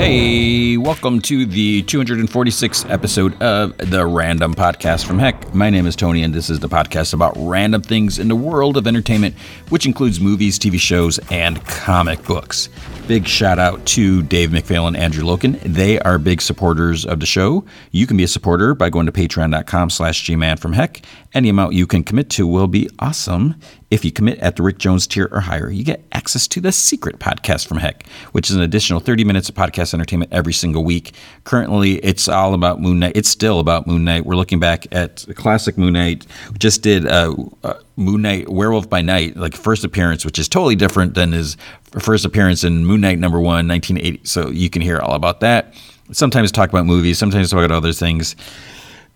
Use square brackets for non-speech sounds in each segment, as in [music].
Hey, welcome to the 246th episode of the Random Podcast from Heck. My name is Tony, and this is the podcast about random things in the world of entertainment, which includes movies, TV shows, and comic books. Big shout out to Dave McPhail and Andrew Loken. They are big supporters of the show. You can be a supporter by going to patreon.com slash gman from heck. Any amount you can commit to will be awesome. If you commit at the Rick Jones tier or higher, you get access to the secret podcast from Heck, which is an additional 30 minutes of podcast entertainment every single week. Currently, it's all about Moon Knight. It's still about Moon Knight. We're looking back at the classic Moon Knight. We just did uh, uh, Moon Knight Werewolf by Night, like first appearance, which is totally different than his first appearance in Moon Knight number one, 1980. So you can hear all about that. Sometimes talk about movies, sometimes talk about other things.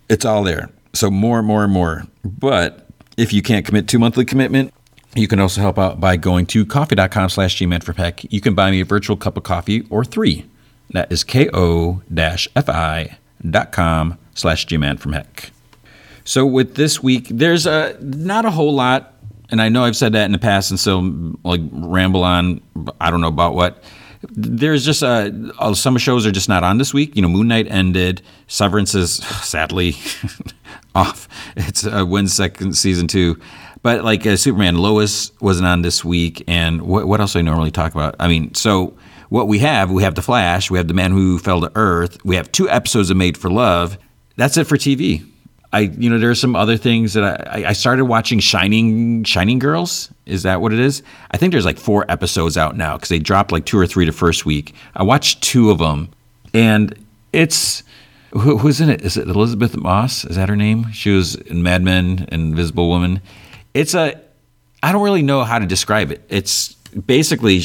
It's all there. So more and more and more. But if you can't commit to monthly commitment, you can also help out by going to ko-fi.com slash gmanfromheck. You can buy me a virtual cup of coffee or three. That is ko-fi.com slash gmanfromheck. So with this week, there's a, not a whole lot, and I know I've said that in the past, and so like ramble on, I don't know about what. There's just a, uh, some shows are just not on this week. You know, Moon Knight ended. Severance is [sighs] sadly [laughs] off. [laughs] It's uh, second season two, but like uh, Superman, Lois wasn't on this week, and what what else do I normally talk about? I mean, so what we have, we have the Flash, we have the Man Who Fell to Earth, we have two episodes of Made for Love. That's it for TV. I you know there are some other things that I I started watching Shining Shining Girls. Is that what it is? I think there's like four episodes out now because they dropped like two or three the first week. I watched two of them, and it's who, who's in it? Is it Elisabeth Moss? Is that her name? She was in Mad Men and Invisible Woman. It's a, I don't really know how to describe it. It's basically,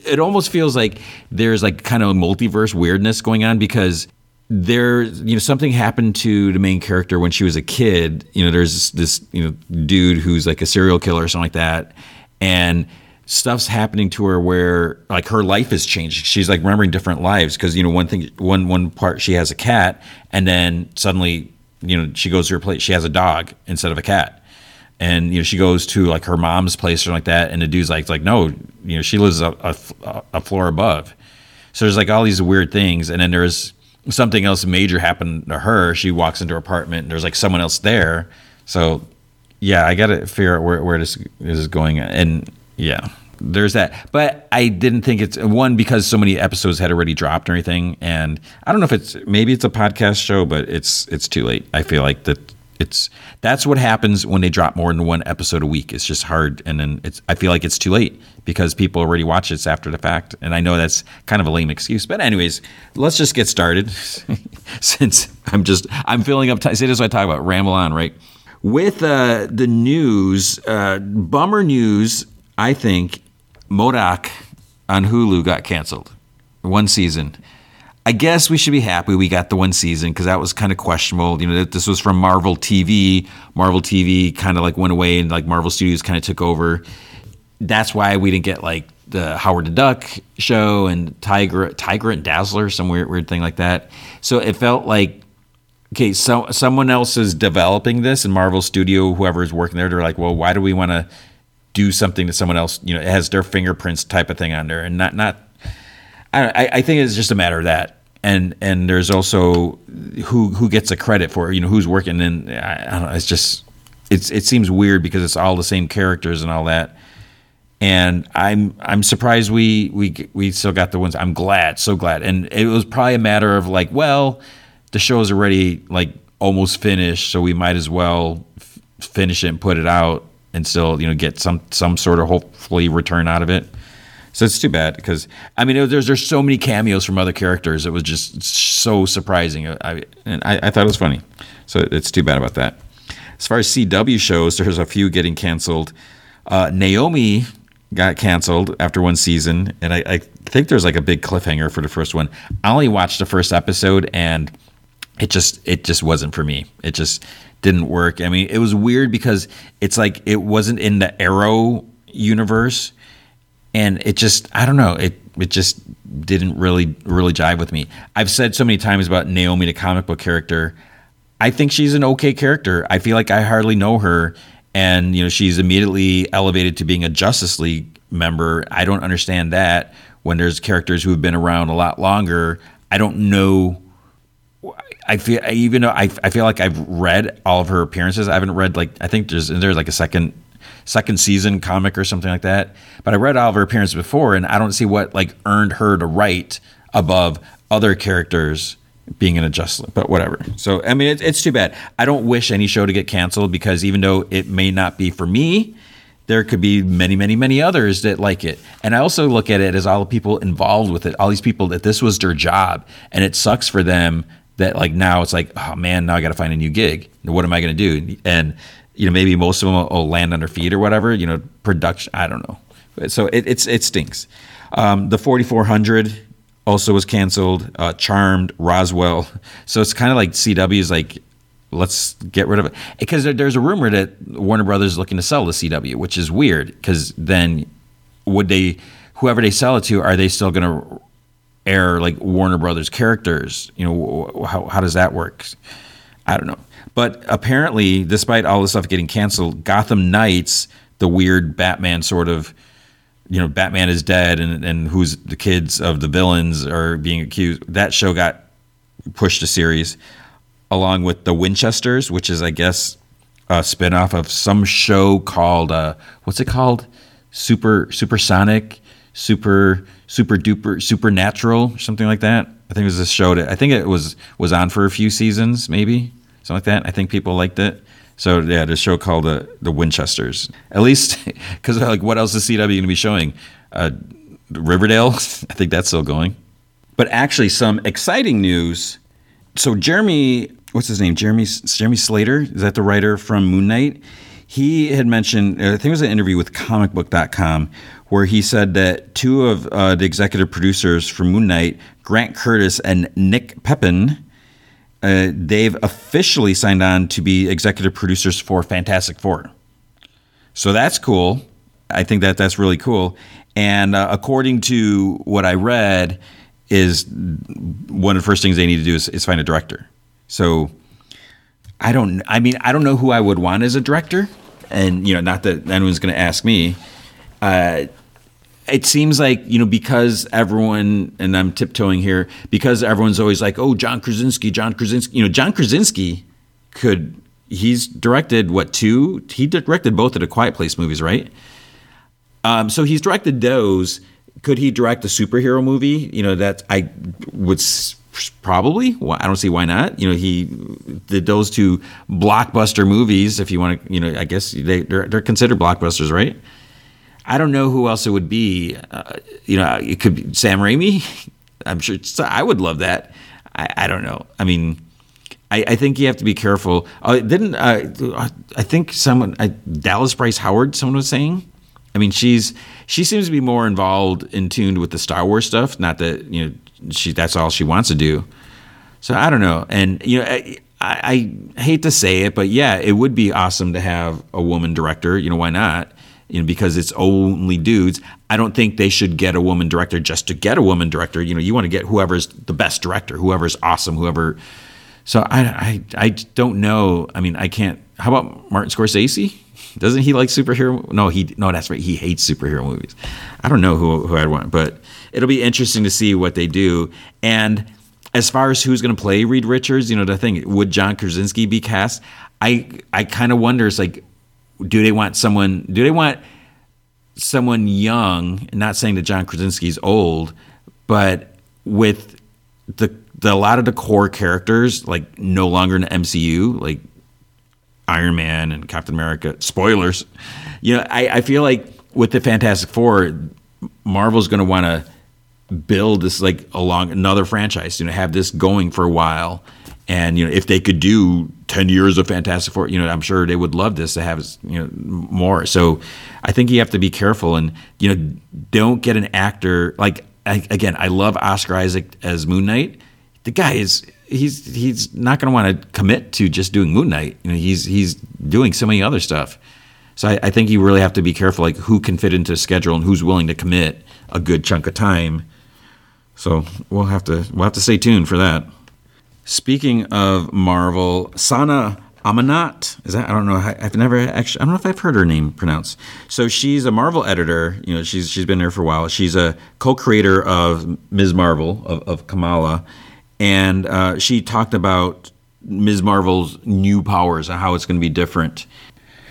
it almost feels like there's like kind of multiverse weirdness going on because there, you know, something happened to the main character when she was a kid. You know, there's this, you know, dude who's like a serial killer or something like that. And stuff's happening to her where like her life has changed. She's like remembering different lives because you know one thing one one part she has a cat and then suddenly you know she goes to her place she has a dog instead of a cat. And you know she goes to like her mom's place or like that, and the dude's like, like no, you know she lives a, a, a floor above. So there's like all these weird things, and then there's something else major happened to her. She walks into her apartment, and there's like someone else there. So yeah, I got to figure out where where this is going, and yeah, there's that. But I didn't think it's one because so many episodes had already dropped or anything, and I don't know if it's maybe it's a podcast show, but it's it's too late. I feel like that it's that's what happens when they drop more than one episode a week. It's just hard, and then it's I feel like it's too late because people already watch it after the fact, and I know that's kind of a lame excuse. But anyways, let's just get started [laughs] since I'm just I'm filling up. T- see, this is what I talk about. Ramble on, right? With uh, the news, uh, bummer news I think MODOK on Hulu got canceled. One season. I guess we should be happy we got the one season because that was kind of questionable. You know, this was from Marvel TV. Marvel TV kind of like went away and like Marvel Studios kind of took over. That's why we didn't get like the Howard the Duck show and Tiger, Tiger and Dazzler, some weird, weird thing like that. So it felt like okay, so someone else is developing this, and Marvel Studio, whoever is working there, they're like, well, why do we want to do something to someone else, you know, it has their fingerprints type of thing on there, and not not. I, I think it's just a matter of that, and and there's also who who gets the credit for you know who's working, and I, I don't know, it's just it's it seems weird because it's all the same characters and all that, and I'm I'm surprised we we we still got the ones. I'm glad, so glad, and it was probably a matter of like, well, the show is already like almost finished, so we might as well f- finish it and put it out and still you know get some some sort of hopefully return out of it. So it's too bad because I mean there's there's so many cameos from other characters. It was just so surprising. I and I, I thought it was funny. So it's too bad about that. As far as CW shows, there's a few getting canceled. Uh, Naomi got canceled after one season, and I, I, think there's like a big cliffhanger for the first one. I only watched the first episode, and it just it just wasn't for me. It just didn't work. I mean, it was weird because it's like it wasn't in the Arrow universe, and it just I don't know it it just didn't really really jive with me. I've said so many times about Naomi, the comic book character. I think she's an okay character. I feel like I hardly know her, and you know she's immediately elevated to being a Justice League member. I don't understand that when there's characters who have been around a lot longer. I don't know. I feel even though I, I feel like I've read all of her appearances. I haven't read like I think there's there's like a second second season comic or something like that. But I read all of her appearances before, and I don't see what like earned her to write above other characters being in an adjustment. But whatever. So I mean, it, it's too bad. I don't wish any show to get canceled because even though it may not be for me, there could be many, many, many others that like it. And I also look at it as all the people involved with it, all these people that this was their job, and it sucks for them that like now it's like, oh man, now I got to find a new gig. What am I going to do? And you know, maybe most of them will, will, land on their feet or whatever. You know, production. I don't know. So it, it's it stinks. Um, the 4400 also was canceled. Uh, Charmed, Roswell. So it's kind of like CW is like, let's get rid of it because there, there's a rumor that Warner Brothers is looking to sell the CW, which is weird because then would they, whoever they sell it to, are they still going to air like Warner Brothers characters? You know, how how does that work? I don't know. But apparently, despite all this stuff getting canceled, Gotham Knights, the weird Batman sort of you know, Batman is dead and, and who's the kids of the villains are being accused. That show got pushed to series along with the Winchesters, which is, I guess, a spinoff of some show called, uh, what's it called? Super, supersonic, super, super duper, supernatural, something like that. I think it was a show that I think it was, was on for a few seasons, maybe something like that. I think people liked it. So yeah, the show called the uh, the Winchesters. At least [laughs] because like what else is CW going to be showing? Uh, Riverdale. [laughs] I think that's still going. But actually, some exciting news. So Jeremy, what's his name? Jeremy Jeremy Slater is that the writer from Moon Knight? He had mentioned. I think it was an interview with ComicBook.com where he said that two of uh, the executive producers for Moon Knight, Grant Curtis and Nick Pepin, uh, they've officially signed on to be executive producers for Fantastic Four. So that's cool. I think that that's really cool. And uh, according to what I read, is one of the first things they need to do is, is find a director. So I don't. I mean, I don't know who I would want as a director, and you know, not that anyone's going to ask me. Uh, it seems like you know because everyone and I'm tiptoeing here because everyone's always like, oh, John Krasinski, John Krasinski. You know, John Krasinski could he's directed what two? He directed both of the Quiet Place movies, right? Um, so he's directed those. Could he direct a superhero movie? You know, that I would probably. Well, I don't see why not. You know, he did those two blockbuster movies. If you want to, you know, I guess they they're, they're considered blockbusters, right? I don't know who else it would be. Uh, you know, it could be Sam Raimi. [laughs] I'm sure I would love that. I, I don't know. I mean, I, I, think you have to be careful. Uh, didn't uh, I think someone Dallas Bryce Howard? Someone was saying. I mean, she's she seems to be more involved in tuned with the Star Wars stuff. Not that you know she that's all she wants to do. So I don't know. And you know, I, I hate to say it, but yeah, it would be awesome to have a woman director. You know, why not? You know, because it's only dudes. I don't think they should get a woman director just to get a woman director. You know, you want to get whoever's the best director, whoever's awesome, whoever. So I, I, I don't know. I mean, I can't. How about Martin Scorsese? Doesn't he like superhero? No, he no, that's right. He hates superhero movies. I don't know who who I'd want, but it'll be interesting to see what they do. And as far as who's going to play Reed Richards, you know, the thing would John Krasinski be cast? I I kind of wonder. It's like do they want someone? Do they want someone young? Not saying that John Krasinski's old, but with the, the a lot of the core characters like no longer in the MCU, like Iron Man and Captain America. Spoilers. You know, I, I feel like with the Fantastic Four, Marvel's going to want to build this like along another franchise. You know, have this going for a while and you know, if they could do ten years of Fantastic Four, you know, I'm sure they would love this to have you know more. So I think you have to be careful and you know don't get an actor like I, again. I love Oscar Isaac as Moon Knight. The guy is he's he's not going to want to commit to just doing Moon Knight. You know, he's he's doing so many other stuff. So I, I think you really have to be careful, like who can fit into a schedule and who's willing to commit a good chunk of time. So we'll have to we'll have to stay tuned for that. Speaking of Marvel, Sana Amanat. Is that I don't know. I've never actually. I don't know if I've heard her name pronounced. So she's a Marvel editor. You know, she's she's been there for a while. She's a co-creator of Ms. Marvel of, of Kamala, and uh, she talked about Ms. Marvel's new powers and how it's going to be different.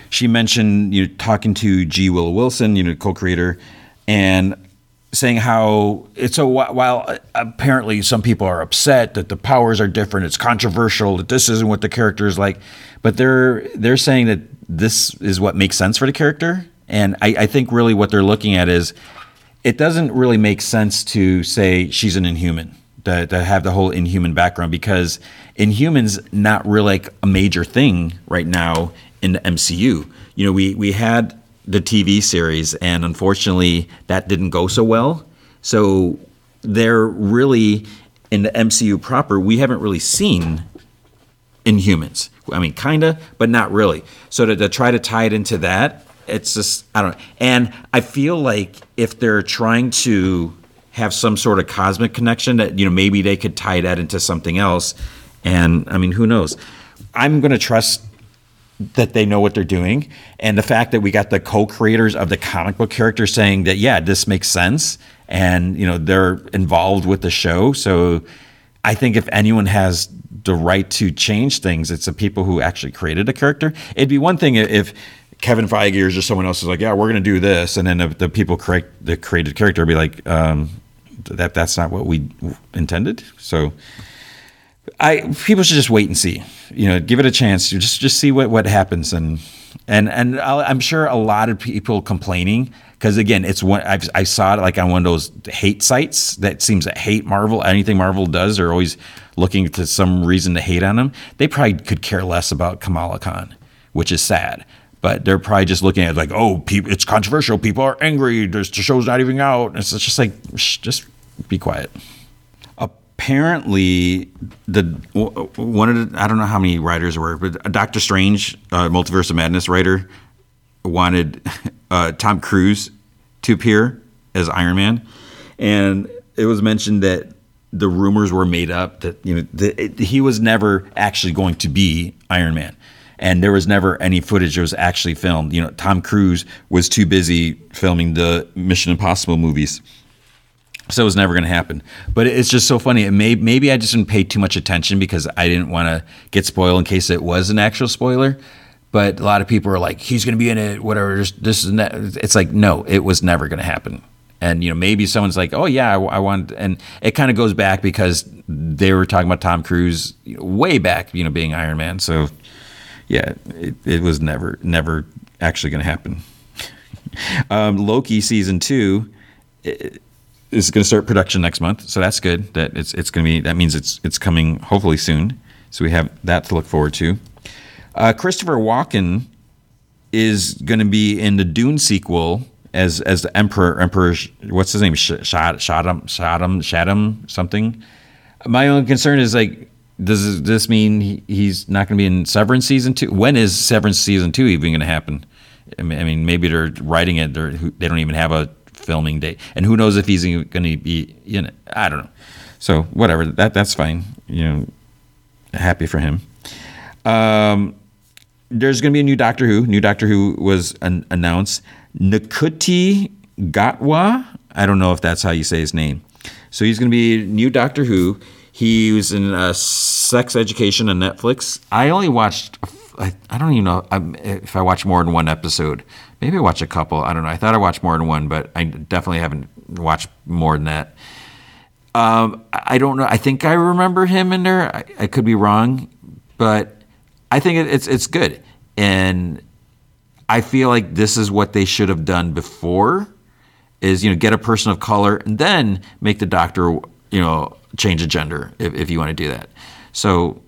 She mentioned you know talking to G. Willow Wilson, you know, co-creator, and saying how it's a while uh, apparently some people are upset that the powers are different it's controversial that this isn't what the character is like but they're they're saying that this is what makes sense for the character and I, I think really what they're looking at is it doesn't really make sense to say she's an inhuman to, to have the whole inhuman background because inhumans not really like a major thing right now in the mcu you know we we had the TV series, and unfortunately, that didn't go so well. So they're really in the MCU proper. We haven't really seen Inhumans. I mean, kinda, but not really. So to, to try to tie it into that, it's just I don't know. And I feel like if they're trying to have some sort of cosmic connection, that you know maybe they could tie that into something else. And I mean, who knows? I'm going to trust that they know what they're doing. And the fact that we got the co-creators of the comic book characters saying that yeah this makes sense. And you know they're involved with the show. So i think if anyone has the right to change things it's the people who actually created a character. It'd be one thing if kevin feige or just someone else is like yeah we're going to do this. And then the, the people correct the created character would be like um, that that's not what we intended. So I people should just wait and see. You know, give it a chance. You Just just see what what happens and and and i am sure a lot of people complaining because again, it's one I've, I saw it like on one of those hate sites that seems to hate Marvel. Anything Marvel does, they're always looking to some reason to hate on them. They probably could care less about Kamala Khan, which is sad. But they're probably just looking at like, oh, it's controversial. People are angry. There's, the show's not even out. It's just like, shh, just be quiet apparently the one of the I don't know how many writers were, but Doctor Strange, uh, Multiverse of Madness writer, wanted [laughs] uh, Tom Cruise to appear as Iron Man, and it was mentioned that the rumors were made up that you know the, it, he was never actually going to be Iron Man. And there was never any footage that was actually filmed. You know, Tom Cruise was too busy filming the Mission Impossible movies so it was never going to happen. But it's just so funny. It may, maybe I just didn't pay too much attention because I didn't want to get spoiled in case it was an actual spoiler. But a lot of people are like, he's going to be in it, whatever. This is that. It's like, no, it was never going to happen. And you know, maybe someone's like, "Oh yeah, I, I want," and it kind of goes back because they were talking about Tom Cruise way back, you know, being Iron Man. So yeah, it, it was never, never actually going to happen. [laughs] um, Loki season two. It, is going to start production next month, so that's good. That it's it's going to be that means it's it's coming hopefully soon. So we have that to look forward to. Uh, Christopher Walken is going to be in the Dune sequel as as the Emperor. Emperor, what's his name? Shad, Shaddam, Shaddam, Shaddam, something. My only concern is like, does this mean he, he's not going to be in Severance season two? When is Severance season two even going to happen? I mean, I mean, maybe they're writing it. They're, they don't even have a filming date, and who knows if he's going to be in it. I don't know. So whatever, that that's fine. You know, happy for him. Um, there's going to be a new Doctor Who. New Doctor Who was an, announced. Ncuti Gatwa. I don't know if that's how you say his name. So he's going to be new Doctor Who. He was in uh, Sex Education on Netflix. I only watched. I, I don't even know if I watch more than one episode. Maybe I watched a couple. I don't know. I thought I watched more than one, but I definitely haven't watched more than that. Um, I don't know. I think I remember him in there. I, I could be wrong, but I think it's it's good, and I feel like this is what they should have done before. Is you know get a person of color and then make the doctor you know change a gender if, if you want to do that. So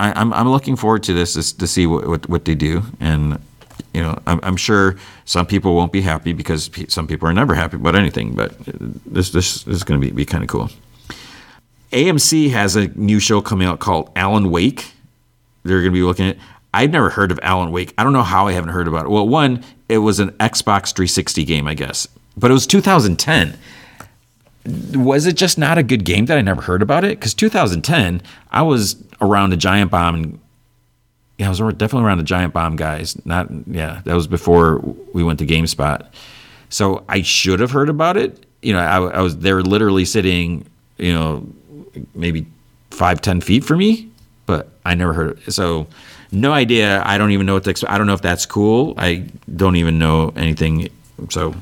I, am I'm, I'm looking forward to this, to see what, what, what they do and you know, I'm, I'm, sure some people won't be happy because some people are never happy about anything, but this this, this is going to be, be kind of cool. AMC has a new show coming out called Alan Wake. They're going to be looking at. I've never heard of Alan Wake. I don't know how I haven't heard about it. Well, one, it was an Xbox 360 game, I guess, but it was 2010. Was it just not a good game that I never heard about it? Because 2010, I was around a giant bomb and yeah, I was definitely around the Giant Bomb guys. Not yeah, that was before we went to GameSpot. So I should have heard about it. You know, I, I was they were literally sitting, you know, maybe five ten feet from me, but I never heard it. So no idea. I don't even know what to expect. I don't know if that's cool. I don't even know anything. So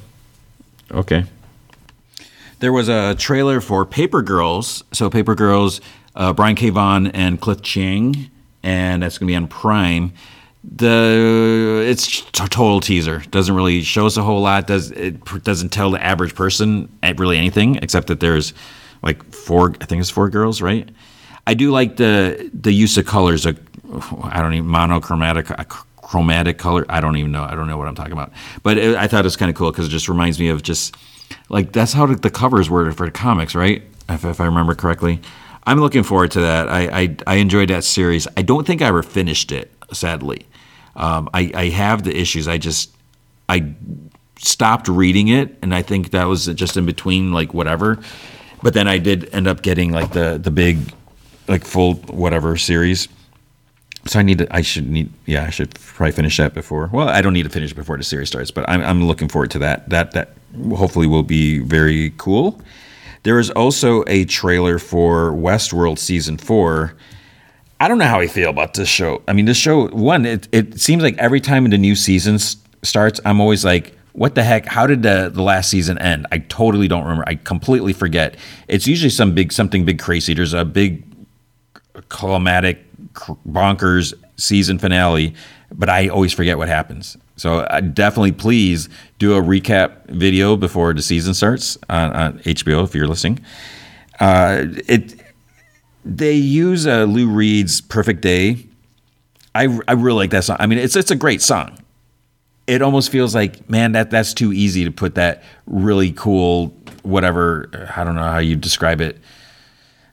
okay. There was a trailer for Paper Girls. So Paper Girls, uh, Brian K. And Cliff Chiang, and that's going to be on Prime. The it's a total teaser. Doesn't really show us a whole lot. Does it doesn't tell the average person really anything except that there's like four. I think it's four girls, right? I do like the the use of colors. I don't even monochromatic chromatic color. I don't even know. I don't know what I'm talking about. But it, I thought it was kind of cool because it just reminds me of just like that's how the covers were for the comics, right? If, if I remember correctly. I'm looking forward to that. I, I, I enjoyed that series. I don't think I ever finished it, sadly. Um, I, I have the issues. I just I stopped reading it, and I think that was just in between, like whatever. But then I did end up getting like the the big, like full whatever series. So I need to. I should need. Yeah, I should probably finish that before. Well, I don't need to finish it before the series starts, but I'm I'm looking forward to that. That that hopefully will be very cool. There is also a trailer for Westworld season four. I don't know how I feel about this show. I mean, this show one, it, it seems like every time the new season starts, I'm always like, what the heck? How did the, the last season end? I totally don't remember. I completely forget. It's usually some big something big crazy. There's a big climatic bonkers season finale, but I always forget what happens. So uh, definitely please do a recap video before the season starts on, on HBO if you're listening. Uh, it they use uh, Lou Reed's "Perfect Day." I, I really like that song. I mean, it's it's a great song. It almost feels like, man, that that's too easy to put that really cool whatever. I don't know how you describe it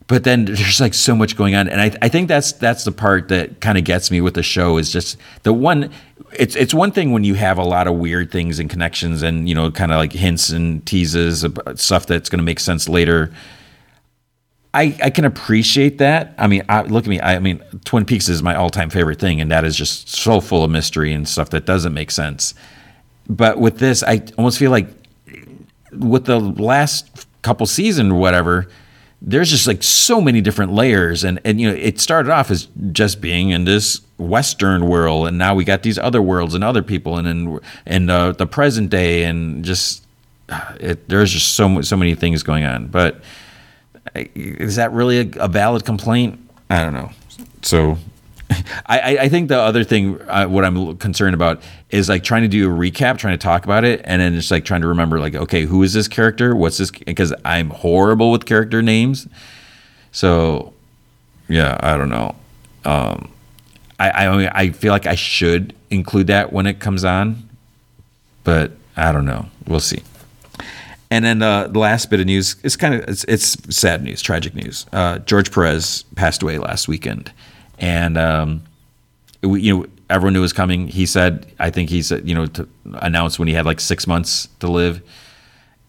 but then there's like so much going on and I, I think that's that's the part that kind of gets me with the show is just the one it's it's one thing when you have a lot of weird things and connections and you know kind of like hints and teases about stuff that's going to make sense later I, I can appreciate that. I mean, I, look at me. I, I mean, Twin Peaks is my all-time favorite thing, and that is just so full of mystery and stuff that doesn't make sense. But with this, I almost feel like with the last couple season or whatever, there's just like so many different layers and and you know it started off as just being in this western world and now we got these other worlds and other people and and, and uh, the present day and just it, there's just so so many things going on. But is that really a, a valid complaint? I don't know. So I, I think the other thing, uh, what I'm concerned about is like trying to do a recap, trying to talk about it, and then just like trying to remember, like, okay, who is this character? What's this? Because I'm horrible with character names. So, yeah, I don't know. Um, I, I I feel like I should include that when it comes on, but I don't know. We'll see. And then uh, the last bit of news is kind of it's, it's sad news, tragic news. Uh, George Perez passed away last weekend and um, we, you know everyone knew was coming. He said, I think he said, you know, to announce when he had like six months to live.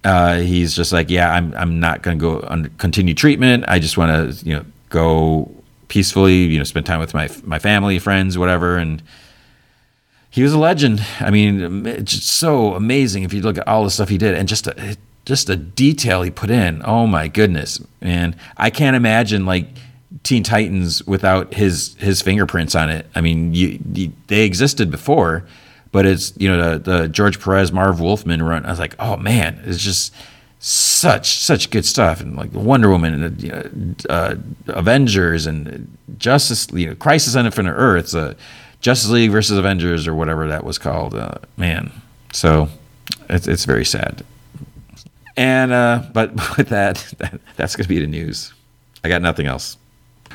Uh, he's just like, yeah, I'm I'm not going to go on continue treatment. I just want to you know go peacefully, you know, spend time with my my family, friends, whatever, and. He was a legend. I mean, it's just so amazing if you look at all the stuff he did, and just a, just the detail he put in. Oh my goodness, man! I can't imagine like Teen Titans without his his fingerprints on it. I mean, you, you, they existed before, but it's you know the, the George Perez, Marv Wolfman run. I was like, oh man, it's just such such good stuff, and like the Wonder Woman and know, uh, Avengers and Justice, you know, Crisis on Infinite Earths, uh, Justice League versus Avengers or whatever that was called. Uh, man, so it's it's very sad. And uh, but [laughs] with that, [laughs] that that's to be the news. I got nothing else.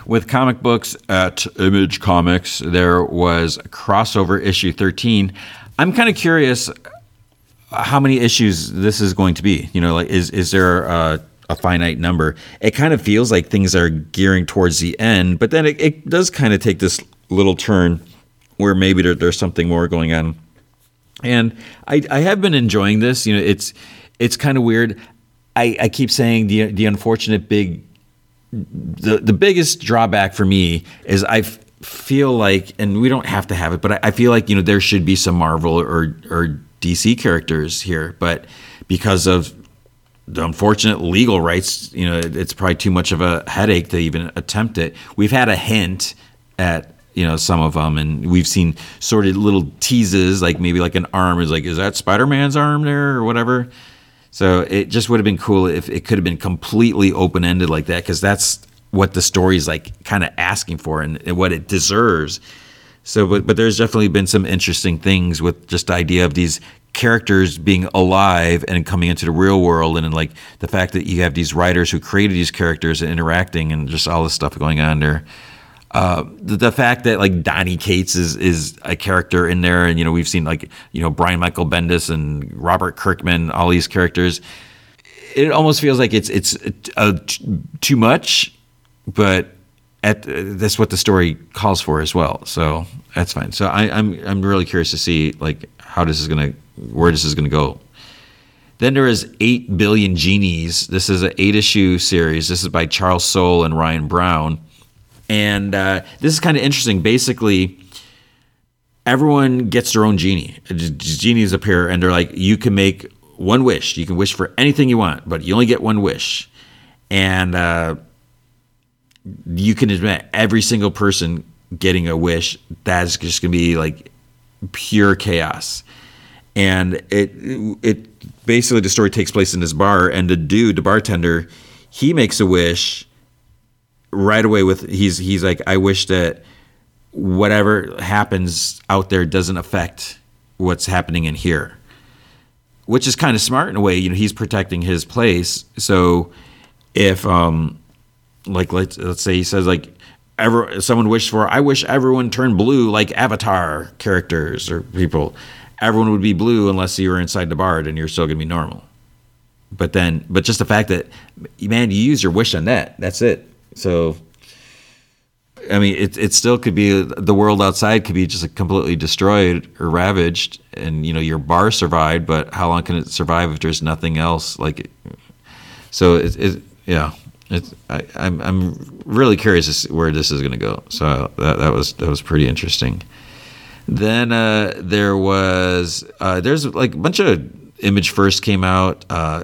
With comic books at Image Comics, there was crossover issue 13. I'm kind of curious how many issues this is going to be. You know, like is is there a, a finite number? It kind of feels like things are gearing towards the end, but then it, it does kind of take this little turn where maybe there, there's something more going on. And I, I have been enjoying this. You know, it's it's kind of weird. I, I keep saying the the unfortunate big the the biggest drawback for me is I feel like, and we don't have to have it, but I, I feel like you know there should be some Marvel or or DC characters here, but because of the unfortunate legal rights, you know, it's probably too much of a headache to even attempt it. We've had a hint at you know some of them, and we've seen sort of little teases, like maybe like an arm is like, is that Spider Man's arm there or whatever. So it just would have been cool if it could have been completely open ended like that, because that's what the story is like, kind of asking for and, and what it deserves. So, but but there's definitely been some interesting things with just the idea of these characters being alive and coming into the real world, and, and like the fact that you have these writers who created these characters and interacting, and just all this stuff going on there. Uh, the, the, fact that like Donny Cates is is a character in there, and you know we've seen like you know Brian Michael Bendis and Robert Kirkman, all these characters. It almost feels like it's it's uh, too much, but at, that's what the story calls for as well. So that's fine. So I, I'm I'm really curious to see like how this is gonna where this is gonna go. Then there is Eight Billion Genies. This is an eight issue series. This is by Charles Soule and Ryan Browne, and uh, this is kind of interesting. Basically, everyone gets their own genie. Genies appear, and they're like, you can make one wish. You can wish for anything you want, but you only get one wish. And uh, you can admit every single person getting a wish that's just gonna be like pure chaos and it it basically the story takes place in this bar and the dude the bartender he makes a wish right away with he's he's like i wish that whatever happens out there doesn't affect what's happening in here which is kind of smart in a way you know he's protecting his place so if um like let's let's say he says like ever someone wished for I wish everyone turned blue like Avatar characters or people. Everyone would be blue unless you were inside the bar, and you're still gonna be normal. But then, but just the fact that man, you use your wish on that. That's it. So, I mean, it it still could be the world outside could be just completely destroyed or ravaged, and you know your bar survived, but how long can it survive if there's nothing else? Like, so it, it yeah. It's, I, am I'm, I'm really curious where this is going to go. So that, that was that was pretty interesting. Then uh, there was uh, there's like a bunch of image first came out. Uh,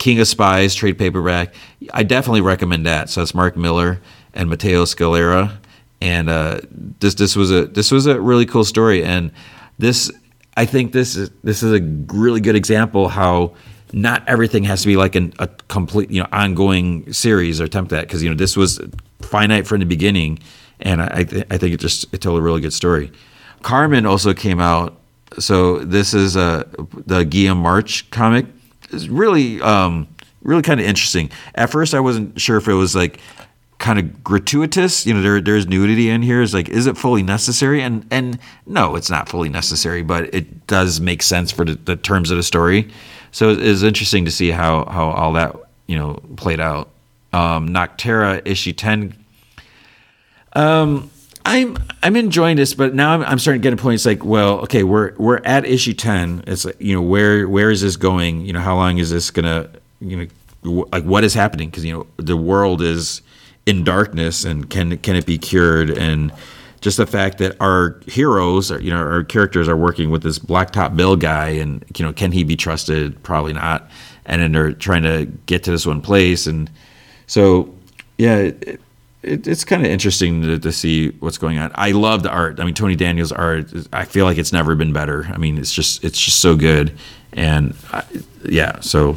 King of Spies trade paperback. I definitely recommend that. So it's Mark Millar and Matteo Scalera, and uh, this this was a this was a really cool story. And this I think this is this is a really good example how not everything has to be like an, a complete, you know, ongoing series or attempt at because you know this was finite from the beginning, and I th- I think it just it told a really good story. Carmen also came out, so this is a the Guillem March comic. It's really um, really kind of interesting. At first, I wasn't sure if it was like kind of gratuitous. You know, there there's nudity in here. Is like, is it fully necessary? And and no, it's not fully necessary, but it does make sense for the, the terms of the story. So it was interesting to see how how all that you know played out. Um, Nocterra issue ten. Um, I'm I'm enjoying this, but now I'm, I'm starting to get a point. It's like, well, okay, we're we're at issue ten. It's like, you know where where is this going? You know, how long is this gonna you know like what is happening? Because you know the world is in darkness, and can can it be cured? And just the fact that our heroes, you know, our characters are working with this blacktop bill guy, and you know, can he be trusted? Probably not. And then they're trying to get to this one place, and so yeah, it, it, it's kind of interesting to, to, see what's going on. I love the art. I mean, Tony Daniel's art. I feel like it's never been better. I mean, it's just it's just so good, and I, yeah, so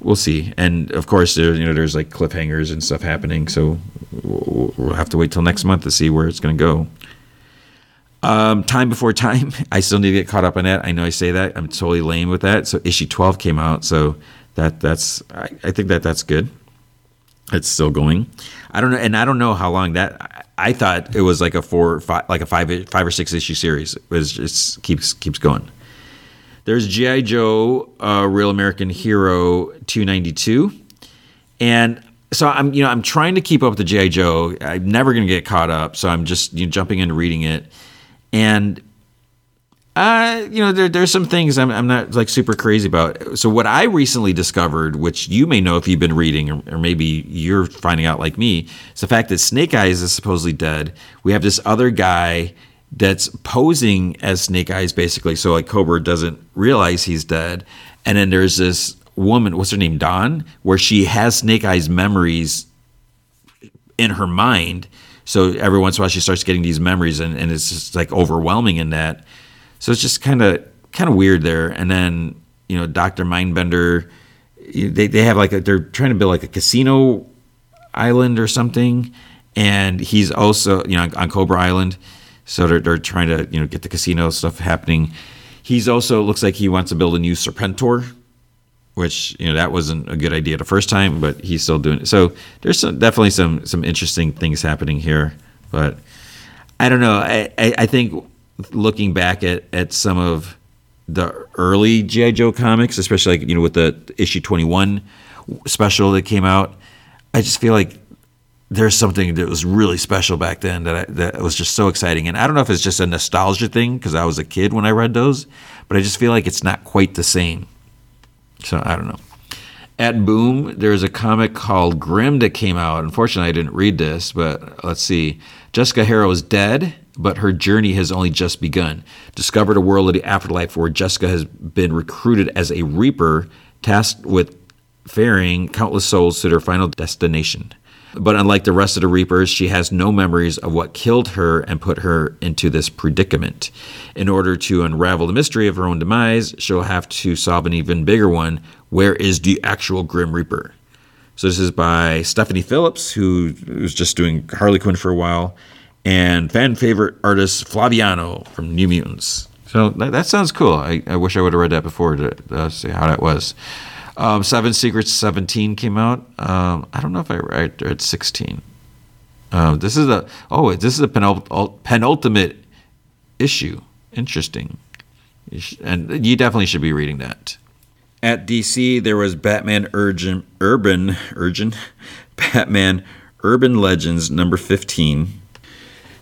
we'll see. And of course, there you know there's like cliffhangers and stuff happening, so we'll, have to wait till next month to see where it's going to go. Um, time before time, [laughs] I still need to get caught up on that. I know I say that I'm totally lame with that. So issue 12 came out, so that that's I, I think that that's good. It's still going. I don't know, and I don't know how long that. I thought it was like a four, five, like a five, five or six issue series. It was just keeps keeps going. There's G.I. Joe, uh, Real American Hero 292. And so I'm, you know, I'm trying to keep up with the G.I. Joe. I'm never going to get caught up. So I'm just you know, jumping into reading it. And Uh, you know, there, there's some things I'm, I'm not like super crazy about. So what I recently discovered, which you may know if you've been reading, or, or maybe you're finding out like me, is the fact that Snake Eyes is supposedly dead. We have this other guy that's posing as Snake Eyes, basically, so like Cobra doesn't realize he's dead. And then there's this woman, what's her name, Dawn, where she has Snake Eyes memories in her mind. So every once in a while, she starts getting these memories, and, and it's just like overwhelming in that. So it's just kind of kind of weird there. And then you know, Doctor Mindbender, they they have like a, they're trying to build like a casino island or something, and he's also you know on Cobra Island. So they're they're trying to you know get the casino stuff happening. He's also looks like he wants to build a new Serpentor, which you know that wasn't a good idea the first time, but he's still doing it. So there's some, definitely some some interesting things happening here, but I don't know. I, I, I think looking back at, at some of the early GI Joe comics, especially like you know with the issue 21 special that came out, I just feel like there's something that was really special back then that I, that was just so exciting. And I don't know if it's just a nostalgia thing because I was a kid when I read those, but I just feel like it's not quite the same. So I don't know. At Boom, there's a comic called Grim that came out. Unfortunately, I didn't read this, but let's see. Jessica Harrow is dead but her journey has only just begun. Discovered a world of the afterlife where Jessica has been recruited as a reaper, tasked with ferrying countless souls to their final destination. But unlike the rest of the Reapers, she has no memories of what killed her and put her into this predicament. In order to unravel the mystery of her own demise, she'll have to solve an even bigger one where is the actual Grim Reaper? So, this is by Stephanie Phillips, who was just doing Harley Quinn for a while and fan favorite artist Flaviano from New Mutants. So that, that sounds cool. I, I, wish I would have read that before to uh, see how that was. Um, Seven Secrets 17 came out. Um, I don't know if I read at 16. Um, this is a oh this is a penult- penultimate issue. Interesting, and you definitely should be reading that. At DC, there was Batman Urgent Urban Urgent [laughs] Batman Urban Legends number 15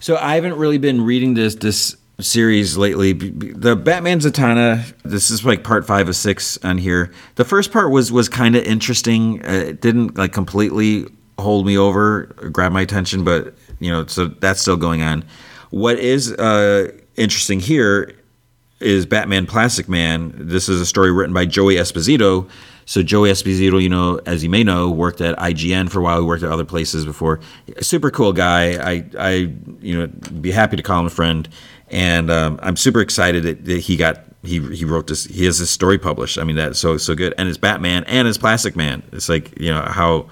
so I haven't really been reading this this series lately. The Batman Zatanna. This is like part five of six on here. The first part was was kind of interesting. Uh, it didn't like completely hold me over, grab my attention, but you know, so that's still going on. What is uh, interesting here is Batman Plastic Man. This is a story written by Joey Esposito so Joey Esposito, you know, as you may know, worked at IGN for a while. He worked at other places before. super cool guy. I, I, you know, be happy to call him a friend. And um, I'm super excited that, that, he got he he wrote this. He has this story published. I mean, that's so so good. And it's Batman and it's Plastic Man. It's like you know how.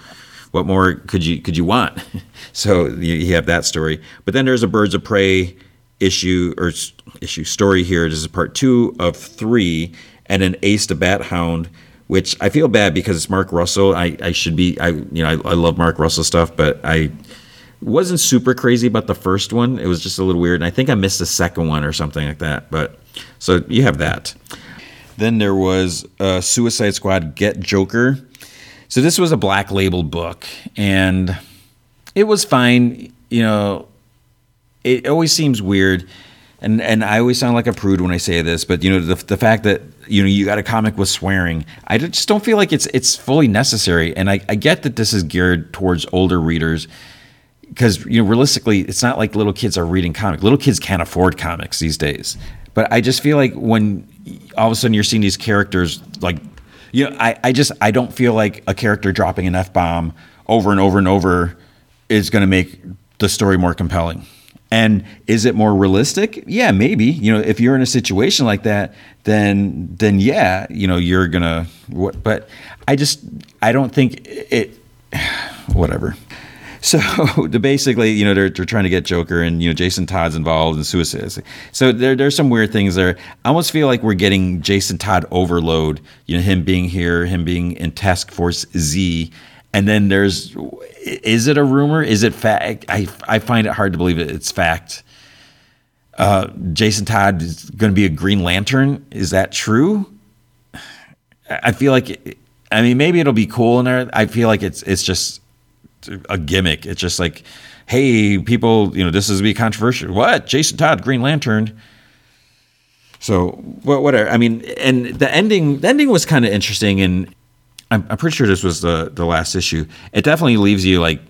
What more could you could you want? [laughs] so you, you have that story, but then there's a Birds of Prey issue or issue story here. This is part two of three, and an Ace the Bat Hound which I feel bad because it's Mark Russell. I, I should be I you know I, I love Mark Russell stuff, but I wasn't super crazy about the first one. It was just a little weird, and I think I missed the second one or something like that. But so you have that. Then there was uh, Suicide Squad Get Joker. So this was a black label book, and it was fine. You know, it always seems weird and and I always sound like a prude when I say this, but you know the the fact that you know you got a comic with swearing, I just don't feel like it's it's fully necessary. And I, I get that this is geared towards older readers because you know realistically, it's not like little kids are reading comics. Little kids can't afford comics these days. But I just feel like when all of a sudden you're seeing these characters like you know I, I just I don't feel like a character dropping an f bomb over and over and over is going to make the story more compelling. And is it more realistic? Yeah, maybe. You know, if you're in a situation like that, then then yeah, you know, you're gonna. But I just I don't think it. [sighs] Whatever. So [laughs] basically, you know, they're, they're trying to get Joker, and you know, Jason Todd's involved in suicide. So there there's some weird things there. I almost feel like we're getting Jason Todd overload. You know, him being here, him being in Task Force Z, and then there's is it a rumor? Is it fact? I, I find it hard to believe it. it's fact. Uh, Jason Todd is going to be a Green Lantern. Is that true? I feel like, I mean, maybe it'll be cool in there. I feel like it's it's just a gimmick. It's just like, hey, people, you know, this is be controversial. What? Jason Todd, Green Lantern. So whatever. I mean, and the ending the ending was kind of interesting, and I'm, I'm pretty sure this was the the last issue. It definitely leaves you like,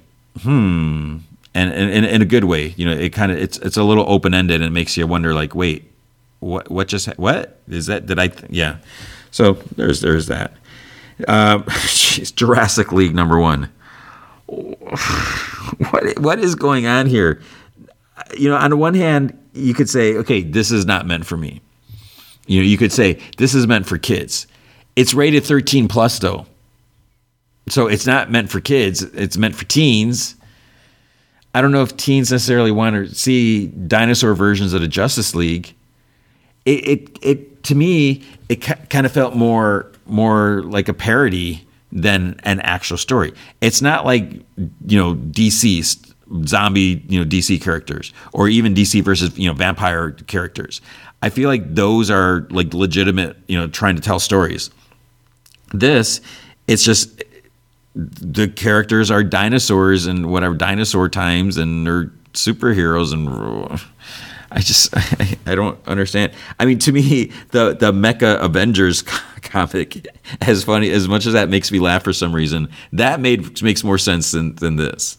hmm, and, and, in a good way. You know, it kind of it's it's a little open ended and it makes you wonder like, wait, what what just what is that? Did I? Th- yeah. So there's there's that. [laughs] Um, Jurassic League number one. [sighs] what what is going on here? You know, on the one hand, you could say, okay, this is not meant for me. You know, you could say this is meant for kids. It's rated 13 plus though. So it's not meant for kids, it's meant for teens. I don't know if teens necessarily want to see dinosaur versions of the Justice League. It it, it to me it kind of felt more more like a parody than an actual story. It's not like you know DCeased zombie you know DC characters or even DC versus you know vampire characters. I feel like those are like legitimate you know trying to tell stories. This it's just the characters are dinosaurs and whatever dinosaur times and they're superheroes and [sighs] I just I, [laughs] I, don't understand. I mean, to me, the the Mecha Avengers [laughs] comic, as funny as much as that makes me laugh for some reason, that made makes more sense than than this.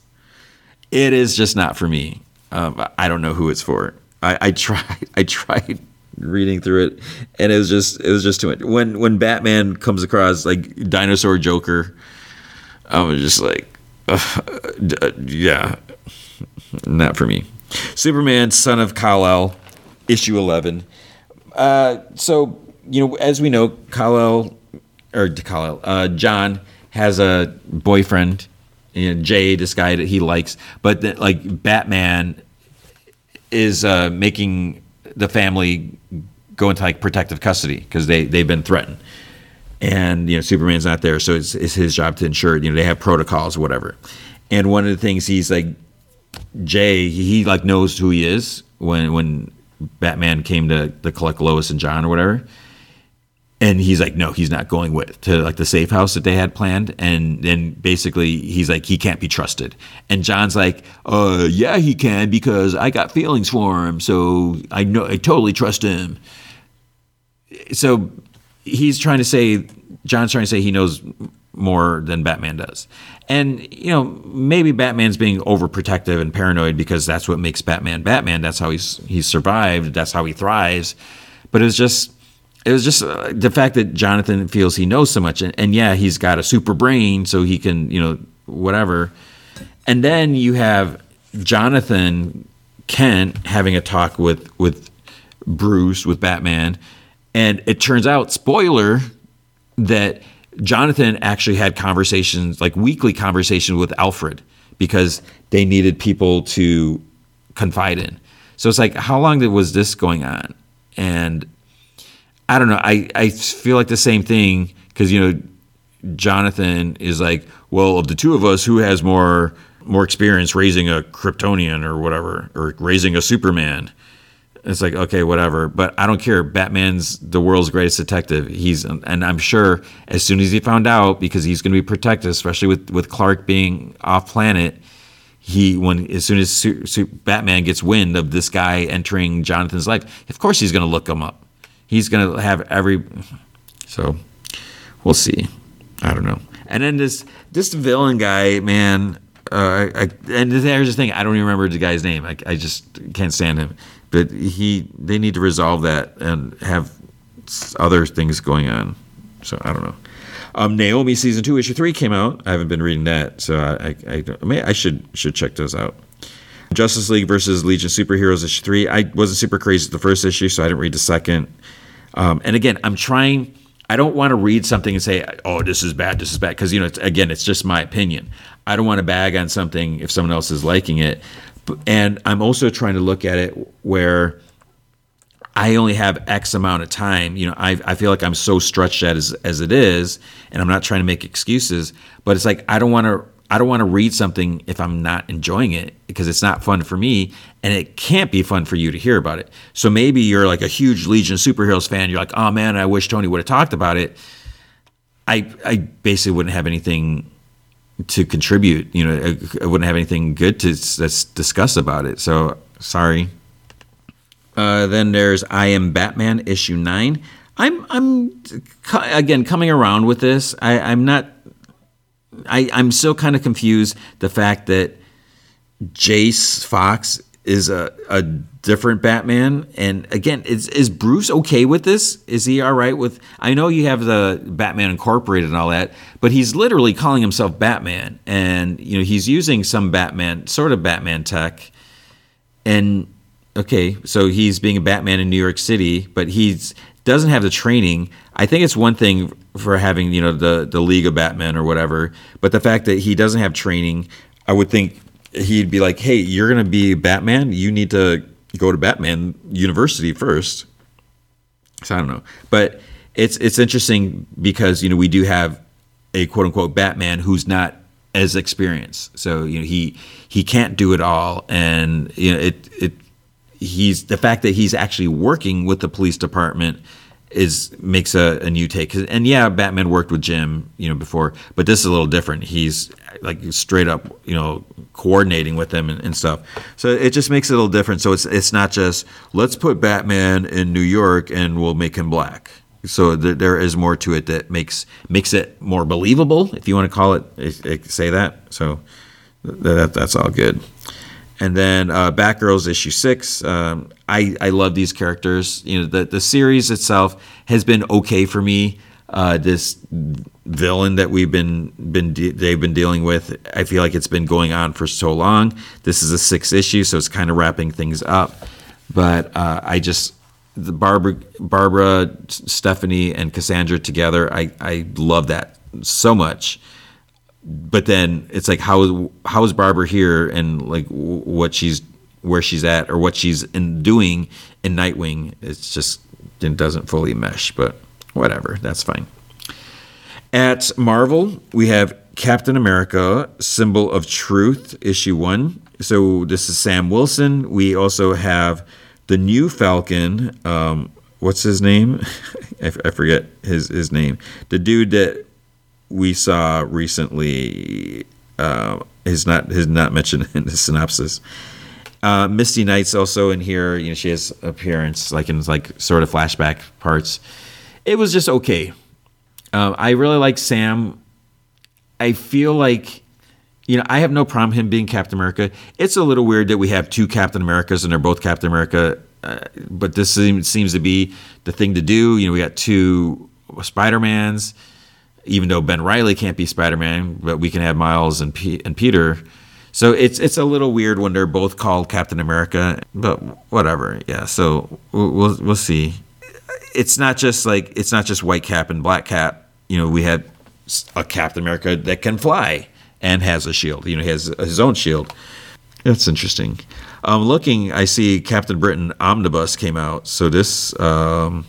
It is just not for me. Um, I don't know who it's for. I, I [laughs] tried. I tried reading through it, and it was just it was just too much. When when Batman comes across like Dinosaur Joker, I was just like, uh, yeah, not for me. Superman, son of Kal-El, issue 11. Uh, so, you know, as we know, Kal-El, or Kal-El, uh, John has a boyfriend, you know, Jay, this guy that he likes, but like Batman is uh, making the family go into like protective custody because they, they've been threatened. And, you know, Superman's not there, so it's, it's his job to ensure, you know, they have protocols or whatever. And one of the things he's like Jay, he like knows who he is when when Batman came to, to collect Lois and John or whatever. And he's like, no, he's not going with to like the safe house that they had planned. And then basically he's like, he can't be trusted. And John's like, uh, yeah, he can because I got feelings for him, so I know I totally trust him. So he's trying to say, John's trying to say he knows more than Batman does. And, you know, maybe Batman's being overprotective and paranoid because that's what makes Batman Batman. That's how he's he's survived. That's how he thrives. But it was just it was just uh, the fact that Jonathan feels he knows so much and, and yeah, he's got a super brain so he can, you know, whatever. And then you have Jonathan Kent having a talk with with Bruce with Batman and it turns out spoiler that Jonathan actually had conversations, like weekly conversations with Alfred, because they needed people to confide in. So it's like, how long was this going on? And I don't know. I, I feel like the same thing because, you know, Jonathan is like, well, of the two of us, who has more more experience raising a Kryptonian or whatever, or raising a Superman? It's like okay, whatever. But I don't care. Batman's the world's greatest detective. He's and I'm sure as soon as he found out, because he's going to be protected, especially with with Clark being off planet. He when as soon as Batman gets wind of this guy entering Jonathan's life, of course he's going to look him up. He's going to have every. So we'll see. I don't know. And then this this villain guy, man. Uh, I, and there's the thing. I don't even remember the guy's name. I, I just can't stand him but he they need to resolve that and have other things going on. So I don't know. Um, Naomi season two issue three came out. I haven't been reading that, so I I, I, I, should should check those out. Justice League versus Legion Superheroes issue three. I wasn't super crazy with the first issue, so I didn't read the second. Um, and again, I'm trying. I don't want to read something and say, "Oh, this is bad. This is bad," because you know, it's, again, it's just my opinion. I don't want to bag on something if someone else is liking it and I'm also trying to look at it where I only have X amount of time. You know, I, I feel like I'm so stretched out as, as it is, and I'm not trying to make excuses, but it's like I don't want to I don't want to read something if I'm not enjoying it because it's not fun for me and it can't be fun for you to hear about it. So maybe you're like a huge Legion superheroes fan. You're like, oh man, I wish Tony would have talked about it. I I basically wouldn't have anything to contribute. You know, I, I wouldn't have anything good to let's discuss about it. So sorry. Uh, then there's I Am Batman issue nine. I'm I'm again coming around with this. I, I'm not. I I'm still kind of confused. The fact that Jace Fox is a, a different Batman. And again, is is Bruce okay with this? Is he all right with? I know you have the Batman Incorporated and all that, but he's literally calling himself Batman, and you know he's using some Batman sort of Batman tech. And okay, so he's being a Batman in New York City, but he's doesn't have the training. I think it's one thing for having you know the the League of Batman or whatever, but the fact that he doesn't have training, I would think he'd be like, "Hey, you're gonna be Batman. You need to go to Batman University first. So I don't know, but it's it's interesting because you know we do have a quote unquote Batman who's not as experienced. So you know he he can't do it all, and you know it it he's the fact that he's actually working with the police department is makes a, a new take. And yeah, Batman worked with Jim, you know, before, but this is a little different. He's like straight up, you know, coordinating with them and, and, stuff. So it just makes it a little different. So it's it's not just let's put Batman in New York and we'll make him black. So th- there is more to it that makes makes it more believable, if you want to call it, it, it say that. So that that's all good. And then uh, Batgirls issue six. Um, I I love these characters. You know, the the series itself has been okay for me. Uh, this villain that we've been been de- they've been dealing with, I feel like it's been going on for so long. This is a six issue, so it's kind of wrapping things up. But uh, I just the Barbara, Barbara, Stephanie, and Cassandra together. I I love that so much but then it's like how how is Barbara here and like what she's where she's at or what she's in doing in Nightwing it's just it doesn't fully mesh but whatever that's fine. At Marvel we have Captain America symbol of truth issue 1 so this is Sam Wilson. We also have the new Falcon um, what's his name? [laughs] I, I forget his his name. The dude that we saw recently uh, is not is not mentioned [laughs] in the synopsis. Uh, Misty Knight's also in here. You know, she has appearance like in like sort of flashback parts. It was just okay. Uh, I really like Sam. I feel like, you know, I have no problem him being Captain America. It's a little weird that we have two Captain Americas and they're both Captain America, uh, but this seems, seems to be the thing to do. You know, we got two Spider Mans even though Ben Reilly can't be Spider Man, but we can have Miles and P- and Peter. So it's it's a little weird when they're both called Captain America, but whatever. Yeah. So we'll we'll, see. It's not just like it's not just White Cap and Black Cap. You know, we have a Captain America that can fly and has a shield. You know, he has his own shield. That's interesting. Um, looking, I see Captain Britain Omnibus came out. So this um,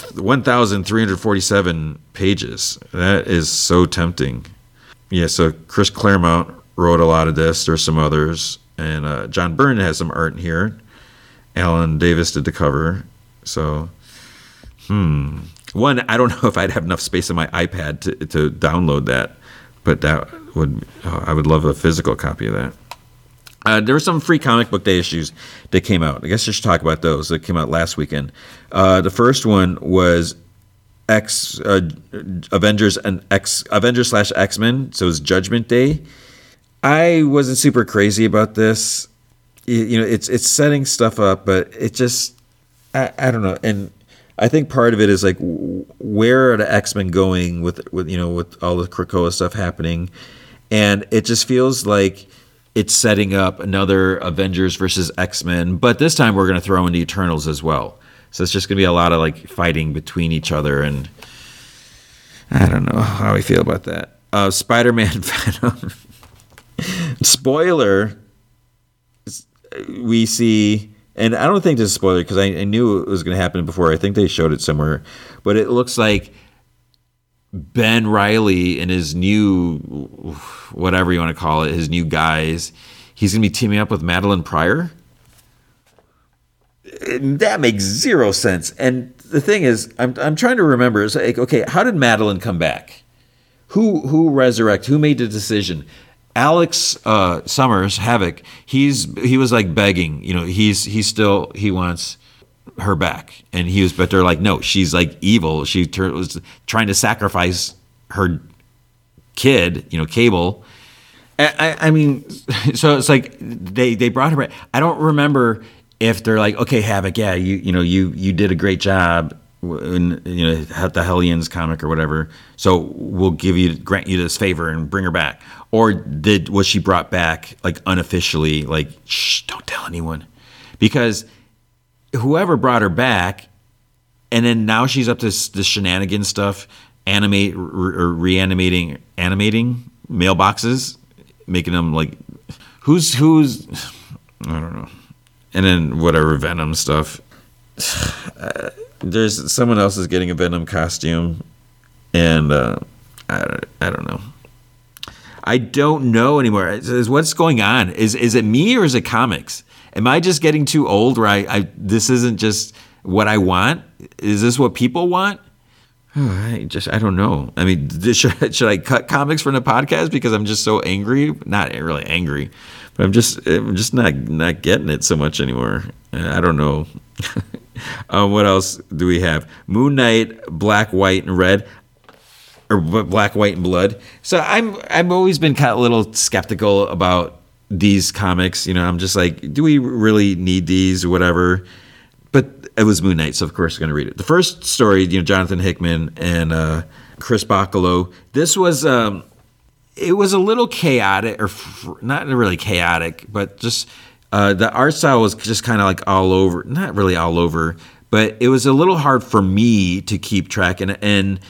1,347 pages. That is so tempting. Yeah, so Chris Claremont wrote a lot of this. There's some others. And uh, John Byrne has some art in here. Alan Davis did the cover. So, hmm. One, I don't [laughs] know if I'd have enough space on my iPad to, to download that, but that would, oh, I would love a physical copy of that. Uh, there were some free comic book day issues that came out. I guess I should talk about those that came out last weekend. Uh, the first one was X uh, Avengers and X Avengers slash X Men. So it was Judgment Day. I wasn't super crazy about this. You, you know, it's it's setting stuff up, but it just I, I don't know. And I think part of it is like where are the X Men going with with you know with all the Krakoa stuff happening, and it just feels like it's setting up another Avengers versus X Men, but this time we're going to throw in the Eternals as well. So it's just going to be a lot of like fighting between each other, and I don't know how I feel about that. Uh, Spider Man [laughs] Venom. spoiler, we see, and I don't think this is spoiler because I, I knew it was going to happen before. I think they showed it somewhere, but it looks like Ben Reilly and his new, whatever you want to call it, his new guys, he's going to be teaming up with Madelyne Pryor. That makes zero sense. And the thing is, I'm, I'm trying to remember, is like, okay, how did Madeline come back? Who who resurrect? Who made the decision? Alex uh, Summers Havoc, he's he was like begging, you know, he's he's still he wants her back, and he was, but they're like, no, she's like evil. She tur- was trying to sacrifice her kid, you know, Cable. I, I, mean, so it's like they they brought her back. I don't remember if they're like, okay, Havoc, yeah, you you know, you you did a great job in you know the Hellions comic or whatever. So we'll give you grant you this favor and bring her back. Or did was she brought back like unofficially? Like, shh, don't tell anyone, because whoever brought her back, and then now she's up to this, this shenanigan stuff, animate or reanimating, animating mailboxes, making them like, who's who's, I don't know, and then whatever Venom stuff. [sighs] Uh, there's someone else is getting a Venom costume, and uh, I don't, I don't know. I don't know anymore. Is what's going on? Is is it me or is it comics? Am I just getting too old? Where I, I this isn't just what I want. Is this what people want? [sighs] I just I don't know. I mean, [laughs] should, should I cut comics from the podcast because I'm just so angry? Not really angry, but I'm just I'm just not not getting it so much anymore. I don't know. [laughs] um, what else do we have? Moon Knight, Black, White, and Red or black, white, and blood. So I'm I've always been kind of a little skeptical about these comics. You know, I'm just like, do we really need these or whatever? But it was Moon Knight, so of course I'm going to read it. The first story, you know, Jonathan Hickman and uh, Chris Bachalo. This was um, it was a little chaotic, or not really chaotic, but just uh, the art style was just kind of like all over, not really all over, but it was a little hard for me to keep track and and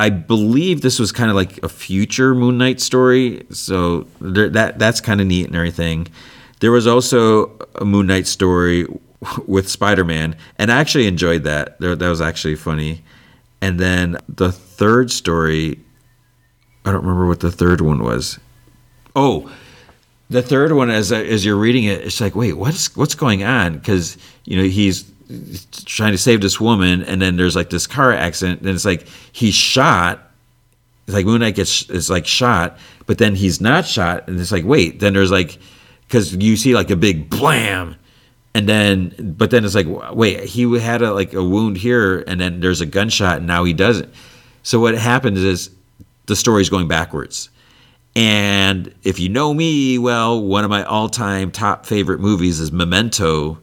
I believe this was kind of like a future Moon Knight story, so there, that that's kind of neat and everything. There was also a Moon Knight story [laughs] with Spider Man, and I actually enjoyed that. That was actually funny. And then the third story, I don't remember what the third one was. Oh, the third one, as as you're reading it, it's like, wait, what's what's going on? Because you know he's trying to save this woman, and then there's like this car accident, and it's like he's shot. It's like Moon Knight gets is like shot, but then he's not shot, and it's like wait, then there's like because you see like a big blam, and then but then it's like wait, he had a like a wound here, and then there's a gunshot, and now he doesn't. So what happens is the story's going backwards. And if you know me well, one of my all-time top favorite movies is Memento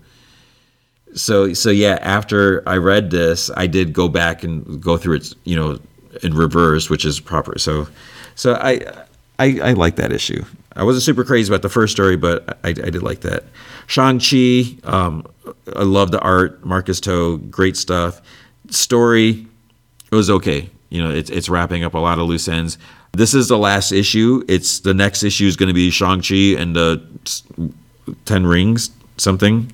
so so yeah after i read this i did go back and go through it you know in reverse which is proper. So so i i, I like that issue. I wasn't super crazy about the first story but i, I did like that. Shang-chi um, i love the art. Marcus To great stuff. Story it was okay. You know it's, it's wrapping up a lot of loose ends. This is the last issue. It's the next issue is going to be shang-chi and the 10 rings something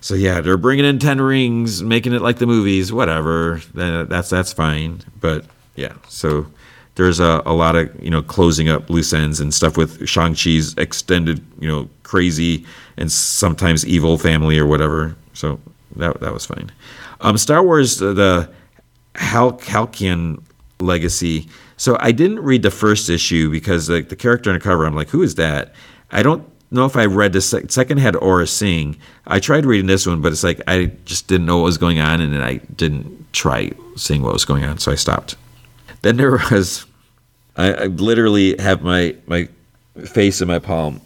so yeah, they're bringing in ten rings, making it like the movies. Whatever, that's that's fine. But yeah, so there's a, a lot of you know closing up loose ends and stuff with Shang Chi's extended you know crazy and sometimes evil family or whatever. So that that was fine. Um, Star Wars uh, the Hal- Halcyon legacy. So I didn't read the first issue because like the character on the cover, I'm like, who is that? I don't know if I read the sec- second had Aurra Sing. I tried reading this one, but it's like I just didn't know what was going on, and I didn't try seeing what was going on, so I stopped. Then there [laughs] was, I, I literally have my my face in my palm.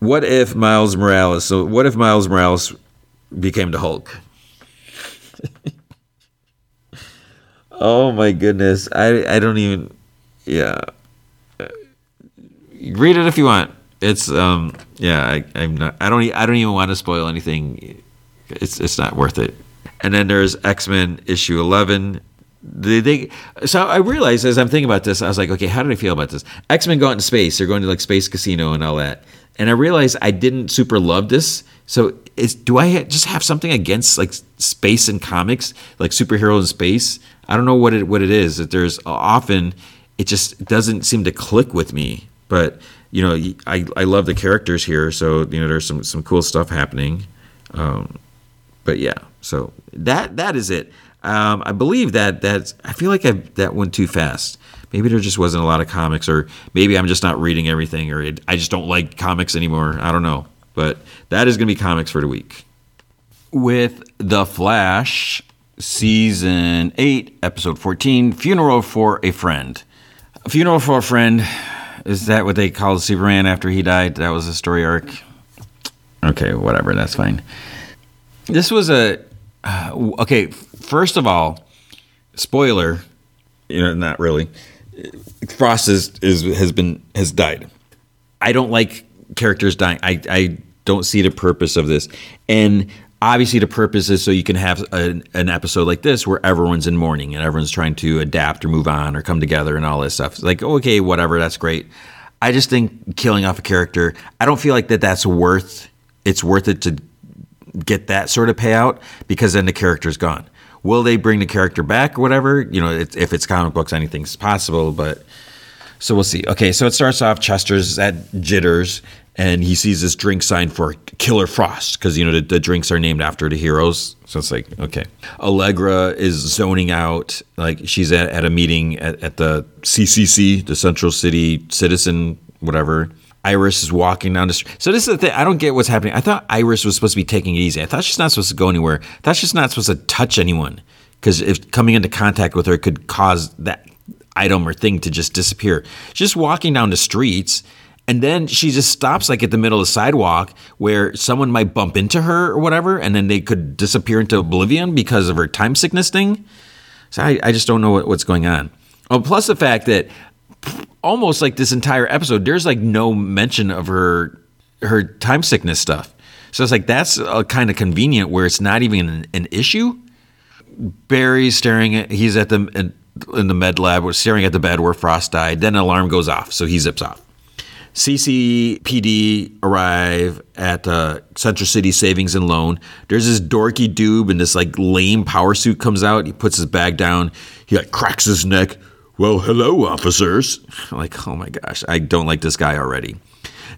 What if Miles Morales? So what if Miles Morales became the Hulk? [laughs] oh my goodness! I I don't even. Yeah. Read it if you want it's um yeah I, I'm not I don't I don't even want to spoil anything. It's it's not worth it. And then there's X Men issue eleven. They, they so I realized as I'm thinking about this, I was like, okay, how did I feel about this? X Men go out into space. They're going to like space casino and all that. And I realized I didn't super love this. So is do I just have something against like space and comics, like superheroes in space? I don't know what it what it is. That there's often it just doesn't seem to click with me. But you know, I, I love the characters here, so you know, there's some some cool stuff happening. Um, but yeah, so that that is it. Um, I believe that that's. I feel like I that went too fast Maybe there just wasn't a lot of comics, or maybe I'm just not reading everything, or it, I just don't like comics anymore. I don't know. But that is going to be comics for the week. With The Flash, season 8, episode 14 Funeral for a Friend. Funeral for a friend. Is that what they called Superman after he died? That was a story arc? Okay, whatever. That's fine. This was a. Uh, okay, first of all, spoiler. You know, not really. Frost is, is has been has died. I don't like characters dying. I I don't see the purpose of this. And obviously the purpose is so you can have a, an episode like this where everyone's in mourning and everyone's trying to adapt or move on or come together and all this stuff. Like okay, whatever, that's great. I just think killing off a character, I don't feel like that that's worth it's worth it to get that sort of payout because then the character's gone. Will they bring the character back or whatever? You know, if it's comic books, anything's possible, but so we'll see. Okay, so it starts off Chester's at Jitters and he sees this drink sign for Killer Frost because you know the, the, drinks are named after the heroes. So it's like okay. Allegra is zoning out, like she's at, at a meeting at, at the CCC, the Central City Citizen, whatever. Iris is walking down the street. So this is the thing. I don't get what's happening. I thought Iris was supposed to be taking it easy. I thought she's not supposed to go anywhere. I thought she's not supposed to touch anyone because if coming into contact with her could cause that item or thing to just disappear. She's just walking down the streets and then she just stops like at the middle of the sidewalk where someone might bump into her or whatever, and then they could disappear into oblivion because of her time sickness thing. So I, I just don't know what, what's going on. Oh, plus the fact that almost like this entire episode, there's like no mention of her her time sickness stuff. So it's like that's uh, a kind of convenient where it's not even an, an issue. Barry's staring at he's at the in, in the med lab, staring at the bed where Frost died. Then an alarm goes off, so he zips off. CCPD arrive at uh, Central City Savings and Loan. There's this dorky dude in this like lame power suit comes out. He puts his bag down. He like cracks his neck. Well, hello, officers. I'm [laughs] like, oh my gosh, I don't like this guy already.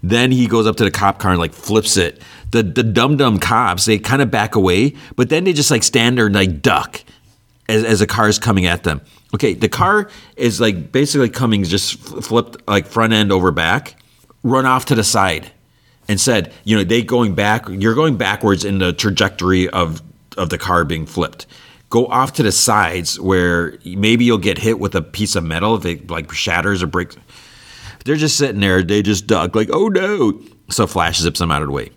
Then he goes up to the cop car and like flips it. The the dumb dumb cops they kind of back away, but then they just like stand there and like duck as as a car is coming at them. Okay, the car is like basically coming just flipped like front end over back run off to the side and said, you know, they going back, you're going backwards in the trajectory of of the car being flipped. Go off to the sides where maybe you'll get hit with a piece of metal if it like shatters or breaks. They're just sitting there, they just duck like, oh no. So Flash zips them out of the way.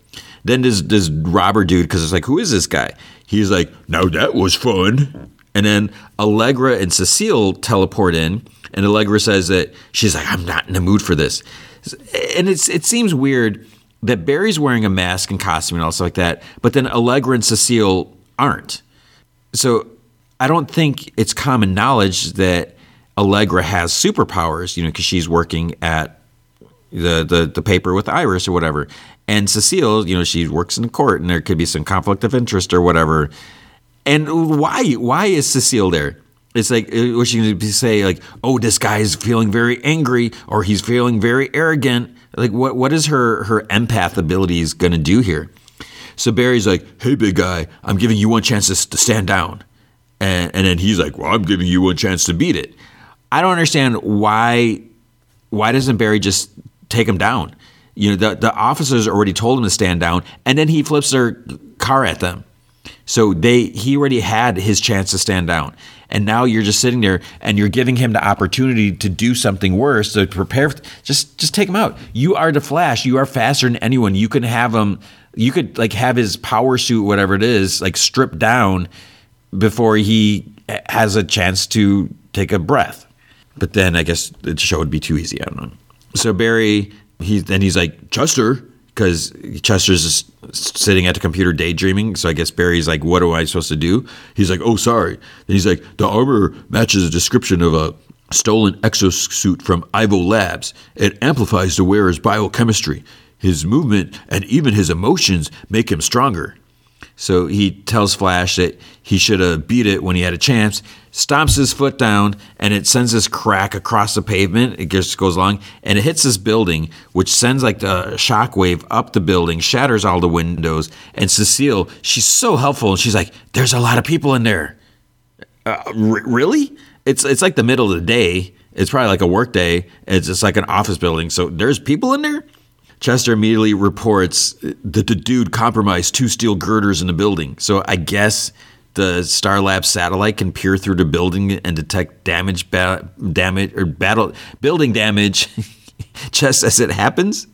Then this this robber dude, because it's like, who is this guy? He's like, now that was fun. And then Allegra and Cecile teleport in, and Allegra says that she's like, I'm not in the mood for this and it's it seems weird that Barry's wearing a mask and costume and all stuff like that, but then Allegra and Cecile aren't. So I don't think it's common knowledge that Allegra has superpowers, you know, because she's working at the, the the paper with Iris or whatever. And Cecile, you know, she works in the court, and there could be some conflict of interest or whatever. And why why is Cecile there? It's like uh, what you can say like oh this guy's feeling very angry or he's feeling very arrogant. Like what what is her her empath abilities going to do here? So barry's like hey big guy i'm giving you one chance to, to stand down. And and then he's like well i'm giving you one chance to beat it. I don't understand why why doesn't barry just take him down? You know the, the officers already told him to stand down and then he flips their car at them. So they he already had his chance to stand down. And now you're just sitting there and you're giving him the opportunity to do something worse to prepare just just take him out. You are the Flash. You are faster than anyone. You can have him you could like have his power suit whatever it is like stripped down before he has a chance to take a breath. But then I guess the show would be too easy. I don't know. So Barry, he then he's like, Chester, because Chester's just sitting at the computer daydreaming. So I guess Barry's like, "What am I supposed to do?" He's like, "Oh, sorry." Then he's like, "The armor matches a description of a stolen exosuit from Ivo Labs. It amplifies the wearer's biochemistry. His movement and even his emotions make him stronger." So he tells Flash that he should have beat it when he had a chance, stomps his foot down, and it sends this crack across the pavement. It just goes along, and it hits this building, which sends like a shockwave up the building, shatters all the windows. And Cecile, she's so helpful, and she's like, "There's a lot of people in there." Uh, r- really? It's it's like the middle of the day, It's probably like a work day. It's just like an office building. So there's people in there. Chester immediately reports that the dude compromised two steel girders in the building. So I guess the Starlab satellite can peer through the building and detect damage, ba- damage or battle building damage [laughs] just as it happens.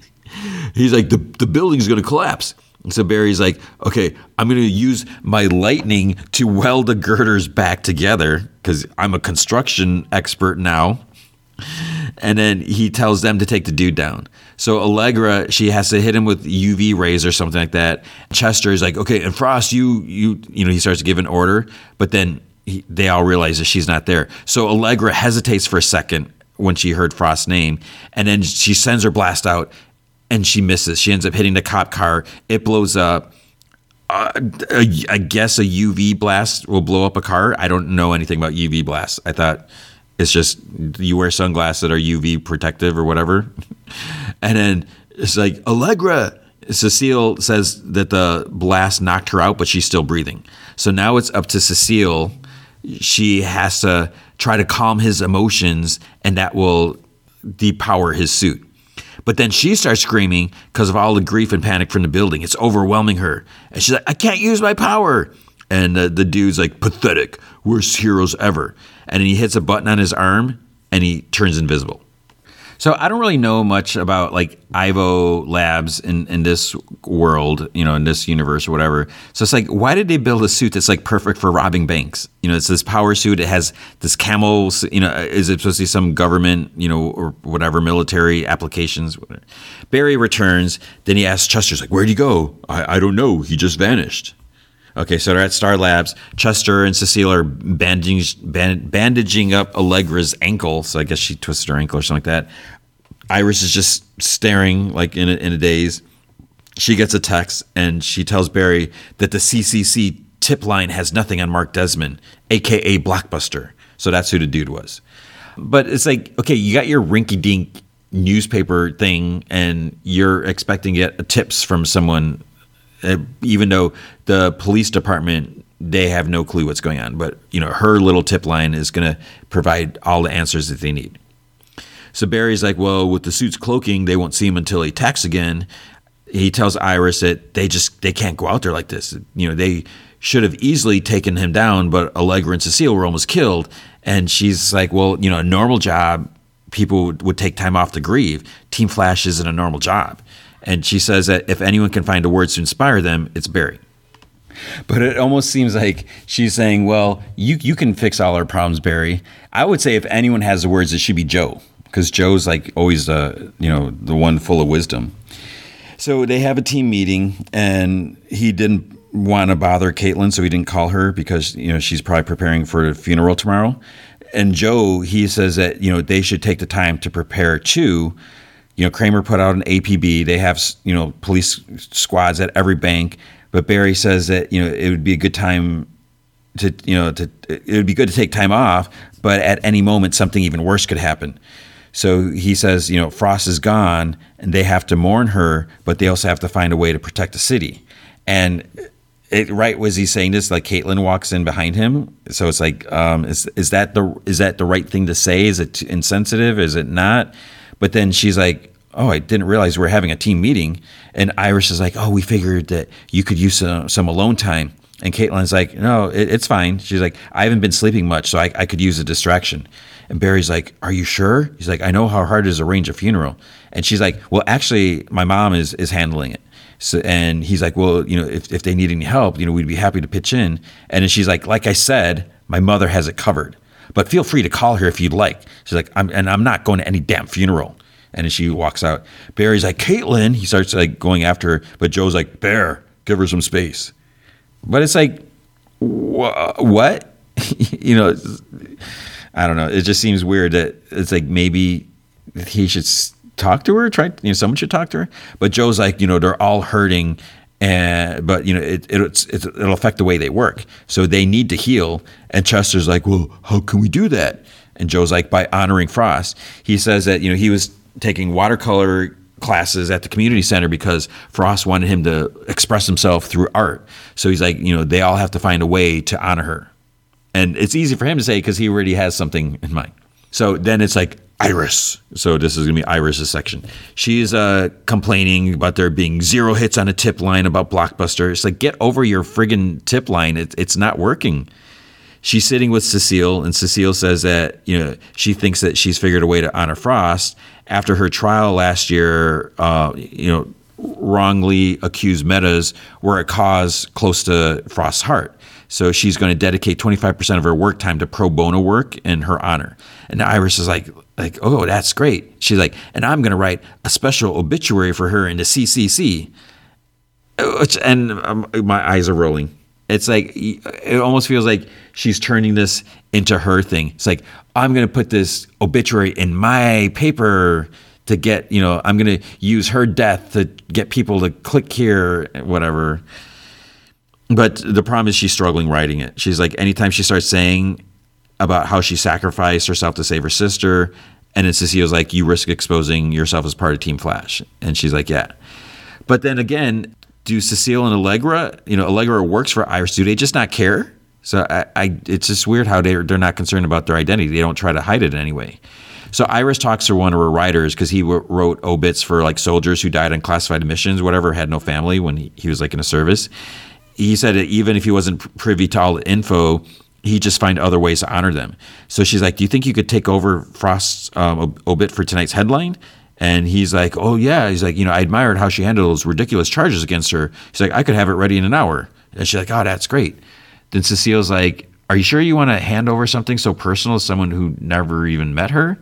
He's like, the, the building's going to collapse. So Barry's like, okay, I'm going to use my lightning to weld the girders back together because I'm a construction expert now. And then he tells them to take the dude down. So Allegra, she has to hit him with UV rays or something like that. Chester is like, okay, and Frost, you, you, you know, he starts to give an order, but then he, they all realize that she's not there. So Allegra hesitates for a second when she heard Frost's name, and then she sends her blast out, and she misses. She ends up hitting the cop car. It blows up. Uh, I guess a UV blast will blow up a car. I don't know anything about UV blasts. I thought it's just you wear sunglasses that are UV protective or whatever. [laughs] and then it's like Allegra. Cecile says that the blast knocked her out, but she's still breathing. So now it's up to Cecile. She has to try to calm his emotions, and that will depower his suit. But then she starts screaming because of all the grief and panic from the building. It's overwhelming her. And she's like, I can't use my power. And the, the dude's like, pathetic, worst heroes ever. And he hits a button on his arm and he turns invisible. So I don't really know much about like Ivo Labs in, in this world, you know, in this universe or whatever. So it's like, why did they build a suit that's like perfect for robbing banks? You know, it's this power suit. It has this camel. You know, uh, is it supposed to be some government, you know, or whatever military applications? Barry returns. Then he asks Chester's like, "Where'd he go? I, I don't know. He just vanished." Okay, so they're at Star Labs. Chester and Cecile are bandaging, band, bandaging up Allegra's ankle. So I guess she twisted her ankle or something like that. Iris is just staring like in a, in a daze. She gets a text and she tells Barry that the CCC tip line has nothing on Mark Desmond, aka Blockbuster. So that's who the dude was. But it's like, okay, you got your rinky dink newspaper thing and you're expecting to get tips from someone uh, even though the police department they have no clue what's going on but you know her little tip line is going to provide all the answers that they need. So barry's like well with the suits cloaking they won't see him until he attacks again. He tells iris that they just they can't go out there like this. You know they should have easily taken him down but allegra and cecile were almost killed. And she's like well you know a normal job people would take time off to grieve. Team flash isn't a normal job and she says that if anyone can find the words to inspire them, it's Barry. But it almost seems like she's saying, "Well, you you can fix all our problems, Barry." I would say if anyone has the words, it should be Joe, because Joe's like always the you know the one full of wisdom. So they have a team meeting, and he didn't want to bother Caitlin, so he didn't call her because you know she's probably preparing for a funeral tomorrow. And Joe, he says that you know they should take the time to prepare too you know, Kramer put out an APB. They have, you know, police squads at every bank. But Barry says that, you know, it would be a good time to, you know, to, it would be good to take time off, but at any moment, something even worse could happen. So he says, you know, Frost is gone and they have to mourn her, but they also have to find a way to protect the city. And it, right was he saying this like Caitlin walks in behind him, so it's like, um, is is that the is that the right thing to say? Is it insensitive? Is it not? But then she's like, oh, I didn't realize we are having a team meeting. And Iris is like, oh, we figured that you could use some, some alone time. And Caitlin's like, no, it, it's fine. She's like, I haven't been sleeping much, so I, I could use a distraction. And Barry's like, are you sure? He's like, I know how hard it is to arrange a funeral. And she's like, well, actually, my mom is, is handling it. So, and he's like, well, you know, if, if they need any help, you know, we'd be happy to pitch in. And then she's like, like I said, my mother has it covered. But feel free to call her if you'd like. She's like, I'm, and I'm not going to any damn funeral. And she walks out. Barry's like, Caitlin. He starts like going after her, but Joe's like, Bear, give her some space. But it's like, wh- what? [laughs] you know, I don't know. It just seems weird that it's like maybe he should talk to her. Try, you know, someone should talk to her. But Joe's like, you know, they're all hurting, and but you know, it, it it's, it'll affect the way they work. So they need to heal. And Chester's like, well, how can we do that? And Joe's like, by honoring Frost. He says that you know he was taking watercolor classes at the community center because Frost wanted him to express himself through art. So he's like, you know, they all have to find a way to honor her. And it's easy for him to say because he already has something in mind. So then it's like Iris. So this is gonna be Iris's section. She's uh, complaining about there being zero hits on a tip line about Blockbuster. It's like get over your friggin' tip line. It, it's not working. She's sitting with Cecile, and Cecile says that you know she thinks that she's figured a way to honor Frost after her trial last year. Uh, you know, wrongly accused metas were a cause close to Frost's heart. So she's going to dedicate 25% of her work time to pro bono work in her honor. And Iris is like, like, oh, that's great. She's like, and I'm going to write a special obituary for her in the CCC. And um, my eyes are rolling. It's like it almost feels like she's turning this into her thing. It's like I'm going to put this obituary in my paper to get, you know, I'm going to use her death to get people to click here, whatever. But the problem is she's struggling writing it. She's like, anytime she starts saying about how she sacrificed herself to save her sister, and then Cecile's like, you risk exposing yourself as part of Team Flash. And she's like, yeah. But then again, do Cecile and Allegra, you know, Allegra works for Iris, do they just not care? So I, I it's just weird how they're, they're not concerned about their identity. They don't try to hide it in any way. So Iris talks to one of her writers because he wrote obits for like soldiers who died on classified missions, whatever, had no family when he, he was like in a service he said even if he wasn't privy to all the info, he just find other ways to honor them. So she's like, "Do you think you could take over Frost's um, obit for tonight's headline?" And he's like, "Oh yeah." He's like, "You know, I admired how she handled those ridiculous charges against her." He's like, "I could have it ready in an hour." And she's like, "Oh, that's great." Then Cecile's like, "Are you sure you want to hand over something so personal to someone who never even met her?"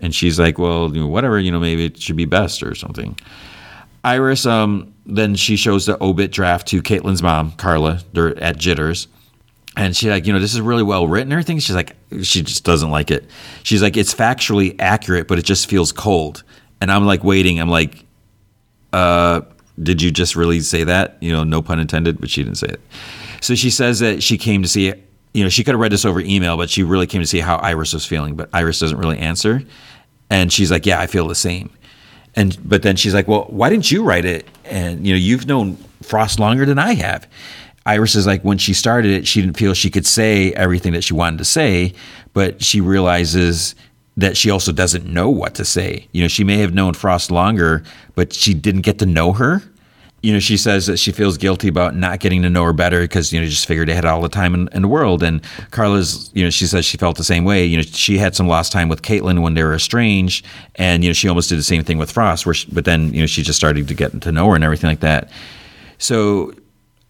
And she's like, "Well, you know, whatever. You know, maybe it should be best or something." Iris, um, then she shows the obit draft to Caitlin's mom, Carla. At Jitters. And she's like, you know, this is really well written. Everything. She's like, she just doesn't like it. She's like, it's factually accurate, but it just feels cold. And I'm like waiting. I'm like, uh, did you just really say that? You know, no pun intended, but she didn't say it. So she says that she came to see, you know, she could have read this over email, but she really came to see how Iris was feeling. But Iris doesn't really answer. And she's like, yeah, I feel the same. And but then she's like, "Well, why didn't you write it?" And you know, you've known Frost longer than I have. Iris is like, when she started it, she didn't feel she could say everything that she wanted to say, but she realizes that she also doesn't know what to say. You know, she may have known Frost longer, but she didn't get to know her you know, she says that she feels guilty about not getting to know her better because, you know, just figured they had all the time in, in, the world. And Carla's, you know, she says she felt the same way. You know, she had some lost time with Caitlin when they were estranged. And, you know, she almost did the same thing with Frost, where she, but then, you know, she just started to get to know her and everything like that. So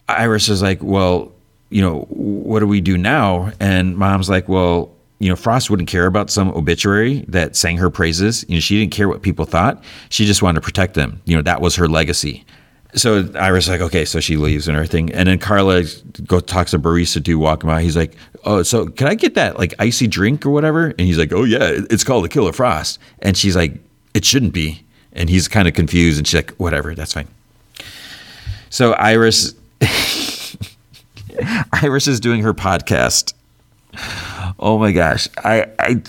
Iris is like, well, you know, what do we do now? And mom's like, well, you know, Frost wouldn't care about some obituary that sang her praises. You know, she didn't care what people thought. She just wanted to protect them. You know, that was her legacy so Iris is like, okay, so she leaves and everything, and then Carla go talks to barista to walk by. He's like, oh, so can I get that like icy drink or whatever? And he's like, oh yeah, it's called a Killer Frost. And she's like, it shouldn't be. And he's kind of confused, and she's like, whatever, that's fine. So Iris, [laughs] Iris is doing her podcast. Oh my gosh, I, I,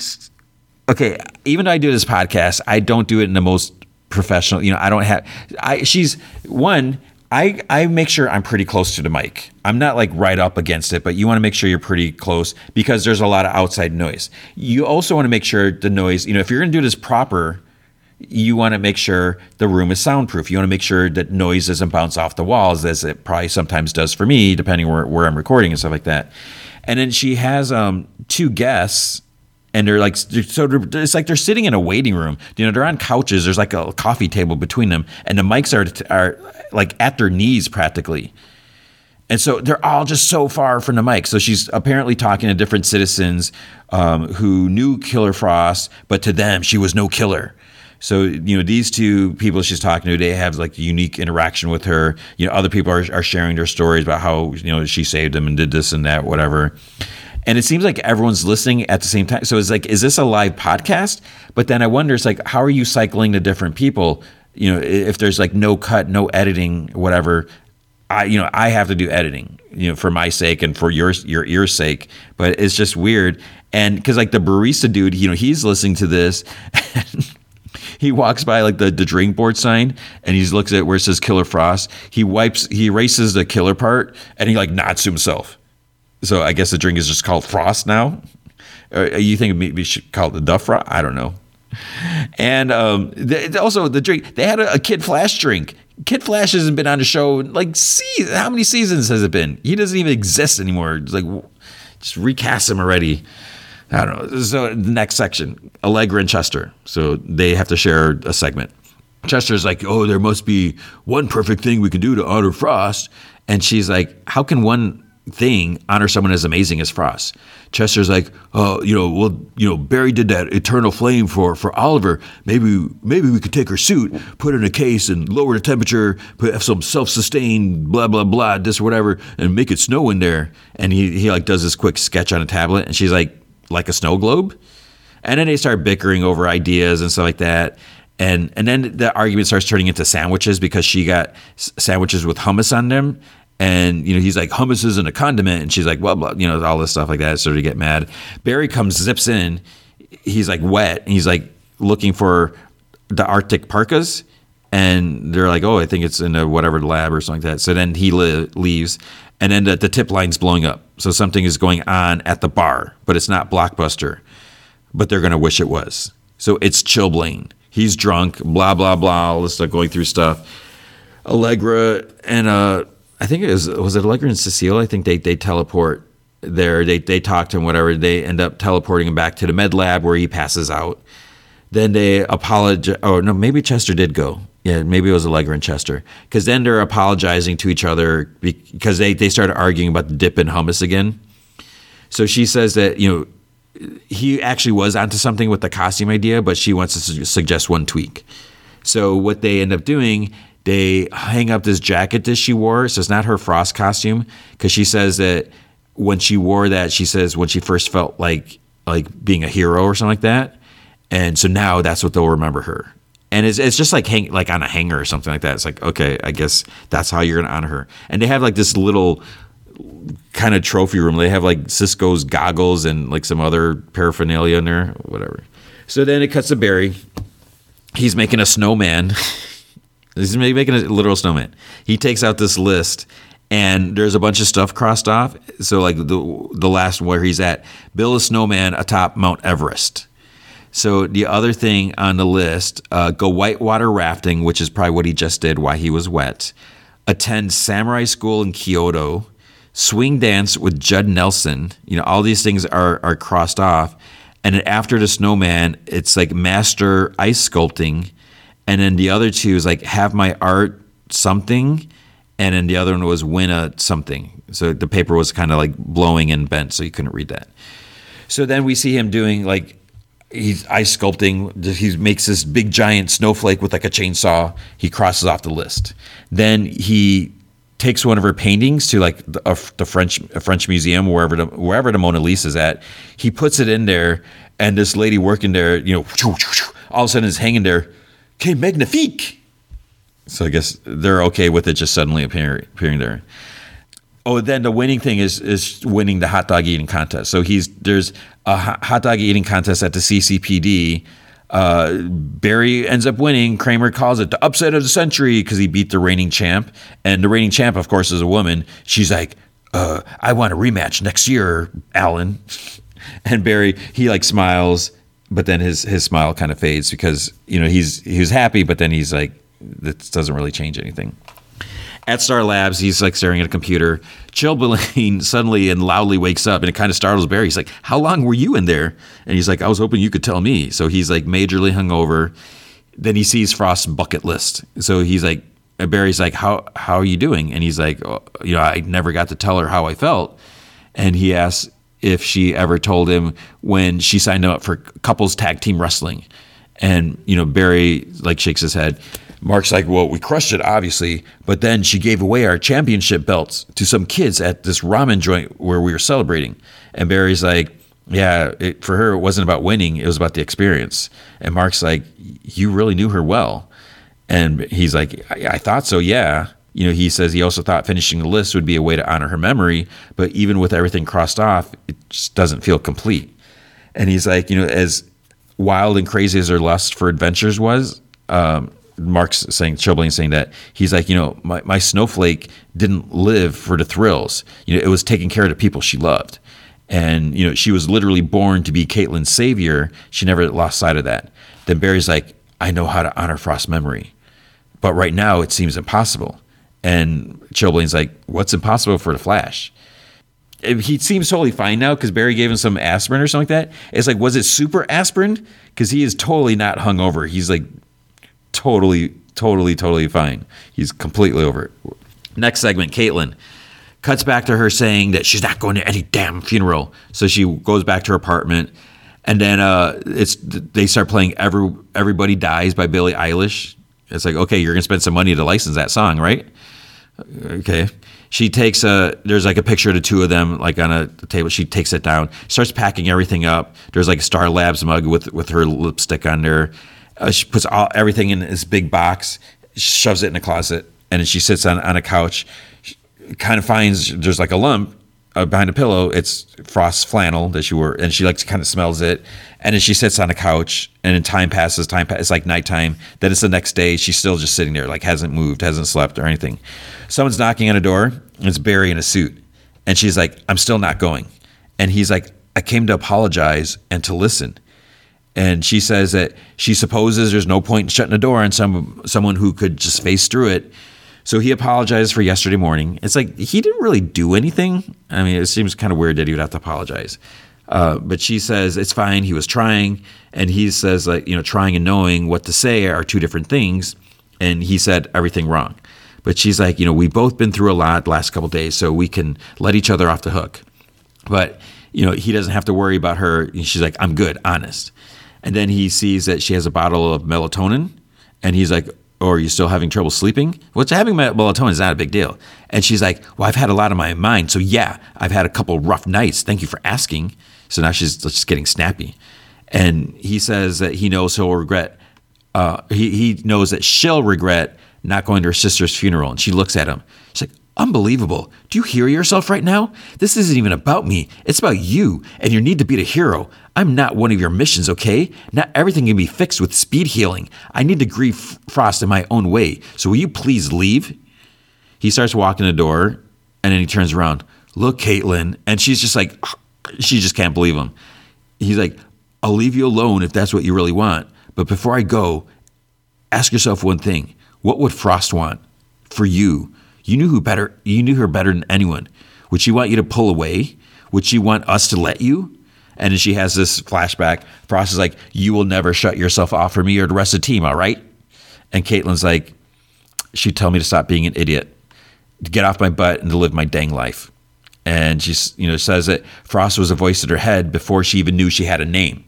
okay. Even though I do this podcast, I don't do it in the most professional. You know, I don't have. I she's one. I, I make sure I'm pretty close to the mic. I'm not like right up against it, but you want to make sure you're pretty close because there's a lot of outside noise. You also want to make sure the noise, you know, if you're going to do this proper, you want to make sure the room is soundproof. You want to make sure that noise doesn't bounce off the walls as it probably sometimes does for me, depending where, where I'm recording and stuff like that. And then she has um, two guests and they're like so they're, it's like they're sitting in a waiting room. You know they're on couches. There's like a coffee table between them and the mics are are like at their knees practically. And so they're all just so far from the mic. So she's apparently talking to different citizens um, who knew killer frost but to them she was no killer. So you know these two people she's talking to, they have like unique interaction with her. You know, other people are, are sharing their stories about how you know she saved them and did this and that, whatever and it seems like everyone's listening at the same time. So it's like, is this a live podcast? But then I wonder, it's like, how are you cycling to different people? You know, if there's like no cut, no editing, whatever. I, you know, I have to do editing, you know, for my sake and for your your ear's sake. But it's just weird, and because like the barista dude, you know, he's listening to this. [laughs] he walks by like the, the drink board sign and he looks at where it says Killer Frost. He wipes, he erases the killer part and he like nods to himself. So I guess the drink is just called Frost now. Or you think maybe should call it the Frost? I don't know. And um, also the drink. They had a, a Kid Flash drink. Kid Flash hasn't been on the show like see how many seasons has it been? He doesn't even exist anymore. It's like just recast him already. I don't know. So the next section, Allegra and Chester. So they have to share a segment. Chester's like, oh, there must be one perfect thing we can do to honor Frost. And she's like, how can one thing honor someone as amazing as Frost? Chester's like, oh, you know, well, you know, Barry did that eternal flame for for Oliver. Maybe maybe we could take her suit, put it in a case, and lower the temperature, put some self-sustained blah blah blah, this or whatever, and make it snow in there. And he he like does this quick sketch on a tablet, and she's like, like a snow globe. And then they start bickering over ideas and stuff like that and and then the argument starts turning into sandwiches because she got sandwiches with hummus on them and you know he's like hummus isn't a condiment. And she's like well blah, you know all this stuff like that. So they get mad. Barry comes zips in. He's like wet. And he's like looking for the arctic parkas. And they're like oh i think it's in a whatever lab or something like that. So then he li- leaves. And then the, the tip line's blowing up. So something is going on at the bar but it's not blockbuster. But they're going to wish it was. So it's chilblain he's drunk, blah blah blah, all this stuff going through stuff. Allegra and uh, I think it was was it Allegra and Cecile. I think they they teleport there. They they talk to him, whatever. They end up teleporting him back to the med lab where he passes out. Then they apologize. Oh no, maybe Chester did go. Yeah, maybe it was Allegra and Chester. Because then they're apologizing to each other because they they started arguing about the dip in hummus again. So she says that you know he actually was onto something with the costume idea, but she wants to su- suggest one tweak. So what they end up doing, they hang up this jacket that she wore. So it's not her frost costume because she says that when she wore that, she says when she first felt like like being a hero or something like that. And so now that's what they'll remember her. And it's, it's just like hang like on a hanger or something like that. It's like okay, I guess that's how you're gonna honor her. And they have like this little kind of trophy room. They have like Cisco's goggles and like some other paraphernalia in there, whatever. So then it cuts to Barry. He's making a snowman. [laughs] He's making a literal snowman. He takes out this list and there's a bunch of stuff crossed off. So like the the last where he's at, build a snowman atop Mount Everest. So the other thing on the list, uh, go whitewater rafting, which is probably what he just did while he was wet. Attend samurai school in Kyoto swing dance with Judd Nelson. You know, all these things are are crossed off. And then after the snowman, it's like master ice sculpting. And then the other two is like have my art something. And then the other one was win a something. So the paper was kind of like blowing and bent, so you couldn't read that. So then we see him doing like he's ice sculpting. He makes this big giant snowflake with like a chainsaw. He crosses off the list. Then he takes one of her paintings to like the, uh, the French French museum wherever the, wherever the Mona Lisa is at. He puts it in there, and this lady working there, you know, all of a sudden is hanging there. Okay, magnifique. So I guess they're okay with it just suddenly appearing, appearing there. Oh, then the winning thing is is winning the hot dog eating contest. So he's there's a hot dog eating contest at the CCPD uh, Barry ends up winning. Kramer calls it the upset of the century because he beat the reigning champ. And the reigning champ, of course, is a woman. She's like, uh, I want a rematch next year, Alan. [laughs] and Barry, he like smiles, but then his his smile kind of fades because you know he's he was happy, but then he's like, this doesn't really change anything. At Star Labs, he's like staring at a computer. Chilblain [laughs] suddenly and loudly wakes up and it kind of startles Barry. He's like, How long were you in there? And he's like, I was hoping you could tell me. So he's like majorly hungover. Then he sees Frost's bucket list. So he's like, Barry's like, How how are you doing? And he's like, oh, you know, I never got to tell her how I felt. And he asks if she ever told him when she signed him up for couples tag team wrestling. And, you know, Barry like shakes his head. Mark's like, well, we crushed it, obviously, but then she gave away our championship belts to some kids at this ramen joint where we were celebrating. And Barry's like, yeah, it, for her, it wasn't about winning, it was about the experience. And Mark's like, you really knew her well. And he's like, I, I thought so, yeah. You know, he says he also thought finishing the list would be a way to honor her memory, but even with everything crossed off, it just doesn't feel complete. And he's like, you know, as wild and crazy as her lust for adventures was, um, Mark's saying, Chilblain saying that he's like, you know, my, my snowflake didn't live for the thrills. You know, it was taking care of the people she loved. and you know she was literally born to be Caitlin's savior. She never lost sight of that. Then Barry's like, I know how to honor Frost's memory, but right now it seems impossible. And Chilblain's like, What's impossible for the Flash? He seems totally fine now because Barry gave him some aspirin or something like that. It's like, was it super aspirin? Because he is totally not hungover. He's like totally, totally, totally fine. He's completely over it. Next segment, Caitlin cuts back to her saying that she's not going to any damn funeral. So she goes back to her apartment, and then uh, it's they start playing "Every Everybody Dies" by Billie Eilish. It's like, okay, you're gonna spend some money to license that song, right? Okay. She takes a there's like a picture of the two of them like on a table. She takes it down, starts packing everything up. There's like a Star Labs mug with with her lipstick on there. Uh, she puts all everything in this big box, shoves it in a closet, and she sits on on a couch. She kind of finds there's like a lump uh, behind a pillow. It's Frost's flannel that she wore, and she like kind of smells it. And then she sits on a couch, and then time passes. Time passes. It's like nighttime. Then it's the next day. She's still just sitting there, like hasn't moved, hasn't slept or anything. Someone's knocking on a door. And it's Barry in a suit, and she's like, "I'm still not going." And he's like, "I came to apologize and to listen." And she says that she supposes there's no point in shutting the door on some someone who could just face through it so he apologized for yesterday morning. It's like he didn't really do anything. I mean, it seems kind of weird that he would have to apologize. Uh, but she says it's fine. He was trying, and he says like you know, trying and knowing what to say are two different things. And he said everything wrong. But she's like, you know, we've both been through a lot the last couple days, so we can let each other off the hook. But you know, he doesn't have to worry about her. She's like, I'm good, honest. And then he sees that she has a bottle of melatonin, and he's like, or are you still having trouble sleeping? What's having melatonin is not a big deal. And she's like, well, I've had a lot on my mind. So yeah, I've had a couple rough nights. Thank you for asking. So now she's just getting snappy. And he says that he knows he'll regret, uh, he, he knows that she'll regret not going to her sister's funeral. And she looks at him. She's like, Unbelievable. Do you hear yourself right now? This isn't even about me. It's about you and your need to be the hero. I'm not one of your missions, okay? Not everything can be fixed with speed healing. I need to grieve Frost in my own way. So will you please leave? He starts walking the door and then he turns around. Look, Caitlin. And she's just like, [clears throat] she just can't believe him. He's like, I'll leave you alone if that's what you really want. But before I go, ask yourself one thing. What would Frost want for you? You knew who better. You knew her better than anyone. Would she want you to pull away? Would she want us to let you? And then she has this flashback. Frost is like, "You will never shut yourself off from me or the rest of the team, all right?" And Caitlin's like, "She'd tell me to stop being an idiot, to get off my butt, and to live my dang life." And she, you know, says that Frost was a voice in her head before she even knew she had a name.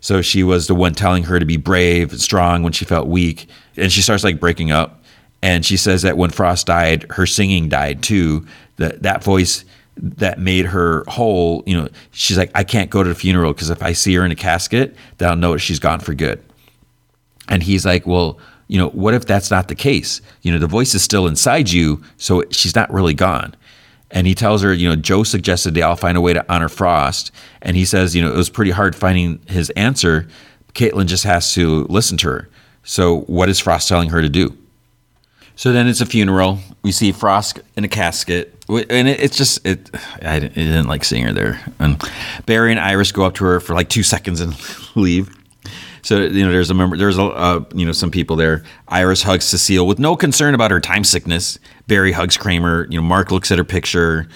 So she was the one telling her to be brave and strong when she felt weak. And she starts like breaking up. And she says that when Frost died, her singing died too. That that voice that made her whole, you know, she's like, I can't go to the funeral because if I see her in a casket, then I'll know she's gone for good. And he's like, Well, you know, what if that's not the case? You know, the voice is still inside you, so she's not really gone. And he tells her, you know, Joe suggested they all find a way to honor Frost. And he says, you know, it was pretty hard finding his answer. Caitlin just has to listen to her. So, what is Frost telling her to do? So then it's a funeral. We see Frost in a casket, and it's just it. I didn't, like seeing her there. And Barry and Iris go up to her for like two seconds and [laughs] leave. So you know, there's a member. There's a uh, you know some people there. Iris hugs Cecile with no concern about her time sickness. Barry hugs Kramer. You know, Mark looks at her picture.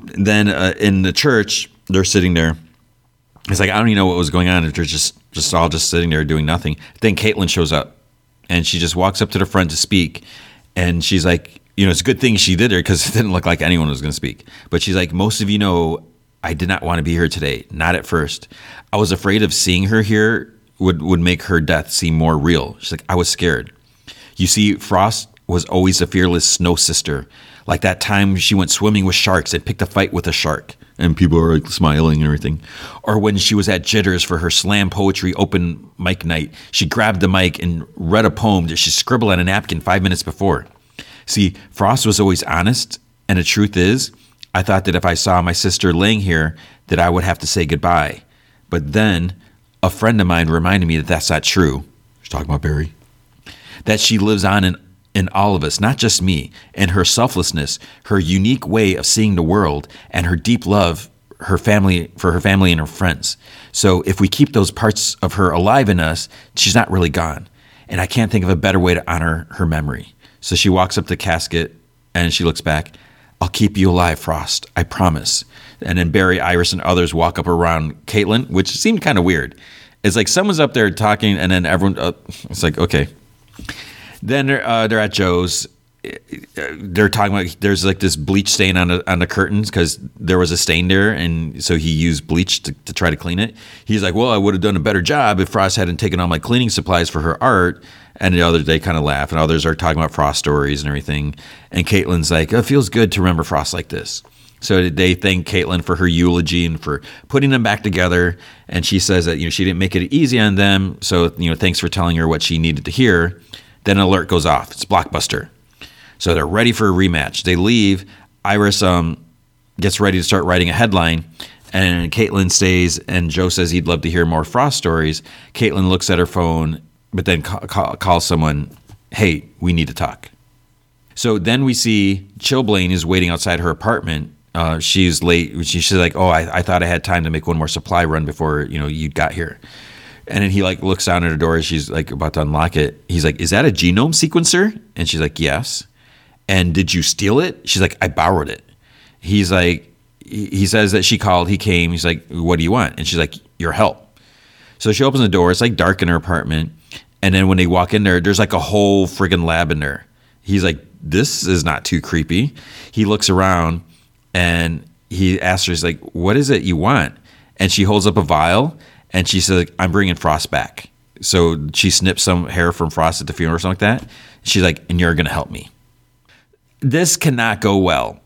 Then uh, in the church, they're sitting there. It's like I don't even know what was going on. They're just just all just sitting there doing nothing. Then Caitlin shows up and she just walks up to the front to speak and she's like you know it's a good thing she did there because [laughs] it didn't look like anyone was going to speak. But she's like most of you know i did not want to be here today not at first. I was afraid of seeing her here would would make her death seem more real. She's like i was scared. You see frost was always a fearless snow sister. Like that time she went swimming with sharks and picked a fight with a shark and people are like smiling and everything. Or when she was at Jitters for her slam poetry open mic night, she grabbed the mic and read a poem that she scribbled on a napkin five minutes before. See, Frost was always honest, and the truth is, I thought that if I saw my sister laying here, that I would have to say goodbye. But then a friend of mine reminded me that that's not true. She's talking about Barry. That she lives on in in all of us, not just me, and her selflessness, her unique way of seeing the world, and her deep love her family for her family and her friends. So if we keep those parts of her alive in us, she's not really gone. And I can't think of a better way to honor her memory. So she walks up the casket and she looks back. I'll keep you alive, Frost. I promise. And then Barry, Iris, and others walk up around Caitlin, which seemed kind of weird. It's like someone's up there talking, and then everyone. Uh, it's like okay. Then they're, uh, they're at Joe's. They're talking about there's like this bleach stain on the on the curtains because there was a stain there, and so he used bleach to, to try to clean it. He's like, "Well, I would have done a better job if Frost hadn't taken all my cleaning supplies for her art." And the others they kind of laugh, and others are talking about Frost stories and everything. And Caitlin's like, "It feels good to remember Frost like this." So they thank Caitlin for her eulogy and for putting them back together. And she says that you know she didn't make it easy on them. So you know thanks for telling her what she needed to hear. Then an alert goes off. It's blockbuster. So they're ready for a rematch. They leave. Iris um, gets ready to start writing a headline. And Caitlin stays, and Joe says he'd love to hear more Frost stories. Caitlin looks at her phone, but then call, call, calls someone, Hey, we need to talk. So then we see Chilblain is waiting outside her apartment. Uh, she's late. She, she's like, "Oh, I, I thought I had time to make one more supply run before you know you got here." And then he like looks down at her door. She's like about to unlock it. He's like, "Is that a genome sequencer?" And she's like, "Yes." And did you steal it? She's like, "I borrowed it." He's like, he says that she called. He came. He's like, "What do you want?" And she's like, "Your help." So she opens the door. It's like dark in her apartment. And then when they walk in there, there's like a whole friggin' lab in there. He's like, "This is not too creepy." He looks around and he asks her, he's like, "What is it you want?" And she holds up a vial, and she says, "I'm bringing Frost back." So she snips some hair from Frost at the funeral or something like that. She's like, "And you're to help me." This cannot go well.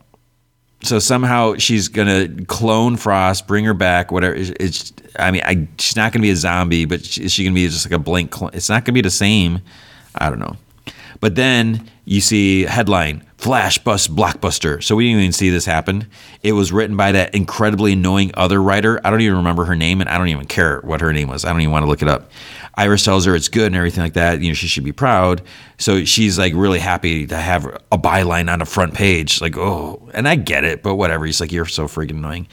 So somehow she's to clone Frost, bring her back, whatever. It's, I mean, I, she's not to be a zombie, but is she to be just like a blank clone? It's not to be the same. I don't know. But then you see headline Flash Bus Blockbuster. So we didn't even see this happen. It was written by that incredibly annoying other writer. I don't even remember her name, and I don't even care what her name was. I don't even want to look it up. Iris tells her it's good and everything like that. You know, she should be proud. So she's like really happy to have a byline on the front page. Like, oh, and I get it, but whatever. He's like, you're so freaking annoying.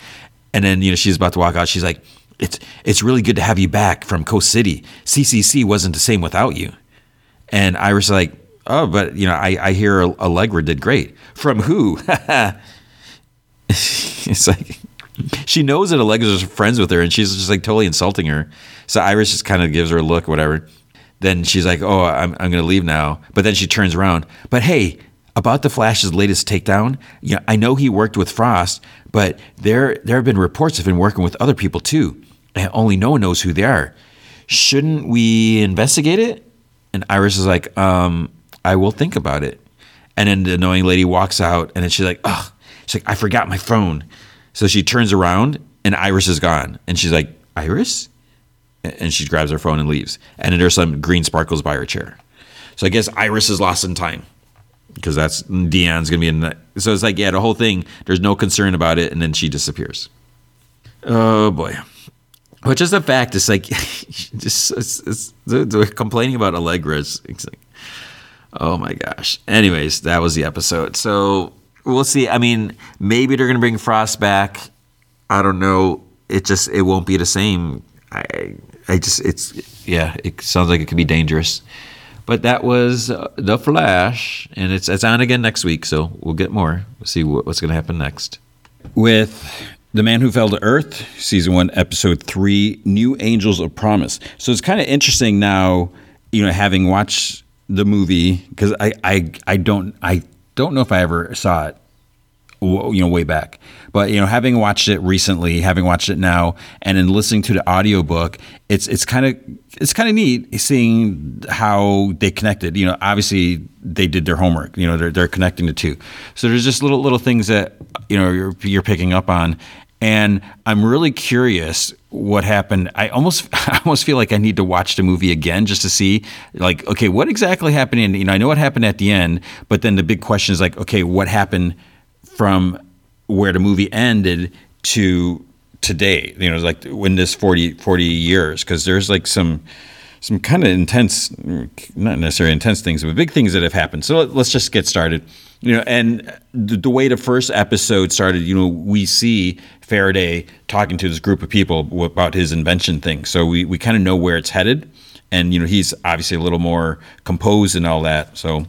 And then you know she's about to walk out. She's like, it's it's really good to have you back from Coast City. CCC wasn't the same without you. And Iris is like, oh, but you know, I, I hear Allegra did great. From who? [laughs] it's like she knows that Allegra's friends with her, and she's just like totally insulting her. So Iris just kind of gives her a look, whatever. Then she's like, "Oh, I'm I'm to leave now." But then she turns around. But hey, about the Flash's latest takedown, you know, I know he worked with Frost, but there there have been reports of him working with other people too, and only no one knows who they are. Shouldn't we investigate it? And Iris is like, um, I will think about it. And then the annoying lady walks out, and then she's like, "Oh, she's like, I forgot my phone." So she turns around, and Iris is gone, and she's like, "Iris," and she grabs her phone and leaves. And then there's some green sparkles by her chair. So I guess Iris is lost in time because that's Dion's gonna be in. The, so it's like, yeah, the whole thing. There's no concern about it, and then she disappears. Oh boy. But just the fact, it's like, [laughs] just it's, it's, they're complaining about Allegra. It's, it's like, Oh my gosh. Anyways, that was the episode. So we'll see. I mean, maybe they're gonna bring Frost back. I don't know. It just it won't be the same. I I just it's yeah. It sounds like it could be dangerous. But that was uh, the Flash, and it's it's on again next week. So we'll get more. We'll see what, what's gonna happen next. With the Man Who Fell to Earth, season one, episode three, New Angels of Promise. So it's kind of interesting now, you know, having watched the movie because I, I I don't I don't know if I ever saw it you know way back. But you know having watched it recently having watched it now and in listening to the audiobook it's it's kind of it's kind of neat seeing how they connected. You know obviously they did their homework you know they're, they're connecting the two. So there's just little little things that you know you're, you're picking up on. And I'm really curious what happened. I almost [laughs] I almost feel like I need to watch the movie again just to see like okay, what exactly happened in you know, I know what happened at the end, but then the big question is like, okay, what happened from where the movie ended to today? You know, like when this 40, 40 years because there's like some some kind of intense not necessarily intense things, but big things that have happened. So let's just get started. You know, and the, the way the first episode started, you know, we see Faraday talking to this group of people about his invention thing. So we, we kind of know where it's headed. And, you know, he's obviously a little more composed and all that. So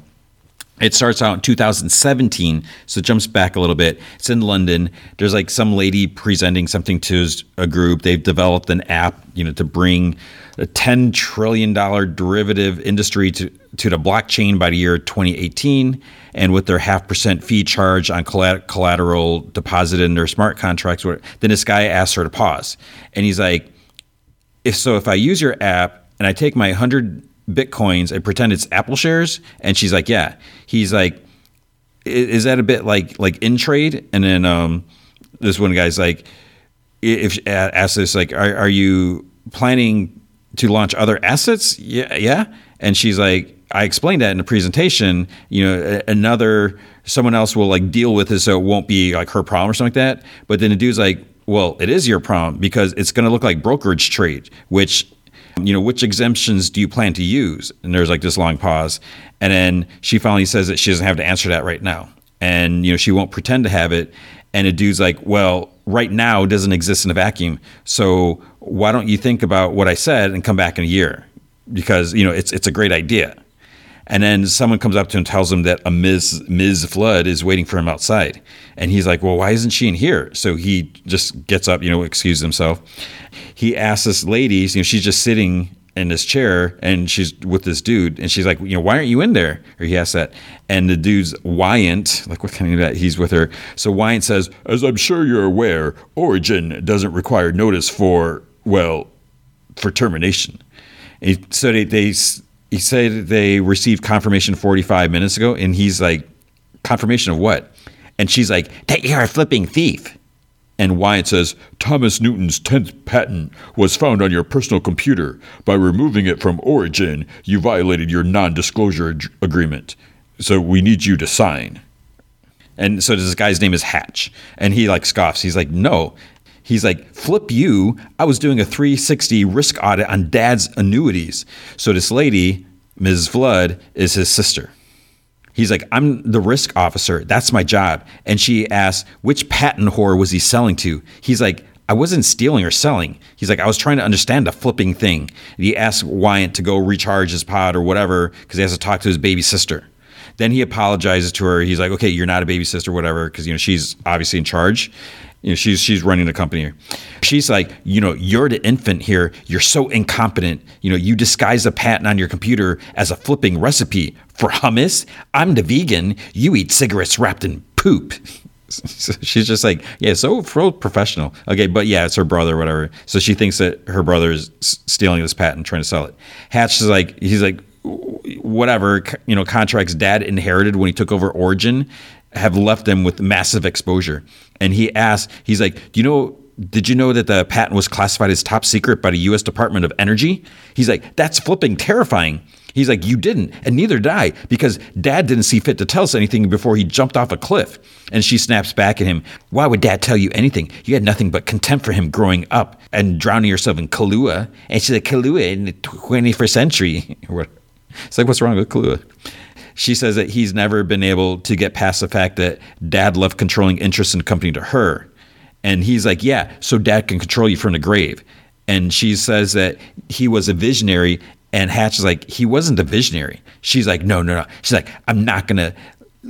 it starts out in 2017, so it jumps back a little bit. It's in London. There's like some lady presenting something to a group. They've developed an app, you know, to bring a 10 trillion dollar derivative industry to to the blockchain by the year 2018. And with their half percent fee charge on collateral deposited in their smart contracts, then this guy asks her to pause, and he's like, "If so, if I use your app and I take my hundred bitcoins and pretend it's Apple shares? And she's like, yeah. He's like, is that a bit like like in trade? And then um, this one guy's like, if asks this like, are, are you planning to launch other assets? Yeah, yeah. And she's like, I explained that in the presentation. You know, another someone else will like deal with it, so it won't be like her problem or something like that. But then the dude's like, well, it is your problem because it's going to look like brokerage trade, which you know, which exemptions do you plan to use? And there's like this long pause. And then she finally says that she doesn't have to answer that right now. And, you know, she won't pretend to have it. And the dude's like, well, right now doesn't exist in a vacuum. So why don't you think about what I said and come back in a year? Because, you know, it's, it's a great idea. And then someone comes up to him and tells him that a Ms. Ms. Flood is waiting for him outside. And he's like, Well, why isn't she in here? So he just gets up, you know, excuses himself. He asks this lady, you know, she's just sitting in this chair and she's with this dude and she's like, you know, why aren't you in there? Or he asks that. And the dude's Wyant, like what kind of that he's with her. So Wyant says, As I'm sure you're aware, Origin doesn't require notice for, well, for termination. And so they, they he said they received confirmation 45 minutes ago, and he's like, confirmation of what? And she's like, that you're a flipping thief. And Wyant says, Thomas Newton's 10th patent was found on your personal computer. By removing it from Origin, you violated your non disclosure agreement. So we need you to sign. And so this guy's name is Hatch. And he like scoffs. He's like, no, He's like, flip you. I was doing a 360 risk audit on dad's annuities. So this lady, Ms. Flood, is his sister. He's like, I'm the risk officer. That's my job. And she asks, which patent whore was he selling to? He's like, I wasn't stealing or selling. He's like, I was trying to understand the flipping thing. And he asks Wyant to go recharge his pod or whatever because he has to talk to his baby sister. Then he apologizes to her. He's like, okay, you're not a baby sister, whatever, because you know she's obviously in charge. You know, she's she's running the company. Here. She's like, you know, you're the infant here. You're so incompetent. You know, you disguise a patent on your computer as a flipping recipe for hummus. I'm the vegan. You eat cigarettes wrapped in poop. [laughs] She's just like, yeah, so professional. Okay, but yeah, it's her brother, whatever. So she thinks that her brother is stealing this patent, trying to sell it. Hatch is like, he's like, whatever, you know, contracts dad inherited when he took over Origin have left them with massive exposure. And he asked, he's like, do you know did you know that the patent was classified as top secret by the US Department of Energy? He's like, that's flipping terrifying. He's like, you didn't, and neither did I, because dad didn't see fit to tell us anything before he jumped off a cliff. And she snaps back at him, Why would dad tell you anything? You had nothing but contempt for him growing up and drowning yourself in Kahlua. And she's like, Kahlua in the 21st century. [laughs] it's like, what's wrong with Kahlua? She says that he's never been able to get past the fact that dad left controlling interest in the company to her. And he's like, yeah, so dad can control you from the grave. And she says that he was a visionary. And Hatch is like, he wasn't a visionary. She's like, no, no, no. She's like, I'm not going to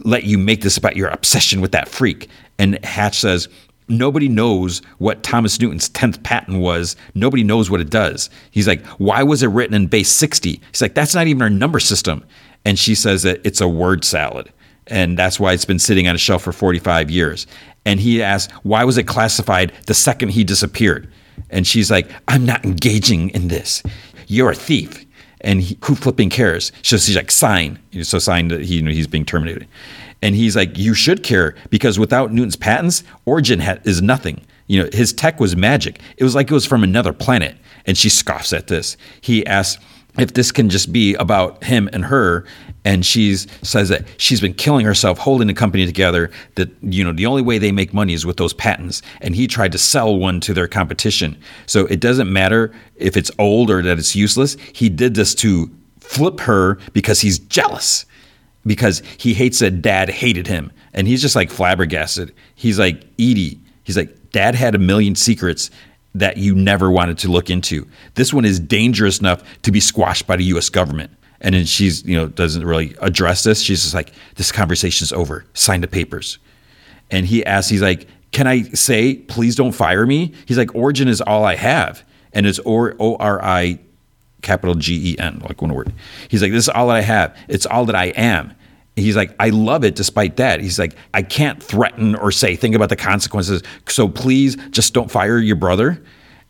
let you make this about your obsession with that freak. And Hatch says, nobody knows what Thomas Newton's 10th patent was. Nobody knows what it does. He's like, why was it written in base 60? He's like, that's not even our number system. And she says that it's a word salad. And that's why it's been sitting on a shelf for 45 years. And he asks why was it classified the second he disappeared? And she's like i'm not engaging in this. You're a thief. And he, who flipping cares? So she's like sign. So sign that he, you know, he's being terminated and he's like you should care because without newton's patents origin ha- is nothing. You know his tech was magic. It was like it was from another planet. And she scoffs at this. He asks if this can just be about him and her. And she says that she's been killing herself holding the company together that you know the only way they make money is with those patents. And he tried to sell one to their competition. So it doesn't matter if it's old or that it's useless. He did this to flip her because he's jealous because he hates that dad hated him. And he's just like flabbergasted. He's like, Edie, he's like, dad had a million secrets that you never wanted to look into. This one is dangerous enough to be squashed by the US government. And then she's, you know, doesn't really address this. She's just like, this conversation's over. Sign the papers. And he asks, he's like, can I say, please don't fire me? He's like, Origin is all I have. And it's O R I capital G E N, like one word. He's like, this is all that I have. It's all that I am. He's like, I love it despite that. He's like, I can't threaten or say, think about the consequences. So please just don't fire your brother.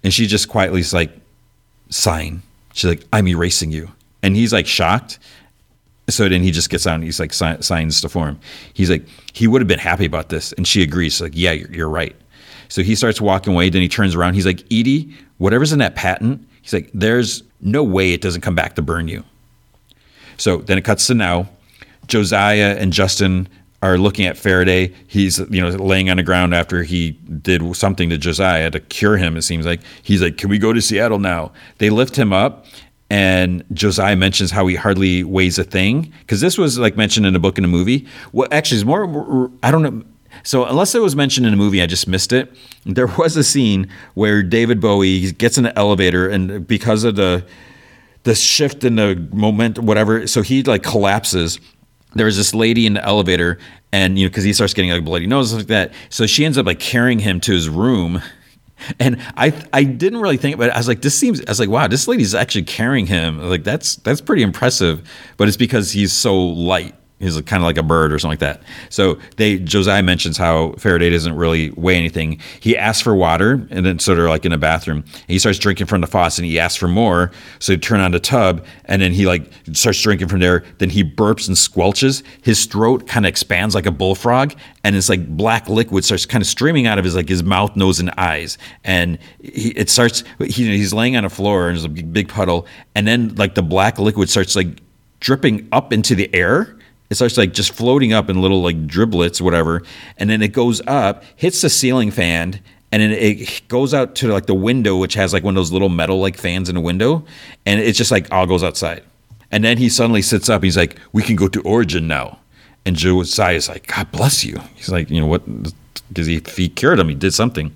And she just quietly is like, sign. She's like, I'm erasing you. And he's like shocked. So then he just gets out and he's like, si- signs the form. He's like, he would have been happy about this. And she agrees. She's like, yeah, you're, you're right. So he starts walking away. Then he turns around. He's like, Edie, whatever's in that patent, he's like, there's no way it doesn't come back to burn you. So then it cuts to now. Josiah and Justin are looking at Faraday. He's you know laying on the ground after he did something to Josiah to cure him. It seems like he's like, "Can we go to Seattle now?" They lift him up, and Josiah mentions how he hardly weighs a thing because this was like mentioned in a book and a movie. Well, actually, it's more. I don't know. So unless it was mentioned in a movie, I just missed it. There was a scene where David Bowie gets in an elevator, and because of the the shift in the moment, whatever, so he like collapses. There's this lady in the elevator and you know because he starts getting like bloody nose like that. So she ends up like carrying him to his room. [laughs] And i i didn't really think about it i was like this seems i was like wow this lady's actually carrying him. Like that's that's pretty impressive but it's because he's so light He's kind of like a bird or something like that. So they Josiah mentions how Faraday doesn't really weigh anything. He asks for water and then sort of like in a bathroom. he starts drinking from the faucet and he asks for more. So he turn on the tub and then he like starts drinking from there. Then he burps and squelches. His throat kind of expands like a bullfrog and it's like black liquid starts kind of streaming out of his like his mouth, nose, and eyes. And he, it starts he, he's laying on a floor and there's a big puddle and then like the black liquid starts like dripping up into the air it starts like just floating up in little like driblets, whatever, and then it goes up, hits the ceiling fan, and then it goes out to like the window, which has like one of those little metal like fans in the window, and it's just like all goes outside. And then he suddenly sits up. He's like, "We can go to Origin now." And Josiah is like, "God bless you." He's like, "You know what? Because he, he cured him, he did something."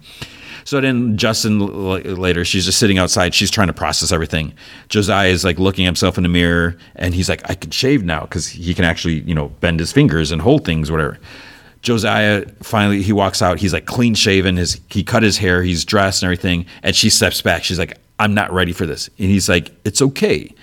So then Justin later, she's just sitting outside. She's trying to process everything. Josiah is like looking himself in the mirror, and he's like, "I can shave now because he can actually, you know, bend his fingers and hold things, whatever." Josiah finally he walks out. He's like clean shaven. His he cut his hair. He's dressed and everything. And she steps back. She's like, "I'm not ready for this." And he's like, "It's okay."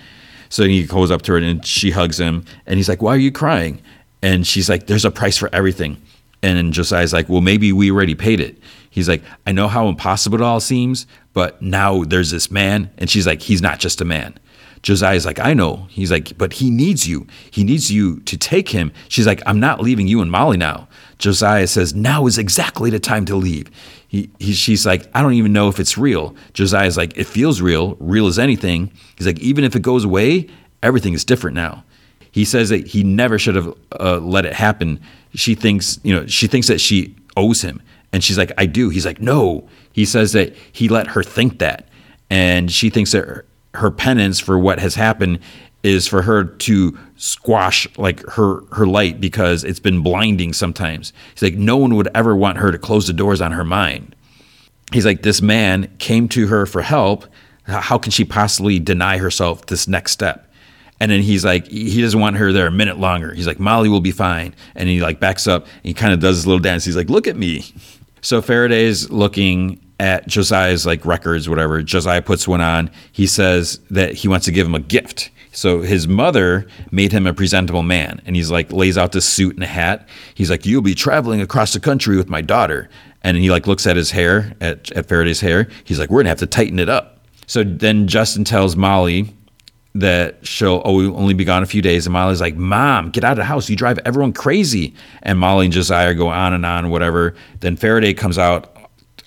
So he goes up to her and she hugs him. And he's like, "Why are you crying?" And she's like, "There's a price for everything." And Josiah's like, "Well, maybe we already paid it." He's like, I know how impossible it all seems, but now there's this man. And she's like, he's not just a man. Josiah's like, I know. He's like, but he needs you. He needs you to take him. She's like, I'm not leaving you and Molly now. Josiah says, now is exactly the time to leave. He, he, she's like, I don't even know if it's real. Josiah's like, it feels real, real as anything. He's like, even if it goes away, everything is different now. He says that he never should have uh, let it happen. She thinks, you know, she thinks that she owes him. And she's like, I do. He's like, no. He says that he let her think that. And she thinks that her, penance for what has happened is for her to squash like her her light because it's been blinding sometimes. He's like, no one would ever want her to close the doors on her mind. He's like, this man came to her for help. How can she possibly deny herself this next step? And then he's like, he doesn't want her there a minute longer. He's like, Molly will be fine. And he like backs up. he kind of does his little dance. He's like, look at me. [laughs] So Faraday's looking at Josiah's like records, whatever. Josiah puts one on. He says that he wants to give him a gift. So his mother made him a presentable man, and he's like lays out this suit and a hat. He's like, "You'll be traveling across the country with my daughter," and he like looks at his hair at, at Faraday's hair. He's like, "We're gonna have to tighten it up." So then Justin tells Molly that she'll only be gone a few days. And Molly's like, Mom, get out of the house. You drive everyone crazy. And Molly and Josiah go on and on, whatever. Then Faraday comes out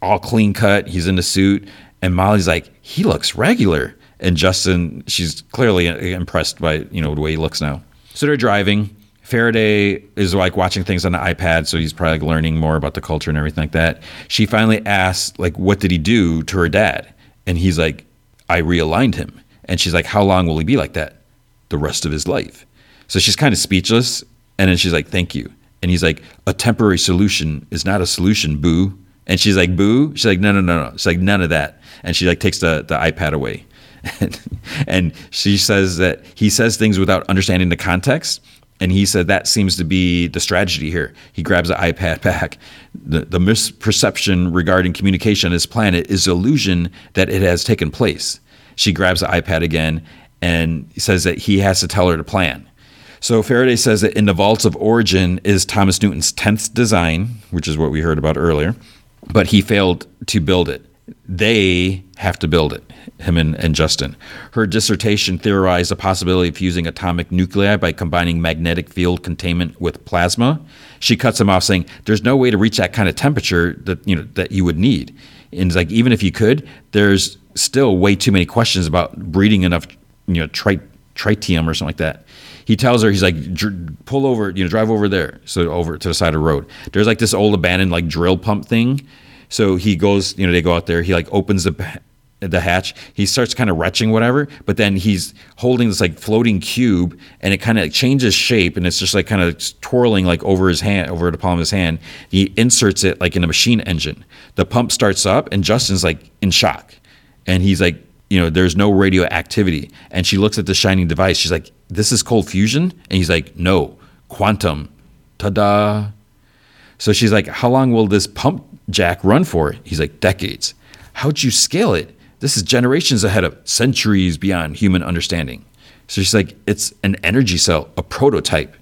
all clean cut. He's in the suit. And Molly's like, he looks regular. And Justin, she's clearly impressed by, you know, the way he looks now. So they're driving. Faraday is like watching things on the iPad, so he's probably like learning more about the culture and everything like that. She finally asks, like, what did he do to her dad? And he's like, I realigned him. And she's like, How long will he be like that? The rest of his life. So she's kind of speechless. And then she's like, thank you. And he's like, a temporary solution is not a solution, boo. And she's like, boo. She's like, no, no, no, no. She's like, none of that. And she like takes the, the iPad away. [laughs] And, she says that he says things without understanding the context. And he said that seems to be the strategy here. He grabs the iPad [laughs] back. The, the misperception regarding communication on this planet is illusion that it has taken place. She grabs the iPad again and says that he has to tell her to plan. So Faraday says that in the vaults of origin is Thomas Newton's 10th design, which is what we heard about earlier, but he failed to build it. They have to build it, him and, and Justin. Her dissertation theorized the possibility of fusing atomic nuclei by combining magnetic field containment with plasma. She cuts him off saying, There's no way to reach that kind of temperature that you know that you would need. And it's like even if you could, there's still way too many questions about breeding enough you know tri- tritium or something like that. He tells her he's like pull over you know drive over there. So over to the side of the road. There's like this old abandoned like drill pump thing. So he goes you know they go out there he like opens the the hatch. He starts kind of retching whatever but then he's holding this like floating cube and it kind of changes shape and it's just like kind of twirling like over his hand over the palm of his hand. He inserts it like in a machine engine. The pump starts up and justin's like in shock and he's like you know, there's no radioactivity. And she looks at the shining device. She's like, this is cold fusion? And he's like, no, quantum. Ta da. So she's like, how long will this pump jack run for? He's like, decades. How'd you scale it? This is generations ahead of centuries beyond human understanding. So she's like, it's an energy cell, a prototype.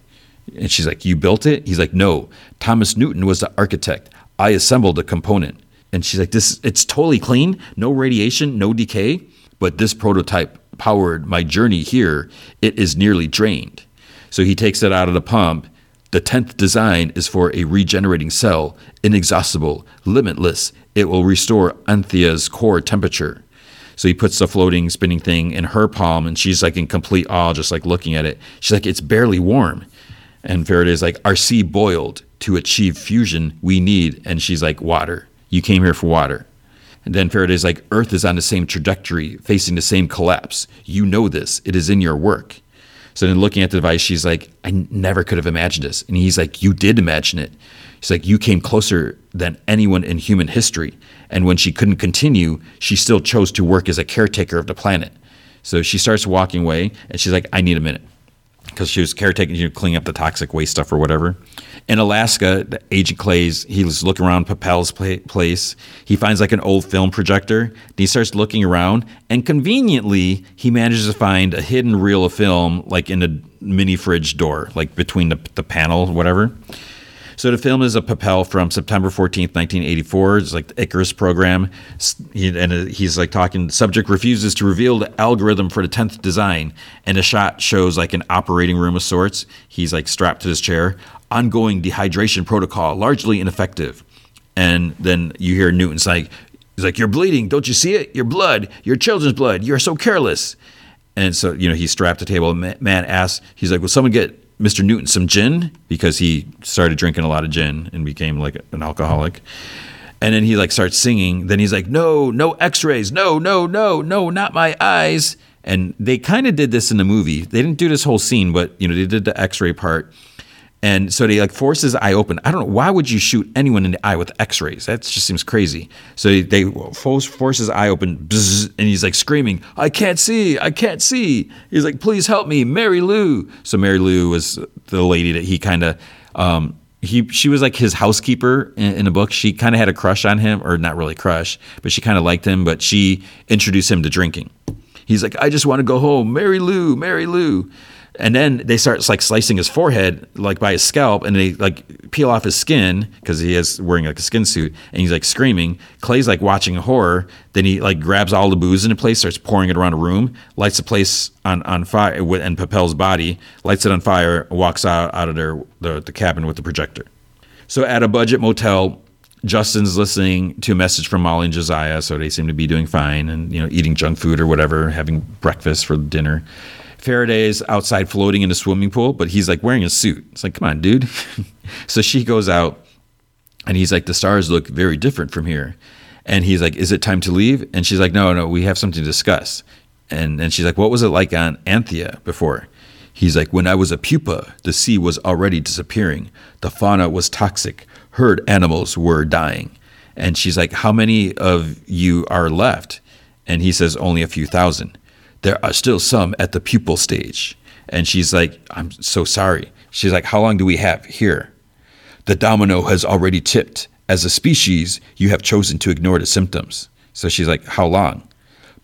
And she's like, you built it? He's like, no. Thomas Newton was the architect. I assembled a component. And she's like, this, it's totally clean, no radiation, no decay but this prototype powered my journey here. It is nearly drained. So he takes it out of the pump. The 10th design is for a regenerating cell, inexhaustible, limitless. It will restore Anthea's core temperature. So he puts the floating spinning thing in her palm, and she's like in complete awe, just like looking at it. She's like, It's barely warm. And Faraday's like, Our sea boiled. To achieve fusion, we need. And she's like, Water. You came here for water. And then Faraday's like, Earth is on the same trajectory, facing the same collapse. You know this. It is in your work. So then looking at the device, she's like, I never could have imagined this. And he's like, You did imagine it. She's like, You came closer than anyone in human history. And when she couldn't continue, she still chose to work as a caretaker of the planet. So she starts walking away and she's like, I need a minute. Because she was caretaking, you know, cleaning up the toxic waste stuff or whatever. In Alaska, Agent Clay's, he was looking around Papel's place. He finds like an old film projector. And he starts looking around, and conveniently, he manages to find a hidden reel of film, like in a mini fridge door, like between the, the panel, whatever. So the film is a Papel from September 14th, 1984. It's like the Icarus program. And uh, he's like talking, subject refuses to reveal the algorithm for the 10th design. And a shot shows like an operating room of sorts. He's like strapped to his chair ongoing dehydration protocol, largely ineffective. And then you hear Newton's like, he's like, You're bleeding. Don't you see it? Your blood, your children's blood. You're so careless. And so, you know, he's strapped to the table. Man asks, he's like, Will someone get Mr. Newton some gin? Because he started drinking a lot of gin and became like an alcoholic. And then he like starts singing. Then he's like, No, no x rays. No, no, no, no, not my eyes. And they kind of did this in the movie. They didn't do this whole scene, but, you know, they did the x ray part and so they like force his eye open. I don't know why would you shoot anyone in the eye with X-rays? That just seems crazy. So they force, force his eye open, bzz, and he's like screaming, "I can't see! I can't see!" He's like, "Please help me, Mary Lou." So Mary Lou was the lady that he kind of. Um, he she was like his housekeeper in, in the book. She kind of had a crush on him, or not really crush, but she kind of liked him. But she introduced him to drinking. He's like, I just want to go home, Mary Lou, Mary Lou and then they start like slicing his forehead like by his scalp and they like peel off his skin because he is wearing like a skin suit and he's like screaming. Clay's like watching a horror. Then he like grabs all the booze in the place starts pouring it around a room lights the place on, on fire and Papel's body lights it on fire walks out, out of their the, the cabin with the projector. So at a budget motel Justin's listening to a message from Molly and Josiah, so they seem to be doing fine and you know eating junk food or whatever, having breakfast for dinner. Faraday's outside floating in a swimming pool, but he's like wearing a suit. It's like, come on, dude. [laughs] so she goes out and he's like, the stars look very different from here. And he's like, is it time to leave? And she's like, no, no, we have something to discuss. And and she's like, what was it like on Anthea before? He's like, when I was a pupa, the sea was already disappearing. The fauna was toxic. Herd animals were dying. And she's like, how many of you are left? And he says, only a few thousand. There are still some at the pupal stage. And she's like, I'm so sorry. She's like, how long do we have here? The domino has already tipped. As a species, you have chosen to ignore the symptoms. So she's like, how long?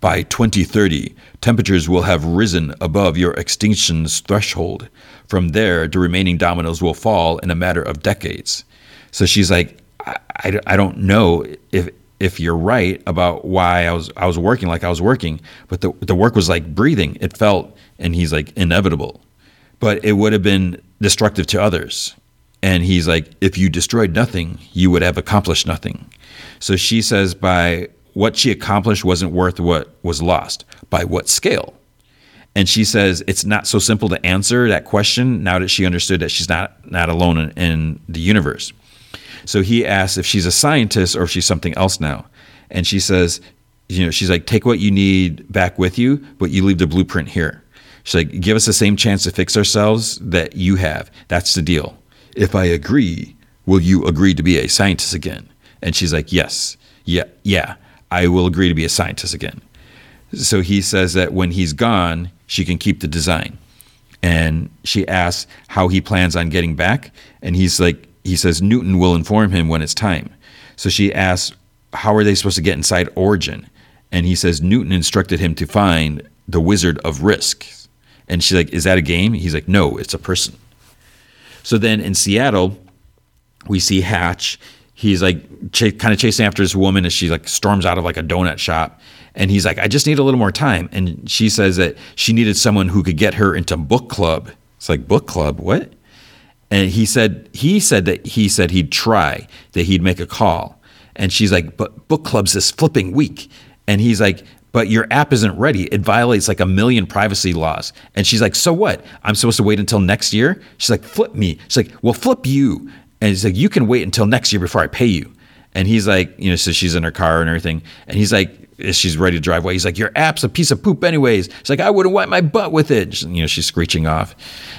By 2030, temperatures will have risen above your extinction's threshold. From there, the remaining dominoes will fall in a matter of decades. So she's like, I, I, I don't know if if you're right about why I was I was working like I was working, but the the work was like breathing. It felt, and he's like inevitable, but it would have been destructive to others. And he's like, if you destroyed nothing, you would have accomplished nothing. So she says, by what she accomplished wasn't worth what was lost. By what scale? And she says it's not so simple to answer that question now that she understood that she's not not alone in, in the universe. So he asks if she's a scientist or if she's something else now. And she says, you know, she's like, take what you need back with you, but you leave the blueprint here. She's like, give us the same chance to fix ourselves that you have. That's the deal. If I agree, will you agree to be a scientist again? And she's like, yes, yeah, yeah. I will agree to be a scientist again. So he says that when he's gone, she can keep the design. And she asks how he plans on getting back. And he's like, he says Newton will inform him when it's time. So she asks, how are they supposed to get inside Origin? And he says Newton instructed him to find the Wizard of Risk. And she's like, is that a game? He's like, no, it's a person. So then in Seattle, we see Hatch he's like ch- kind of chasing after this woman as she like storms out of like a donut shop and he's like i just need a little more time and she says that she needed someone who could get her into book club it's like book club what and he said he said that he said he'd try that he'd make a call and she's like but book club's this flipping week and he's like but your app isn't ready. It violates like a million privacy laws. And she's like, so what? I'm supposed to wait until next year? She's like, flip me. She's like, well, flip you. And he's like, you can wait until next year before I pay you. And he's like, you know, so she's in her car and everything. And he's like, she's ready to drive away. He's like, your app's a piece of poop anyways. She's like, I wouldn't wipe my butt with it. You know, she's screeching off.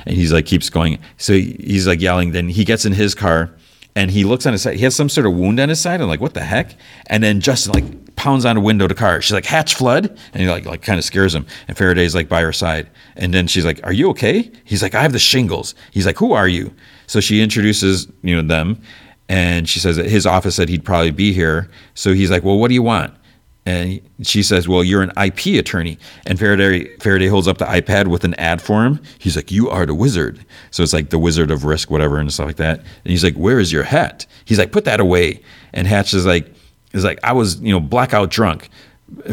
And he's like, keeps going. So he's like yelling. Then he gets in his car and he looks on his side. He has some sort of wound on his side. I'm like, what the heck? And then Justin like pounds on a window to car. She's like, hatch flood, and he like like kind of scares him. And Faraday's like by her side. And then she's like, are you okay? He's like, I have the shingles. He's like, who are you? So she introduces, you know, them, and she says that his office said he'd probably be here. So he's like, "Well, what do you want?" And she says, "Well, you're an IP attorney." And Faraday Faraday holds up the iPad with an ad for him. He's like, "You are the wizard." So it's like the wizard of risk, whatever, and stuff like that. And he's like, "Where is your hat?" He's like, "Put that away." And Hatch is like, "Is like I was, you know, blackout drunk."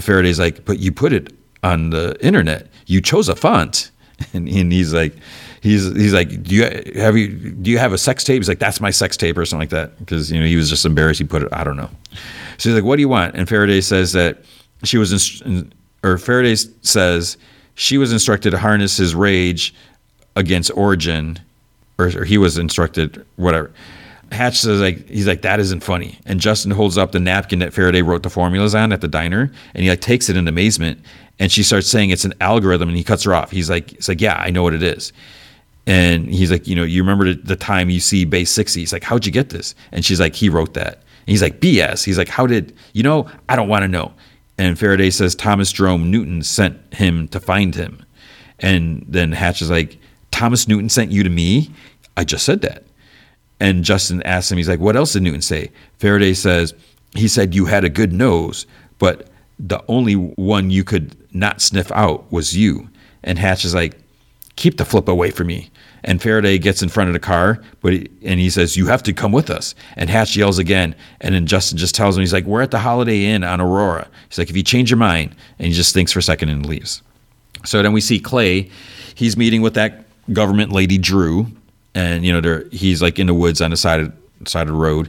Faraday's like, "But you put it on the internet. You chose a font." [laughs] And, and he's like, he's he's like, do you have you do you have a sex tape? He's like, that's my sex tape or something like that because you know he was just embarrassed. He put it. I don't know. So he's like, what do you want? And Faraday says that she was inst- or Faraday says she was instructed to harness his rage against Origin, or, or he was instructed whatever. Hatch says like he's like that isn't funny, and Justin holds up the napkin that Faraday wrote the formulas on at the diner, and he like takes it in amazement, and she starts saying it's an algorithm, and he cuts her off. He's like, it's like yeah, I know what it is, and he's like, you know, you remember the time you see base 60? He's like, how'd you get this? And she's like, he wrote that. And he's like, BS. He's like, how did, you know, I don't want to know. And Faraday says Thomas Jerome Newton sent him to find him. And then Hatch is like, Thomas Newton sent you to me? I just said that. And Justin asks him, he's like, what else did Newton say? Faraday says, he said you had a good nose, but the only one you could not sniff out was you. And Hatch is like, keep the flip away from me. And Faraday gets in front of the car, but he, and he says, "You have to come with us." And Hatch yells again, and then Justin just tells him, "He's like, we're at the Holiday Inn on Aurora." He's like, "If you change your mind," and he just thinks for a second and leaves. So then we see Clay. He's meeting with that government lady Drew, and you know, he's like in the woods on the side of side of the road,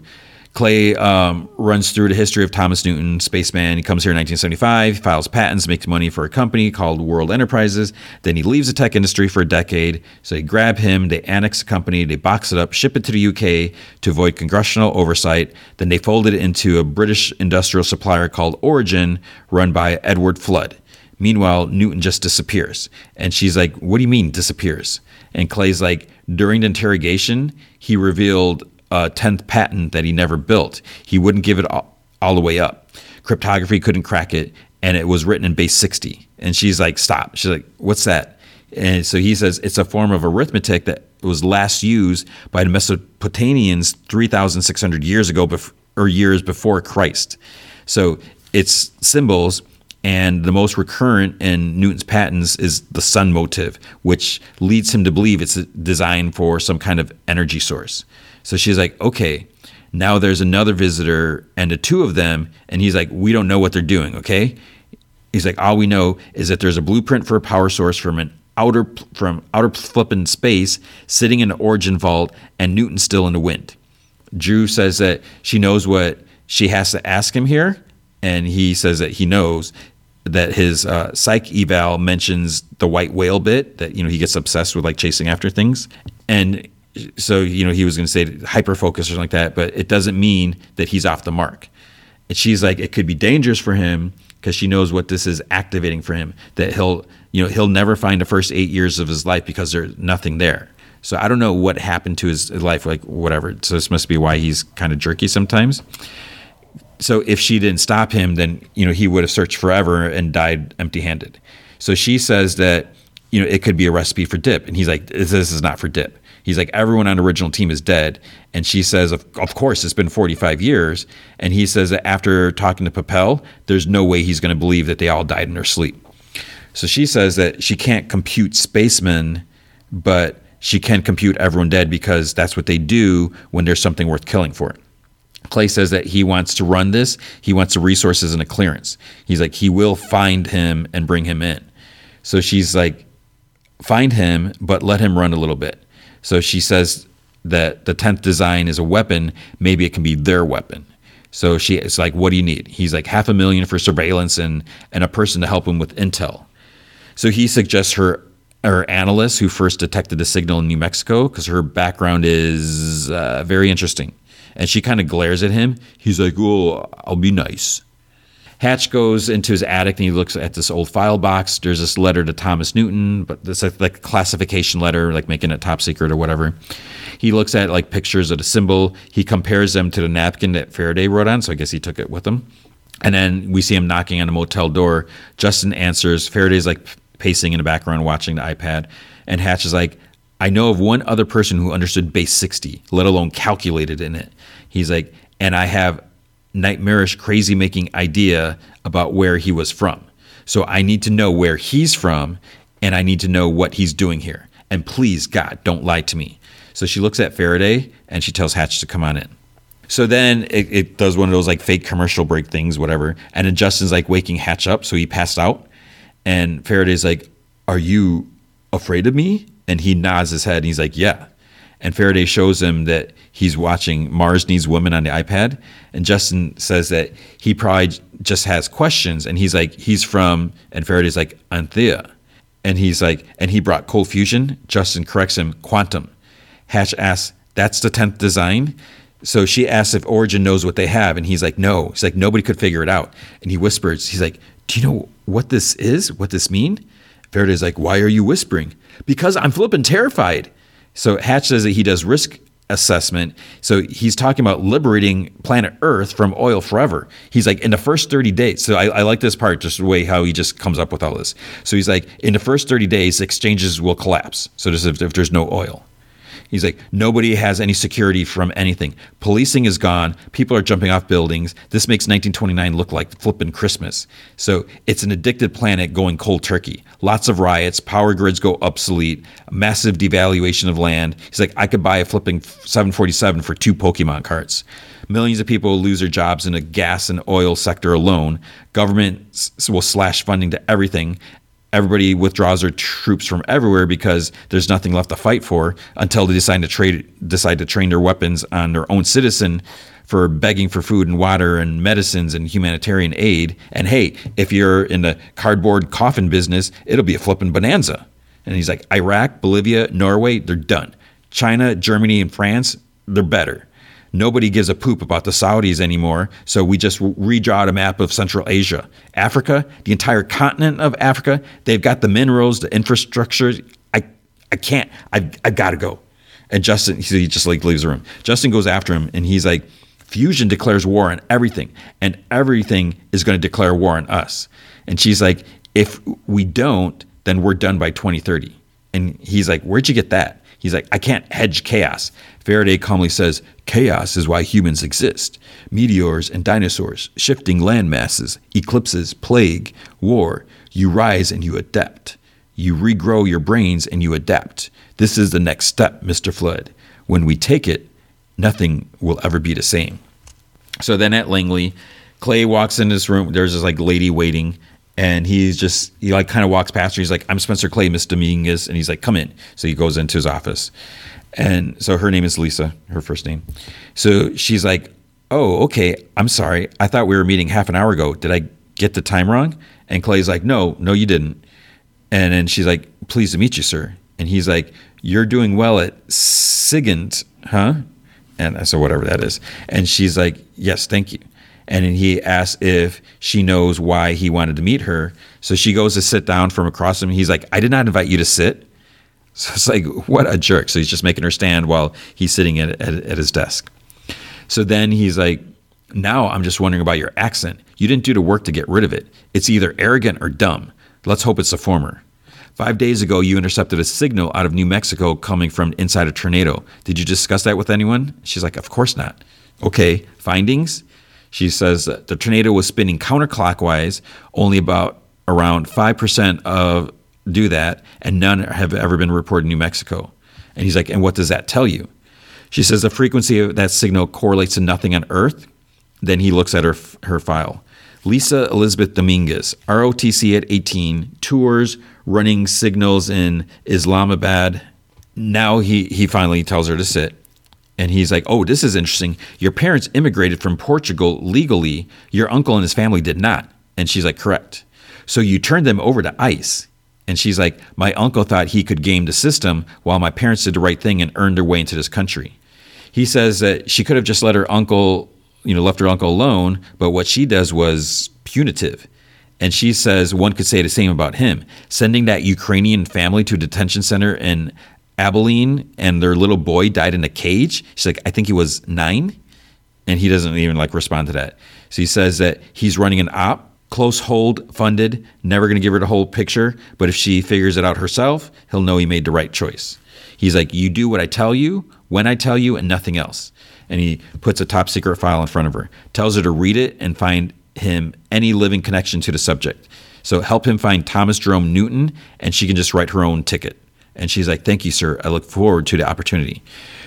Clay um, runs through the history of Thomas Newton, spaceman. He comes here in 1975, files patents, makes money for a company called World Enterprises. Then he leaves the tech industry for a decade. So they grab him, they annex the company, they box it up, ship it to the UK to avoid congressional oversight. Then they fold it into a British industrial supplier called Origin, run by Edward Flood. Meanwhile, Newton just disappears. And she's like, What do you mean disappears? And Clay's like, During the interrogation, he revealed a 10th patent that he never built. He wouldn't give it all, all the way up. Cryptography couldn't crack it, and it was written in base 60. And she's like, Stop. She's like, What's that? And so he says it's a form of arithmetic that was last used by the Mesopotamians 3,600 years ago, bef- or years before Christ. So it's symbols, and the most recurrent in Newton's patents is the sun motive, which leads him to believe it's designed for some kind of energy source. So she's like, okay, now there's another visitor and the two of them, and he's like, we don't know what they're doing, okay? He's like, all we know is that there's a blueprint for a power source from an outer from outer flipping space, sitting in the origin vault, and Newton still in the wind. Drew says that she knows what she has to ask him here, and he says that he knows that his uh, psych eval mentions the white whale bit that you know he gets obsessed with like chasing after things, and so you know he was going to say hyper focus or something like that, but it doesn't mean that he's off the mark. And she's like, it could be dangerous for him because she knows what this is activating for him. That he'll you know he'll never find the first eight years of his life because there's nothing there. So I don't know what happened to his life, like whatever. So this must be why he's kind of jerky sometimes. So if she didn't stop him, then you know he would have searched forever and died empty-handed. So she says that you know it could be a recipe for dip, and he's like, "This is not for dip." He's like, "Everyone on original team is dead," and she says, "Of, of course, it's been 45 years." And he says that after talking to Papel, there's no way he's going to believe that they all died in their sleep. So she says that she can't compute spacemen, but she can compute everyone dead because that's what they do when there's something worth killing for. Clay says that he wants to run this. He wants the resources and a clearance. He's like, he will find him and bring him in. So she's like, find him, but let him run a little bit. So she says that the 10th design is a weapon. Maybe it can be their weapon. So she is like, what do you need? He's like, half a million for surveillance and, and a person to help him with intel. So he suggests her or analyst who first detected the signal in New Mexico because her background is uh, very interesting. And she kind of glares at him. He's like, "Oh, I'll be nice." Hatch goes into his attic and he looks at this old file box. There's this letter to Thomas Newton, but it's like, like a classification letter, like making it top secret or whatever. He looks at like pictures of the symbol. He compares them to the napkin that Faraday wrote on, so I guess he took it with him. And then we see him knocking on a motel door. Justin answers. Faraday's like pacing in the background watching the iPad. And Hatch is like, I know of one other person who understood base 60, let alone calculated in it. He's like, and I have nightmarish, crazy making idea about where he was from. So I need to know where he's from and I need to know what he's doing here. And please, God, don't lie to me. So she looks at Faraday and she tells Hatch to come on in. So then it, it does one of those like fake commercial break things, whatever. And then Justin's like waking Hatch up, so he passed out. And Faraday's like, Are you afraid of me? And he nods his head and he's like, Yeah. And Faraday shows him that he's watching Mars Needs Women on the iPad. And Justin says that he probably just has questions. And he's like, He's from, and Faraday's like, Anthea. And he's like, And he brought cold fusion. Justin corrects him, quantum. Hatch asks, That's the 10th design? So she asks if Origin knows what they have, and he's like, no. He's like, nobody could figure it out. And he whispers, he's like, do you know what this is? What this mean? Faraday's like, why are you whispering? Because I'm flipping terrified. So Hatch says that he does risk assessment. So he's talking about liberating planet Earth from oil forever. He's like, in the first 30 days. So I, I, like this part, just the way how he just comes up with all this. So he's like, in the first 30 days, exchanges will collapse. So if, if there's no oil. He's like, nobody has any security from anything. Policing is gone. People are jumping off buildings. This makes 1929 look like flipping Christmas. So it's an addicted planet going cold turkey. Lots of riots, power grids go obsolete, massive devaluation of land. He's like, I could buy a flipping 747 for two Pokemon cards. Millions of people will lose their jobs in the gas and oil sector alone. Governments will slash funding to everything everybody withdraws their troops from everywhere because there's nothing left to fight for until they decide to trade decide to train their weapons on their own citizen for begging for food and water and medicines and humanitarian aid. And hey, if you're in the cardboard coffin business, it'll be a flipping bonanza. And he's like, Iraq, Bolivia, Norway, they're done. China, Germany, and France, they're better. Nobody gives a poop about the Saudis anymore. So we just redraw a map of Central Asia, Africa, the entire continent of Africa. They've got the minerals, the infrastructure. I, I can't. I've, I've got to go. And Justin, he just like leaves the room. Justin goes after him, and he's like, Fusion declares war on everything, and everything is going to declare war on us. And she's like, if we don't, then we're done by 2030. And he's like, where'd you get that? He's like, I can't hedge chaos. Faraday calmly says, Chaos is why humans exist. Meteors and dinosaurs, shifting land masses, eclipses, plague, war. You rise and you adapt. You regrow your brains and you adapt. This is the next step, Mr. Flood. When we take it, nothing will ever be the same. So then at Langley, Clay walks in this room. There's this like lady waiting, and he's just he like kind of walks past her. He's like, "I'm Spencer Clay, Miss Dominguez," and he's like, "Come in." So he goes into his office, and so her name is Lisa, her first name. So she's like, "Oh, okay. I'm sorry. I thought we were meeting half an hour ago. Did I get the time wrong?" And Clay's like, "No, no, you didn't." And then she's like, "Pleased to meet you, sir." And he's like, "You're doing well at SIGINT, huh?" And I said, "Whatever that is." And she's like, "Yes, thank you." And he asks if she knows why he wanted to meet her. So she goes to sit down from across him. He's like, I did not invite you to sit. [laughs] So it's like, what a jerk. So he's just making her stand while he's sitting at, at, at his desk. So then he's like, now I'm just wondering about your accent. You didn't do the work to get rid of it. It's either arrogant or dumb. Let's hope it's the former. Five days ago, you intercepted a signal out of New Mexico coming from inside a tornado. Did you discuss that with anyone? She's like, Of course not. Okay, findings? She says that the tornado was spinning counterclockwise, only about around 5% of do that, and none have ever been reported in New Mexico. And he's like, and what does that tell you? She says the frequency of that signal correlates to nothing on Earth. Then he looks at her her file. Lisa Elizabeth Dominguez, ROTC at 18, tours, running signals in Islamabad. Now he, he finally tells her to sit. And he's like, Oh, this is interesting. Your parents immigrated from Portugal legally. Your uncle and his family did not. And she's like, Correct. So you turned them over to ICE. And she's like, My uncle thought he could game the system while my parents did the right thing and earned their way into this country. He says that she could have just let her uncle, you know, left her uncle alone, but what she does was punitive. And she says one could say the same about him. Sending that Ukrainian family to a detention center in Abilene and their little boy died in a cage. She's like, I think he was nine. And he doesn't even like respond to that. So he says that he's running an op, close hold funded, never going to give her the whole picture. But if she figures it out herself, he'll know he made the right choice. He's like, You do what I tell you, when I tell you, and nothing else. And he puts a top secret file in front of her, tells her to read it and find him any living connection to the subject. So help him find Thomas Jerome Newton, and she can just write her own ticket. And she's like, Thank you, sir. I look forward to the opportunity.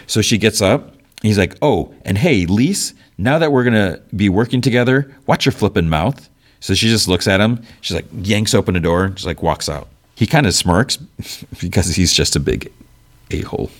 So she gets up. He's like, Oh, and hey, Lise, now that we're going to be working together, watch your flipping mouth. So she just looks at him. She's like, yanks open the door, just like walks out. He kind of smirks [laughs] because he's just a big a hole.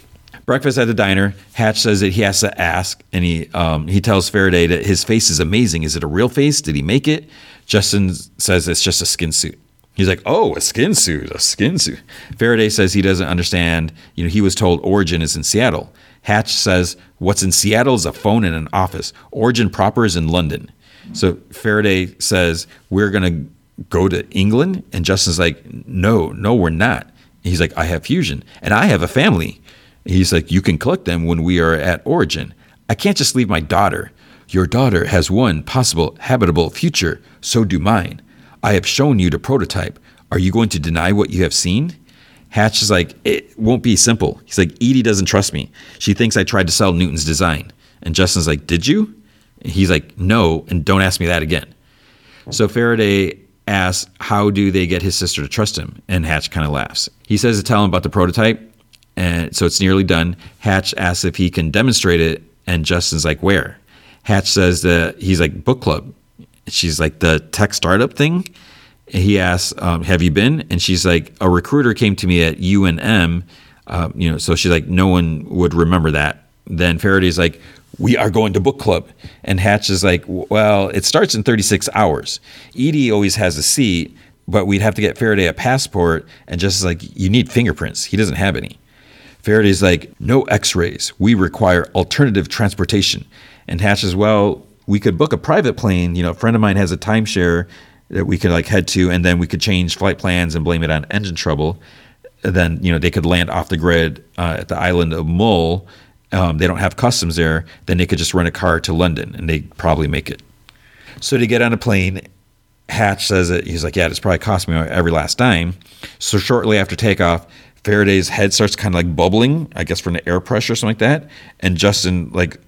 Breakfast at the diner. Hatch says that he has to ask, and he um, he tells Faraday that his face is amazing. Is it a real face? Did he make it? Justin says it's just a skin suit. He's like, oh, a skin suit, a skin suit. Faraday says he doesn't understand. You know, he was told Origin is in Seattle. Hatch says what's in Seattle is a phone and an office. Origin proper is in London. So Faraday says we're gonna go to England, and Justin's like, no, no, we're not. He's like, I have fusion, and I have a family. He's like, you can collect them when we are at Origin. I can't just leave my daughter. Your daughter has one possible habitable future. So do mine. I have shown you the prototype. Are you going to deny what you have seen? Hatch is like, it won't be simple. He's like, Edie doesn't trust me. She thinks I tried to sell Newton's design. And Justin's like, did you? And he's like, no, and don't ask me that again. So Faraday asks, how do they get his sister to trust him? And Hatch kind of laughs. He says to tell him about the prototype, and so it's nearly done. Hatch asks if he can demonstrate it, and Justin's like, where? Hatch says that he's like, book club she's like the tech startup thing. He asks, um, "Have you been?" And she's like, "A recruiter came to me at UNM." Um, you know, so she's like, "No one would remember that." Then Faraday's like, "We are going to book club," and Hatch is like, "Well, it starts in 36 hours. Edie always has a seat, but we'd have to get Faraday a passport." And just like, "You need fingerprints. He doesn't have any." Faraday's like, no x rays. We require alternative transportation. And Hatch says, well, we could book a private plane. You know, a friend of mine has a timeshare that we could like head to, and then we could change flight plans and blame it on engine trouble. And then, you know, they could land off the grid uh, at the island of Mull. Um, they don't have customs there. Then they could just rent a car to London and they probably make it. So to get on a plane, Hatch says that he's like, yeah, it's probably cost me every last dime. So shortly after takeoff, Faraday's head starts kind of like bubbling, I guess from the air pressure or something like that. And Justin, like,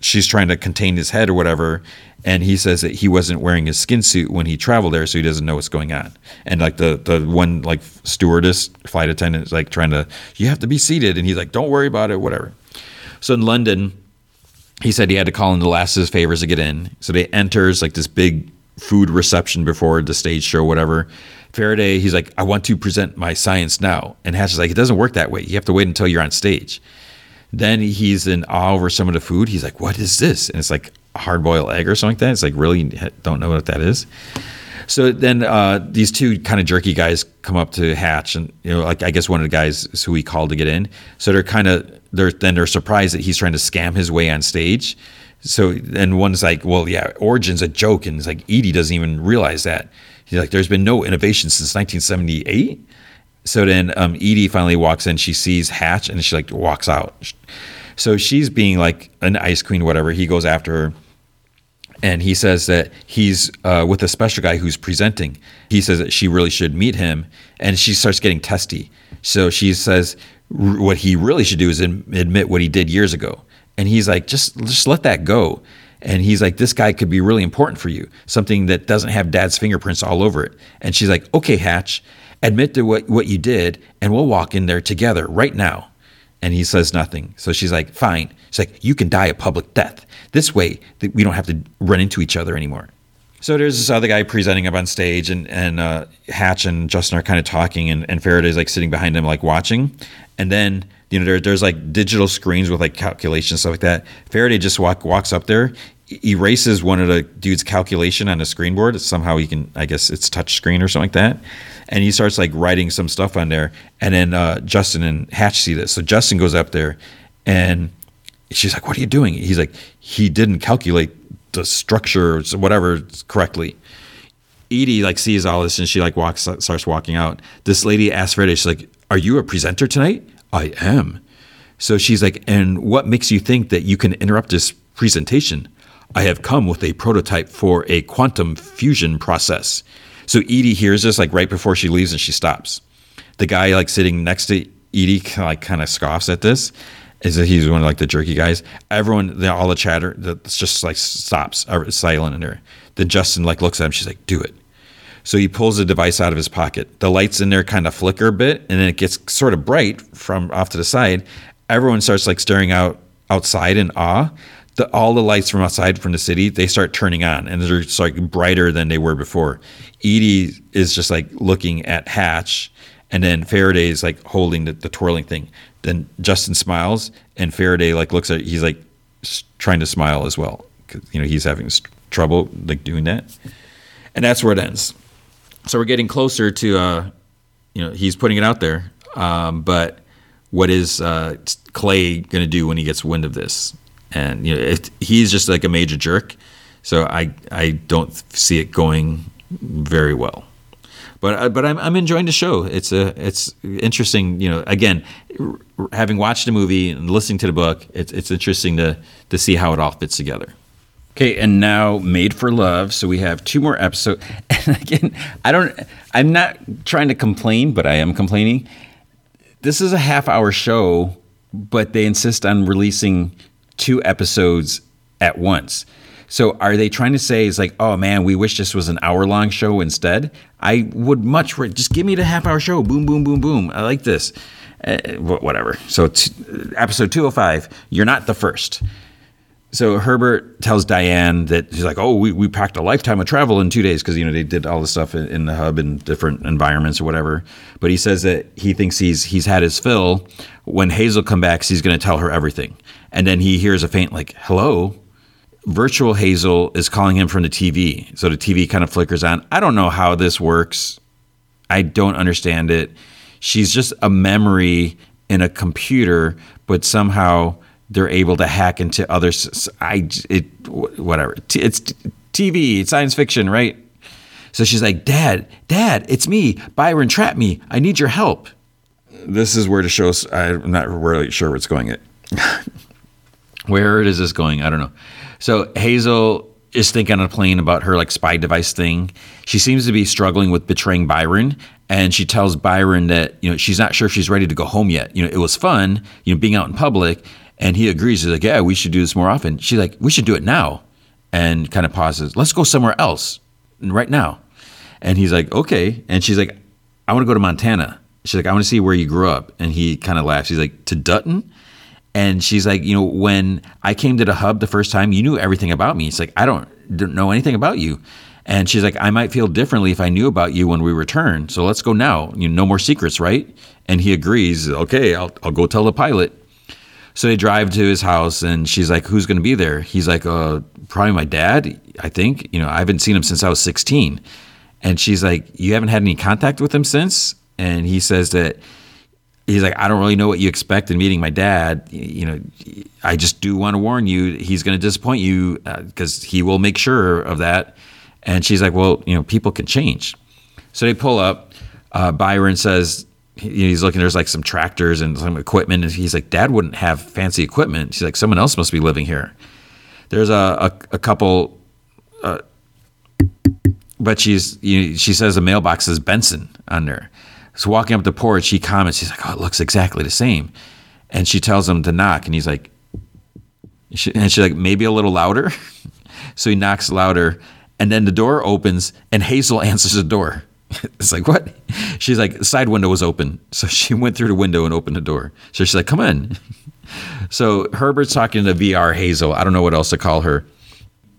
she's trying to contain his head or whatever. And he says that he wasn't wearing his skin suit when he traveled there, so he doesn't know what's going on. And like the the one like stewardess, flight attendant is like trying to, you have to be seated, and he's like, don't worry about it, whatever. So in London, he said he had to call in the last of his favors to get in. So they enters like this big food reception before the stage show, whatever. Faraday, he's like, I want to present my science now. And Hatch is like, it doesn't work that way. You have to wait until you're on stage. Then he's in awe over some of the food. He's like, what is this? And it's like hard boiled egg or something like that. It's like, really don't know what that is. So then uh, these two kind of jerky guys come up to Hatch, and you know, like I guess one of the guys who he called to get in. So they're kind of they're then they're surprised that he's trying to scam his way on stage. So then one's like, well, yeah, Origin's a joke, and it's like Edie doesn't even realize that. He's like, there's been no innovation since 1978. So then um, Edie finally walks in. She sees Hatch, and she like walks out. So she's being like an ice queen, whatever. He goes after her and he says that he's uh, with a special guy who's presenting. He says that she really should meet him, and she starts getting testy. So she says what he really should do is admit what he did years ago, and he's like, just just let that go. And he's like, this guy could be really important for you, something that doesn't have dad's fingerprints all over it. And she's like, okay, Hatch, admit to what, what you did, and we'll walk in there together right now. And he says nothing. So she's like, fine. She's like, you can die a public death. This way, we don't have to run into each other anymore. So there's this other guy presenting up on stage, and and uh, Hatch and Justin are kind of talking, and, and Faraday's like sitting behind him, like watching. And then you know there, there's like digital screens with like calculations stuff like that. Faraday just walk walks up there, erases one of the dude's calculation on a screen board. Somehow he can, I guess it's touch screen or something like that, and he starts like writing some stuff on there. And then uh, Justin and Hatch see this, so Justin goes up there, and she's like, "What are you doing?" He's like, "He didn't calculate the structure, or whatever, correctly." Edie like sees all this and she like walks starts walking out. This lady asks Faraday, she's like, "Are you a presenter tonight?" I am. So she's like, "And what makes you think that you can interrupt this presentation?" I have come with a prototype for a quantum fusion process. So Edie hears this like right before she leaves and she stops. The guy like sitting next to Edie like kind of scoffs at this is that he's one of like the jerky guys. Everyone, the, all the chatter, that's just like stops, silent in. Then Justin like looks at him. She's like, "Do it." So he pulls the device out of his pocket. The lights in there kind of flicker a bit, and then it gets sort of bright from off to the side. Everyone starts like staring out outside in awe. The, all the lights from outside from the city they start turning on, and they're just like brighter than they were before. Edie is just like looking at Hatch, and then Faraday is like holding the, the twirling thing. Then Justin smiles, and Faraday like looks at. He's like trying to smile as well because you know he's having trouble like doing that, and that's where it ends. So we're getting closer to, uh, you know, he's putting it out there, um, but what is uh, Clay going to do when he gets wind of this? And you know, he's just like a major jerk, so I I don't see it going very well but uh, but I'm I'm enjoying the show. It's a it's interesting. You know, again, having watched the movie and listening to the book, it's it's interesting to to see how it all fits together. Okay, and now Made for Love. So we have two more episodes. [laughs] And again, I don't. I'm not trying to complain, but I am complaining. This is a half hour show, but they insist on releasing two episodes at once. So are they trying to say is like, oh man, we wish this was an hour long show instead? I would much just give me the half hour show. Boom, boom, boom, boom. I like this. Uh, whatever. So t- episode 205, you're not the first. So Herbert tells Diane that he's like, oh, we, we packed a lifetime of travel in two days because you know they did all the stuff in, in the hub in different environments or whatever. But he says that he thinks he's he's had his fill. When Hazel comes back, he's going to tell her everything. And then he hears a faint like, hello, virtual Hazel is calling him from the TV. So the TV kind of flickers on. I don't know how this works. I don't understand it. She's just a memory in a computer, but somehow they're able to hack into others. I it whatever. It's TV. It's science fiction, right? So she's like, Dad, Dad, it's me. Byron Trap me. I need your help. This is where to show. I'm not really sure where it's going. It. [laughs] where is this going? I don't know. So Hazel is thinking on a plane about her like spy device thing. She seems to be struggling with betraying Byron, and she tells Byron that you know she's not sure if she's ready to go home yet. You know, it was fun, you know, being out in public, and he agrees. He's like, "Yeah, we should do this more often." She's like, "We should do it now," and kind of pauses. Let's go somewhere else right now. And he's like, "Okay," and she's like, "I want to go to Montana." She's like, "I want to see where you grew up," and he kind of laughs. He's like, "To Dutton." And she's like, you know, when I came to the hub the first time, you knew everything about me. It's like, I don't, don't know anything about you. And she's like, I might feel differently if I knew about you when we return. So let's go now. You know, no more secrets, right? And he agrees. Okay, I'll, I'll go tell the pilot. So they drive to his house, and she's like, "Who's going to be there?" He's like, uh, "Probably my dad. I think. You know, I haven't seen him since I was 16." And she's like, "You haven't had any contact with him since?" And he says that he's like, I don't really know what you expect in meeting my dad. You know, I just do want to warn you, he's going to disappoint you because uh, he will make sure of that. And she's like, well, you know, people can change. So they pull up. Uh, Byron says he's looking. There's like some tractors and some equipment, and he's like, Dad wouldn't have fancy equipment. She's like, someone else must be living here. There's a a, a couple. Uh, but she's you know, she says the mailbox is Benson on there. So walking up the porch, he comments, he's like, oh, it looks exactly the same. And she tells him to knock, and he's like, and she's like, maybe a little louder. [laughs] so he knocks louder, and then the door opens, and Hazel [laughs] answers the door. [laughs] it's like, what? She's like, the side window was open. So [laughs] she went through the window and opened the door. So she's like, come in. [laughs] so Herbert's talking to VR Hazel. I don't know what else to call her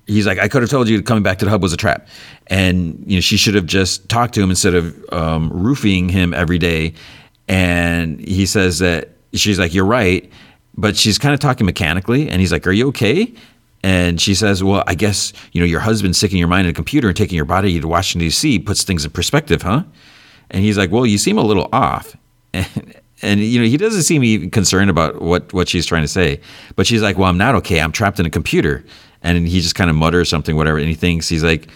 he's like, I could have told you coming back to the hub was a trap, and you know she should have just talked to him instead of um, roofing him every day. And he says that she's like, you're right, but she's kind of talking mechanically, and he's like, are you okay? And she says, well, I guess you know your husband sticking your mind in a computer and taking your body to Washington D.C. puts things in perspective, huh? And he's like, well, you seem a little off. [laughs] And, and you know he doesn't seem even concerned about what what she's trying to say but she's like well i'm not okay i'm trapped in a computer and he just kind of mutters something, whatever. And he thinks he's like,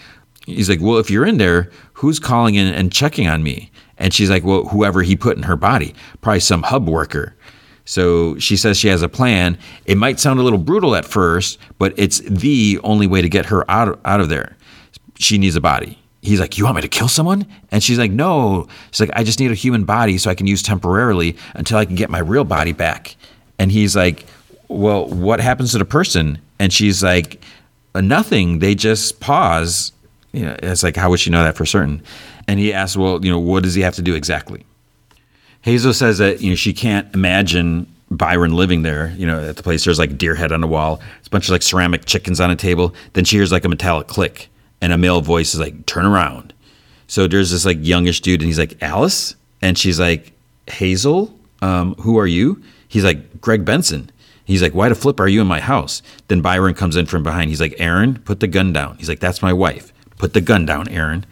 he's like, well, if you're in there, who's calling in and checking on me? And she's like, well, whoever he put in her body, probably some hub worker. So she says she has a plan. It might sound a little brutal at first, but it's the only way to get her out of, out of there. She needs a body. He's like, You want me to kill someone? And she's like, No. She's like, I just need a human body so I can use temporarily until I can get my real body back. And he's like, Well, what happens to the person? And she's like, nothing. They just pause. You know, it's like, how would she know that for certain? And he asks, well, you know, what does he have to do exactly? Hazel says that, you know, she can't imagine Byron living there, you know, at the place. There's like deer head on the wall. It's a bunch of like ceramic chickens on a table. Then she hears like a metallic click and a male voice is like, turn around. So there's this like youngish dude and he's like, Alice? And she's like, Hazel? Um, who are you? He's like, Greg Benson. He's like, Why the flip are you in my house? Then Byron comes in from behind. He's like, Aaron, put the gun down. He's like, That's my wife. Put the gun down, Aaron.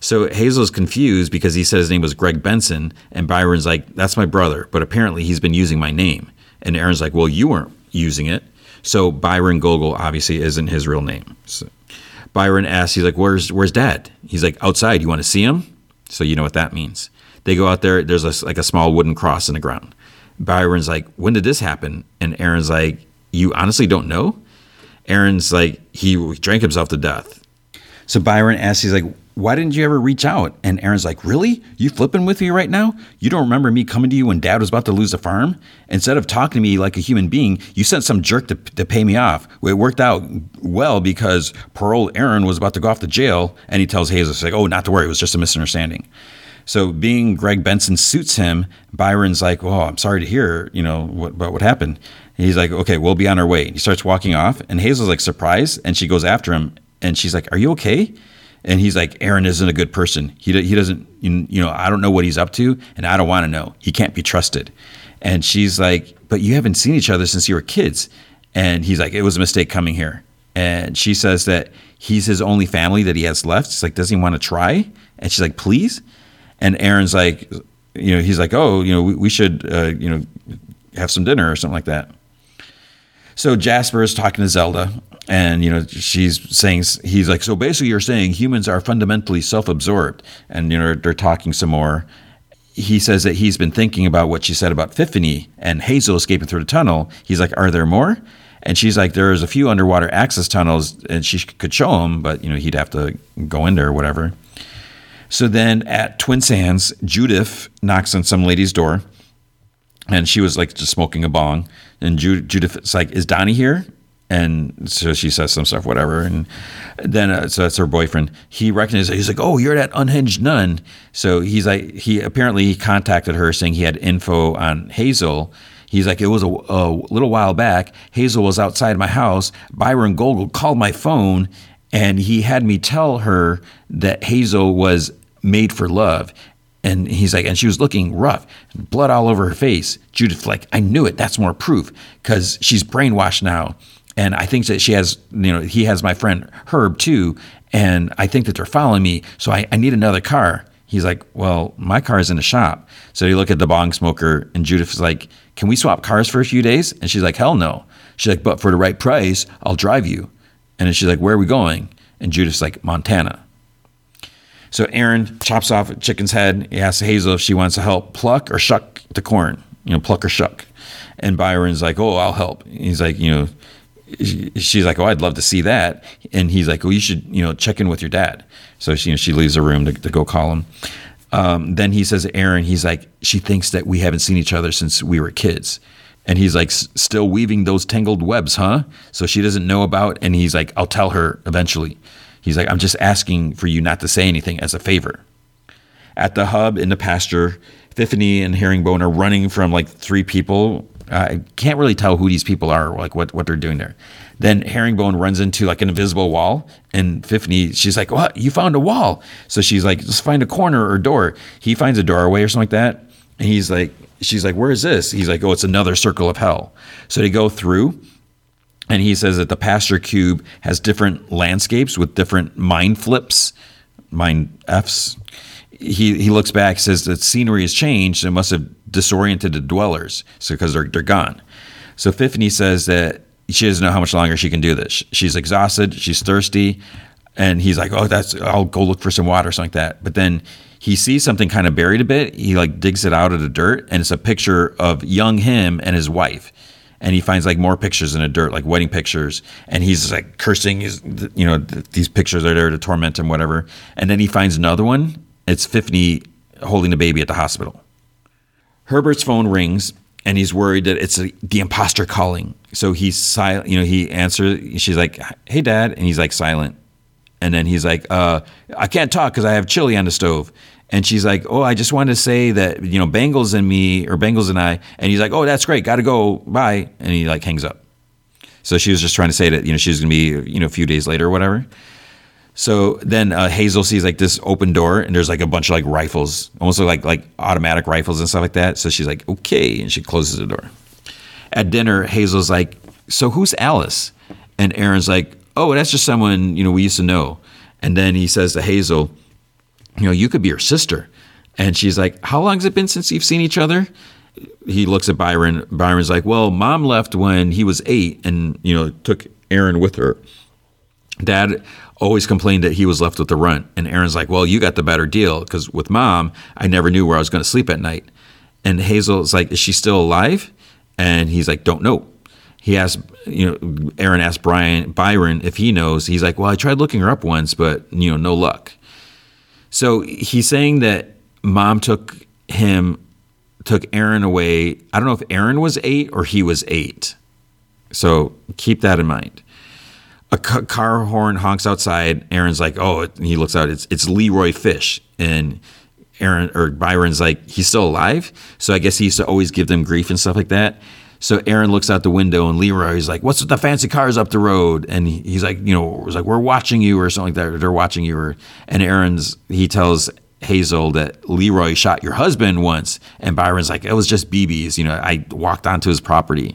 So Hazel's confused because he said his name was Greg Benson, and Byron's like, That's my brother, but apparently he's been using my name. And Aaron's like, Well, you weren't using it. So Byron Gogol obviously isn't his real name. So Byron asks, he's like, Where's where's dad? He's like, Outside, you want to see him? So you know what that means. They go out there, there's a, like a small wooden cross in the ground. Byron's like, when did this happen? And Aaron's like, you honestly don't know? Aaron's like, he drank himself to death. So Byron asks, he's like, why didn't you ever reach out? And Aaron's like, really? You flipping with me right now? You don't remember me coming to you when dad was about to lose the farm? Instead of talking to me like a human being, you sent some jerk to, to pay me off. It worked out well because parole Aaron was about to go off to jail. And he tells Hazel, like, oh, not to worry. It was just a misunderstanding. So being Greg Benson suits him. Byron's like, "Oh, I'm sorry to hear, you know, what about what happened." And he's like, "Okay, we'll be on our way." He starts walking off, and Hazel's like surprised, and she goes after him, and she's like, "Are you okay?" And he's like, "Aaron isn't a good person. He he doesn't, you know, I don't know what he's up to, and I don't want to know. He can't be trusted." And she's like, "But you haven't seen each other since you were kids." And he's like, "It was a mistake coming here." And she says that he's his only family that he has left. She's like, "Does he want to try?" And she's like, "Please." And Aaron's like, you know, he's like, oh, you know, we, we should, uh, you know, have some dinner or something like that. So Jasper is talking to Zelda, and you know she's saying he's like, so basically you're saying humans are fundamentally self-absorbed, and you know they're talking some more. He says that he's been thinking about what she said about Fiffany and Hazel escaping through the tunnel. He's like, are there more? And she's like, there's a few underwater access tunnels, and she could show him, but you know he'd have to go in there or whatever. So then at Twin Sands, Judith knocks on some lady's door, and she was like just smoking a bong. And Judith is like, "Is Donnie here?" And so she says some stuff, whatever. And then, uh, so that's her boyfriend. He recognizes, he's like, Oh, you're that unhinged nun. So he's like, he apparently he contacted her saying he had info on Hazel. He's like, It was a, a little while back. Hazel was outside my house. Byron Gogol called my phone and he had me tell her that Hazel was made for love. And he's like, and she was looking rough, blood all over her face. Judith, like, I knew it. That's more proof because she's brainwashed now. And I think that she has, you know, he has my friend Herb too. And I think that they're following me. So I, I need another car. He's like, well, my car is in the shop. So you look at the bong smoker, and Judith is like, can we swap cars for a few days? And she's like, hell no. She's like, but for the right price, I'll drive you. And then she's like, where are we going? And Judith's like, Montana. So Aaron chops off a chicken's head. He asks Hazel if she wants to help pluck or shuck the corn, you know, pluck or shuck. And Byron's like, oh, I'll help. He's like, you know, she's like, oh, I'd love to see that. And he's like, well, you should, you know, check in with your dad. So she, you know, she leaves the room to, to go call him. Um, then he says Aaron, he's like, she thinks that we haven't seen each other since we were kids. And he's like, still weaving those tangled webs, huh? So she doesn't know about, and he's like, I'll tell her eventually. He's like, I'm just asking for you not to say anything as a favor. At the hub in the pasture, Fiffany and Herringbone are running from like three people. I can't really tell who these people are, like what, what they're doing there. Then Herringbone runs into like an invisible wall, and Fiffany, she's like, What? You found a wall. So she's like, Just find a corner or door. He finds a doorway or something like that. And he's like, She's like, Where is this? He's like, Oh, it's another circle of hell. So they go through, and he says that the pasture cube has different landscapes with different mind flips, mind Fs. He, he looks back, says that scenery has changed and must have disoriented the dwellers so because they're, they're gone. So Fiffany says that she doesn't know how much longer she can do this. She's exhausted, she's thirsty, and he's like, "Oh, that's I'll go look for some water, or something like that." But then he sees something kind of buried a bit. He like digs it out of the dirt, and it's a picture of young him and his wife and he finds like more pictures in the dirt, like wedding pictures, and he's like cursing. His, you know, th- these pictures are there to torment him, whatever. And then he finds another one. It's Fiffany holding the baby at the hospital. Herbert's phone rings, and he's worried that it's a, the imposter calling. So he's silent. You know, he answers. She's like, "Hey, Dad," and he's like silent. And then he's like, uh, "I can't talk because I have chili on the stove." And she's like, "Oh, I just wanted to say that you know Bengals and me or Bengals and I." And he's like, "Oh, that's great. Got to go. Bye." And he like hangs up. So she was just trying to say that you know she's gonna be you know a few days later or whatever. So then uh, Hazel sees like this open door and there's like a bunch of like rifles, almost like like automatic rifles and stuff like that. So she's like, "Okay," and she closes the door. At dinner, Hazel's like, "So who's Alice?" And Aaron's like, "Oh, that's just someone you know we used to know." And then he says to Hazel you know, you could be her sister. And she's like, How long has it been since you've seen each other? He looks at Byron. Byron's like, Well, mom left when he was eight and, you know, took Aaron with her. Dad always complained that he was left with the runt. And Aaron's like, Well, you got the better deal because with mom, I never knew where I was going to sleep at night. And Hazel's like, Is she still alive? And he's like, Don't know. He asked, you know, Aaron asked Brian Byron if he knows. He's like, Well, I tried looking her up once, but, you know, no luck. So he's saying that mom took him, took Aaron away. I don't know if Aaron was eight or he was eight. So keep that in mind. A car horn honks outside. Aaron's like, oh, he looks out. It's it's Leroy Fish, and Aaron or Byron's like, he's still alive. So I guess he used to always give them grief and stuff like that. So Aaron looks out the window and Leroy's like, "What's with the fancy cars up the road?" And he's like, "You know, was like we're watching you or something like that. Or they're watching you." Or and Aaron's he tells Hazel that Leroy shot your husband once, and Byron's like, "It was just BBs." You know, I walked onto his property,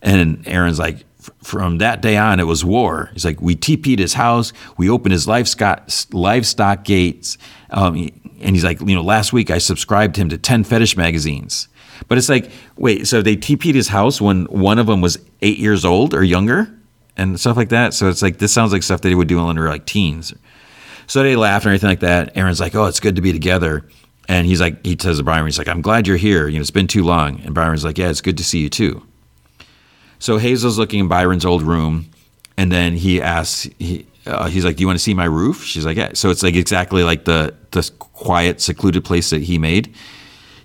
and Aaron's like, from that day on, it was war. He's like, we TP'd his house, we opened his livestock, livestock gates. Um, and he's like, you know, last week I subscribed him to 10 fetish magazines. But it's like, wait, so they TP'd his house when one of them was eight years old or younger and stuff like that. So it's like, this sounds like stuff that they would do when they were like teens. So they laugh and everything like that. Aaron's like, oh, it's good to be together. And he's like, he says to Byron, he's like, I'm glad you're here. You know, it's been too long. And Byron's like, yeah, it's good to see you too. So Hazel's looking in Byron's old room, and then he asks, he, uh, he's like, "Do you want to see my roof?" She's like, "Yeah." So it's like exactly like the the quiet, secluded place that he made.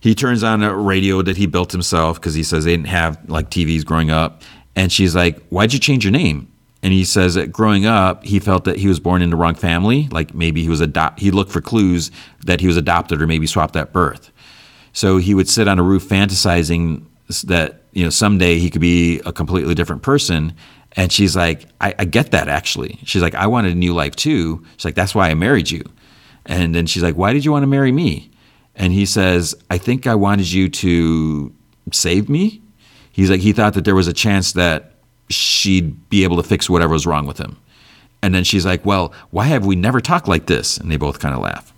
He turns on a radio that he built himself because he says they didn't have like TVs growing up. And she's like, "Why'd you change your name?" And he says that growing up, he felt that he was born in the wrong family. Like maybe he was adopt. He looked for clues that he was adopted or maybe swapped at birth. So he would sit on a roof fantasizing that you know someday he could be a completely different person. And she's like, I, I get that actually. She's like, I wanted a new life too. She's like, that's why I married you. And then she's like, Why did you want to marry me? And he says, I think I wanted you to save me. He's like, he thought that there was a chance that she'd be able to fix whatever was wrong with him. And then she's like, Well, why have we never talked like this? And they both kind of laugh.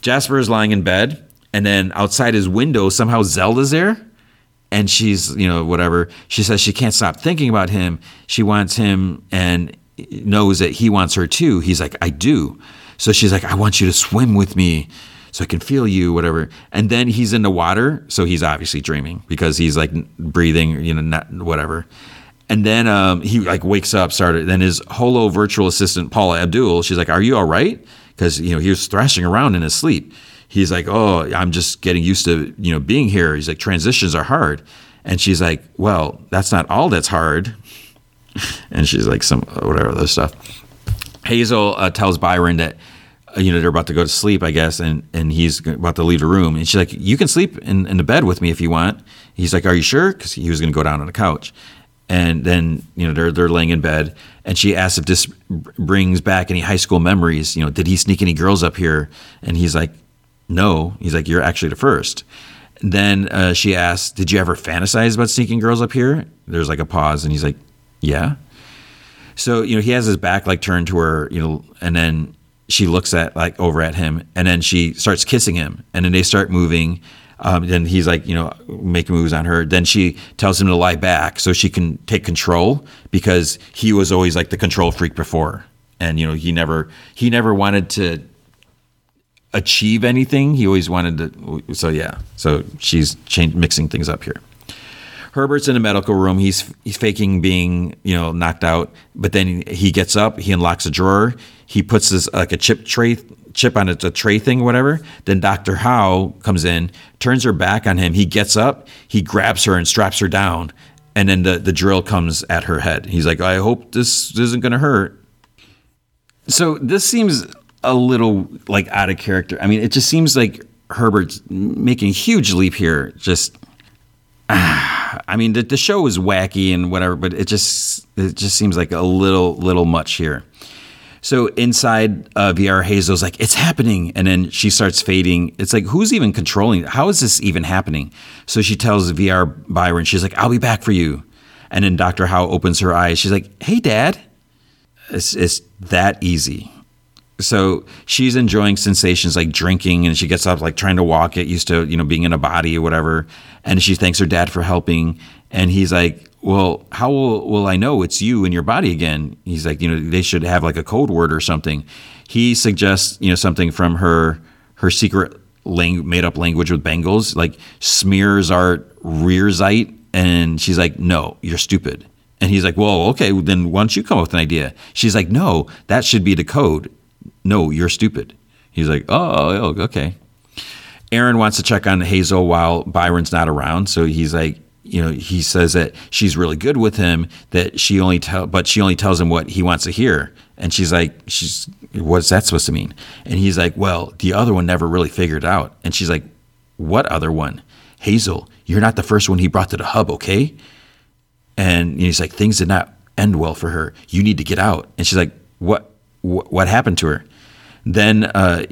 Jasper is lying in bed, and then outside his window, somehow Zelda's there. And she's, you know, whatever. She says she can't stop thinking about him. She wants him and knows that he wants her too. He's like, I do. So she's like, I want you to swim with me so I can feel you, whatever. And then he's in the water. So he's obviously dreaming because he's like breathing, you know, not whatever. And then um, he like wakes up, started. Then his holo virtual assistant Paula Abdul, she's like, "Are you all right?" Because you know he was thrashing around in his sleep. He's like, "Oh, I'm just getting used to you know being here." He's like, "Transitions are hard," and she's like, "Well, that's not all that's hard." [laughs] and she's like, "Some whatever other stuff." Hazel uh, tells Byron that uh, you know they're about to go to sleep, I guess, and and he's about to leave the room, and she's like, "You can sleep in, in the bed with me if you want." He's like, "Are you sure?" Because he was going to go down on the couch, and then you know they're they're laying in bed, and she asks if this brings back any high school memories. You know, did he sneak any girls up here? And he's like, "No." He's like, "You're actually the first. Then uh, she asks, "Did you ever fantasize about sneaking girls up here?" There's like a pause, and he's like, "Yeah." So you know he has his back like turned to her, you know, and then she looks at like over at him, and then she starts kissing him, and then they start moving um, then he's like, you know, making moves on her. Then she tells him to lie back so she can take control because he was always like the control freak before, and you know he never he never wanted to achieve anything. He always wanted to. So yeah, so she's change, mixing things up here. Herbert's in a medical room. He's he's faking being you know knocked out, but then he gets up. He unlocks a drawer. He puts this like a chip tray chip on it, a tray thing, whatever. Then Dr. Howe comes in, turns her back on him. He gets up, he grabs her and straps her down, and then the, the drill comes at her head. He's like, I hope this isn't going to hurt. So this seems a little like out of character. I mean, it just seems like Herbert's making a huge leap here. Just, ah, I mean, the, the show is wacky and whatever, but it just it just seems like a little little much here. So inside uh, VR, Hazel's like, it's happening. And then she starts fading. It's like, who's even controlling? How is this even happening? So she tells VR Byron, she's like, I'll be back for you. And then Dr. Howe opens her eyes. She's like, hey, dad. It's, it's that easy. So she's enjoying sensations like drinking and she gets up like trying to walk, it used to, you know, being in a body or whatever. And she thanks her dad for helping. And he's like, well, how will, will I know it's you in your body again? He's like, you know, they should have like a code word or something. He suggests, you know, something from her her secret lang- made up language with Bengals, like smears are rearsite. And she's like, no, you're stupid. And he's like, well, okay, then why don't you come up with an idea? She's like, no, that should be the code. No, you're stupid. He's like, oh, oh, oh okay. Aaron wants to check on Hazel while Byron's not around. So he's like, you know, he says that she's really good with him, that she only tell, but she only tells him what he wants to hear. And she's like, she's, what's that supposed to mean? And he's like, well, the other one never really figured out. And she's like, what other one? Hazel, you're not the first one he brought to the hub, okay? And he's like, things did not end well for her. You need to get out. And she's like, what, what, what happened to her? Then uh,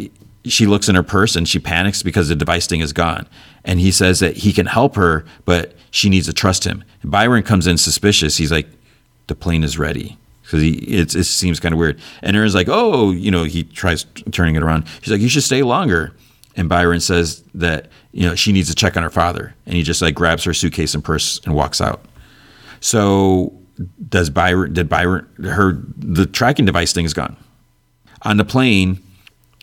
she looks in her purse and she panics because the device thing is gone. And he says that he can help her, but she needs to trust him. Byron comes in suspicious. He's like, the plane is ready. Because it, it seems kind of weird. And Aaron's like, oh, you know, he tries turning it around. She's like, you should stay longer. and Byron says that you know she needs to check on her father, and he just like grabs her suitcase and purse and walks out. So does Byron? Did Byron? Her the tracking device thing is gone. On the plane,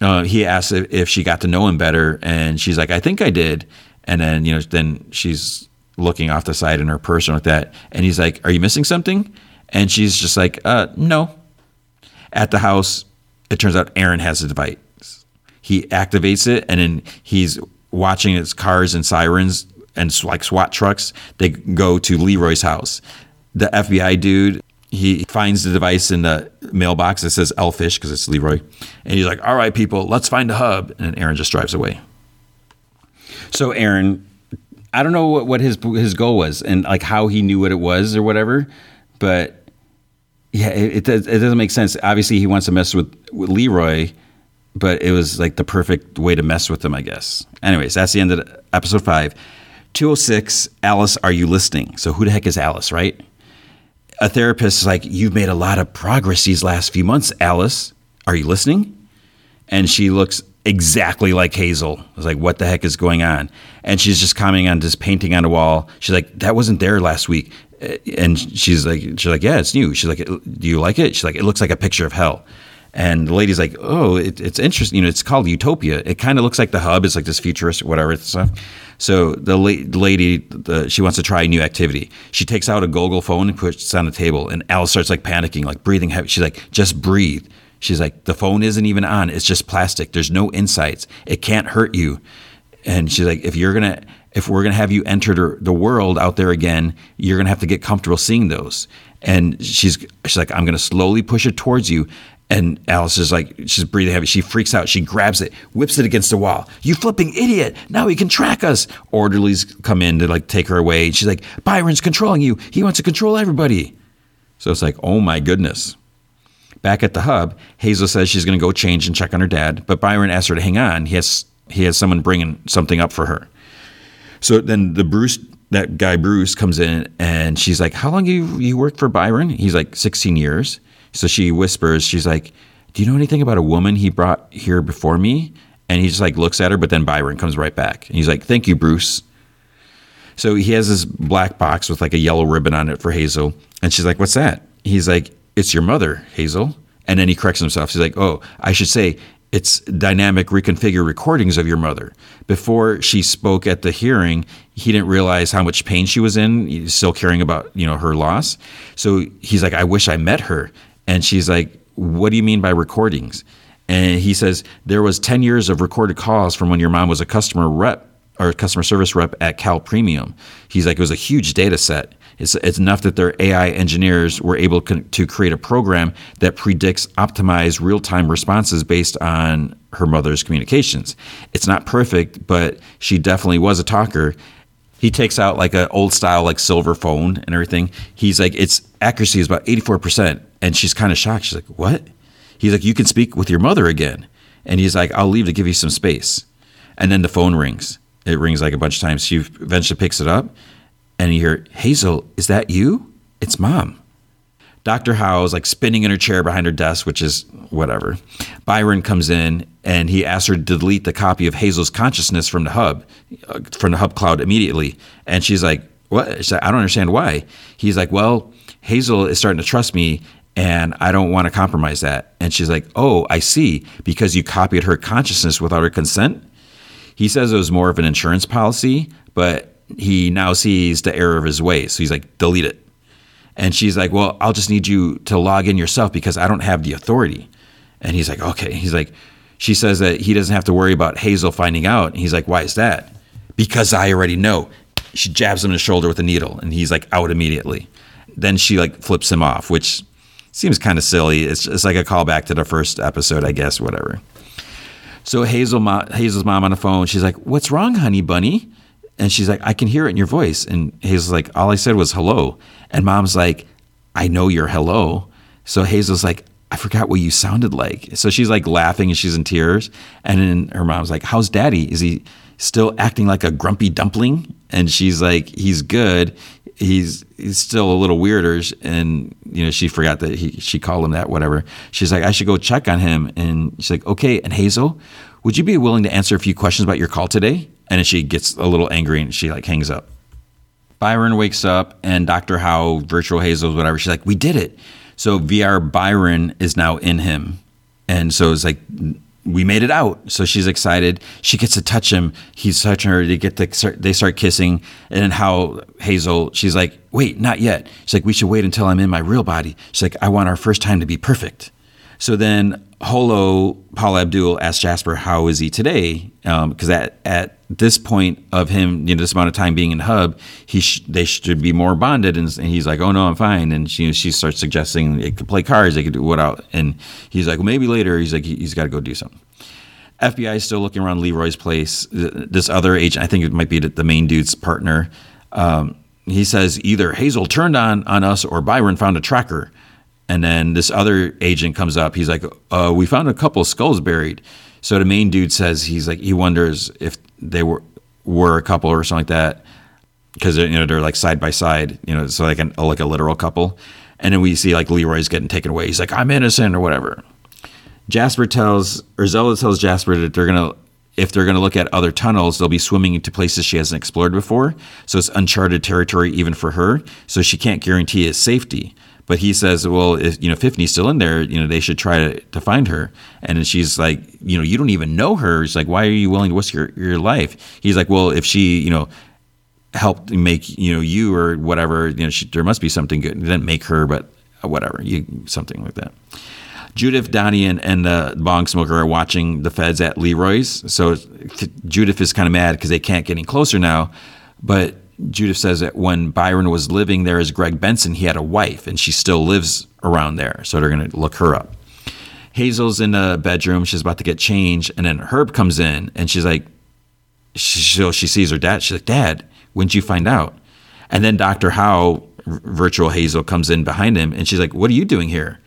uh, he asks if, she got to know him better, and she's like, "I think I did." And then you know, then she's looking off the side in her purse and like that, and he's like, "Are you missing something?" And she's just like, "Uh, no." At the house, it turns out Aaron has the device. He activates it, and then he's watching its cars and sirens and like SWAT trucks. They go to Leroy's house. The FBI dude he finds the device in the mailbox that says Elfish because it's Leroy, and he's like, "All right, people, let's find the hub." And Aaron just drives away. So Aaron, I don't know what, what his his goal was and like how he knew what it was or whatever, but yeah, it, it, does, it doesn't make sense. Obviously, he wants to mess with, with Leroy, but it was like the perfect way to mess with him, I guess. Anyways, that's the end of episode five. 206, Alice, are you listening? So, who the heck is Alice, right? A therapist is like, You've made a lot of progress these last few months, Alice. Are you listening? And she looks exactly like Hazel. I was like, What the heck is going on? And she's just commenting on this painting on a wall. She's like, That wasn't there last week and she's like, she's like, yeah, it's new. She's like, do you like it? She's like, it looks like a picture of hell. And the lady's like, oh, it, it's interesting. You know, it's called Utopia. It kind of looks like the hub. It's like this futuristic, whatever stuff. So the, la- lady, the, she wants to try a new activity. She takes out a Google phone and puts it on the table. And Alice starts like panicking, like breathing heavy. She's like, just breathe. She's like, the phone isn't even on. It's just plastic. There's no insights. It can't hurt you. And she's like, if you're gonna if we're to have you enter the world out there again, you're to have to get comfortable seeing those. And she's she's like, I'm to slowly push it towards you. And Alice is like, she's breathing heavy. She freaks out. She grabs it, whips it against the wall. You flipping idiot! Now he can track us. Orderlies come in to like take her away. She's like, Byron's controlling you. He wants to control everybody. So it's like, oh my goodness. Back at the hub, Hazel says she's going to go change and check on her dad, but Byron asks her to hang on. He has he has someone bringing something up for her. So then the Bruce, that guy Bruce comes in and she's like, How long you you worked for Byron? He's like 16 years. So she whispers, she's like, Do you know anything about a woman he brought here before me? And he just like looks at her, but then Byron comes right back. And he's like, Thank you, Bruce. So he has this black box with like a yellow ribbon on it for Hazel. And she's like, What's that? He's like, It's your mother, Hazel. And then he corrects himself. He's like, Oh, I should say, it's dynamic reconfigure recordings of your mother. Before she spoke at the hearing, he didn't realize how much pain she was in, still caring about, you know, her loss. So he's like, I wish I met her. And she's like, What do you mean by recordings? And he says, There was 10 years of recorded calls from when your mom was a customer rep or customer service rep at Cal Premium. He's like, it was a huge data set. It's, it's enough that their AI engineers were able to create a program that predicts optimized real time responses based on her mother's communications. It's not perfect, but she definitely was a talker. He takes out like an old style, like silver phone and everything. He's like, its accuracy is about 84%. And she's kind of shocked. She's like, what? He's like, you can speak with your mother again. And he's like, I'll leave to give you some space. And then the phone rings. It rings like a bunch of times. She eventually picks it up and you hear, Hazel, is that you? It's mom. Dr. Howe is like spinning in her chair behind her desk, which is whatever. Byron comes in and he asks her to delete the copy of Hazel's consciousness from the hub, uh, from the hub cloud immediately. And she's like, What? She's like, I don't understand why. He's like, Well, Hazel is starting to trust me and I don't want to compromise that. And she's like, Oh, I see. Because you copied her consciousness without her consent? He says it was more of an insurance policy, but he now sees the error of his ways. So he's like, delete it. And she's like, well, I'll just need you to log in yourself because I don't have the authority. And he's like, okay. He's like, she says that he doesn't have to worry about Hazel finding out. And he's like, why is that? Because I already know. She jabs him in the shoulder with a needle and he's like out immediately. Then she like flips him off, which seems kind of silly. It's just like a callback to the first episode, I guess, whatever. So Hazel, Hazel's mom on the phone, she's like, what's wrong, honey bunny? And she's like, I can hear it in your voice. And Hazel's like, all I said was hello. And mom's like, I know you're hello. So Hazel's like, I forgot what you sounded like. So she's like laughing and she's in tears. And then her mom's like, How's daddy? Is he still acting like a grumpy dumpling? And she's like, He's good. He's he's still a little weirder. And you know, she forgot that he she called him that, whatever. She's like, I should go check on him. And she's like, Okay, and Hazel, would you be willing to answer a few questions about your call today? And she gets a little angry and she like hangs up. Byron wakes up and Dr. Howe, virtual Hazel, whatever, she's like, we did it. So VR Byron is now in him. And so it's like, we made it out. So she's excited. She gets to touch him. He's touching her. They get to start, they start kissing. And then how Hazel, she's like, wait, not yet. She's like, we should wait until I'm in my real body. She's like, I want our first time to be perfect. So then Holo, Paul Abdul asked Jasper, how is he today? Because um, at, at this point of him, you know, this amount of time being in Hub, he sh- they should be more bonded. And, and, he's like, oh, no, I'm fine. And she, she starts suggesting they could play cards, they could do what out. And he's like, well, maybe later. He's like, he's got to go do something. FBI is still looking around Leroy's place. This other agent, I think it might be the main dude's partner. Um, he says either Hazel turned on on us or Byron found a tracker. And then this other agent comes up. He's like, uh, "We found a couple of skulls buried." So the main dude says he's like he wonders if they were were a couple or something like that because you know they're like side by side, you know, so like an like a literal couple. And then we see like Leroy's getting taken away. He's like, "I'm innocent" or whatever. Jasper tells or Zelda tells Jasper that they're gonna if they're going to look at other tunnels, they'll be swimming into places she hasn't explored before. So it's uncharted territory even for her. So she can't guarantee his safety. But he says, well, if you know Fiffany's still in there, you know they should try to, to find her. And she's like, you know, you don't even know her. She's like, why are you willing to risk your, your life? He's like, well, if she, you know, helped make you know you or whatever, you know, she, there must be something good. It didn't make her, but whatever, you something like that. Judith, Donnie, and, and the bong smoker are watching the feds at Leroy's. So Judith is kind of mad because they can't get any closer now. But Judith says that when Byron was living there as Greg Benson, he had a wife and she still lives around there. So they're going to look her up. Hazel's in the bedroom. She's about to get changed. And then Herb comes in and she's like, she, she sees her dad. She's like, Dad, when'd you find out? And then Dr. Howe, virtual Hazel, comes in behind him and she's like, What are you doing here?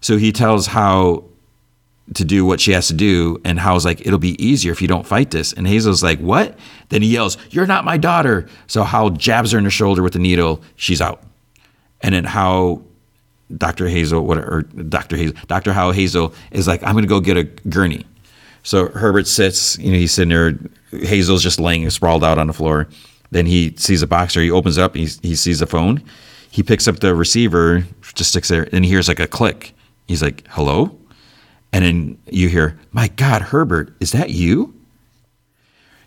So he tells Howe to do what she has to do. And Howe's like, it'll be easier if you don't fight this. And Hazel's like, what? Then he yells, you're not my daughter. So Howe jabs her in the shoulder with the needle. She's out. And then Howe, Dr. Hazel, whatever, or Dr. Hazel, Dr. Howe Hazel is like, I'm going to go get a gurney. So Herbert sits, you know, he's sitting there. Hazel's just laying sprawled out on the floor. Then he sees a boxer. He opens up. He, he sees a phone. He picks up the receiver, just sticks there, and he hears like a click. He's like, hello? And then you hear, My God, Herbert, is that you?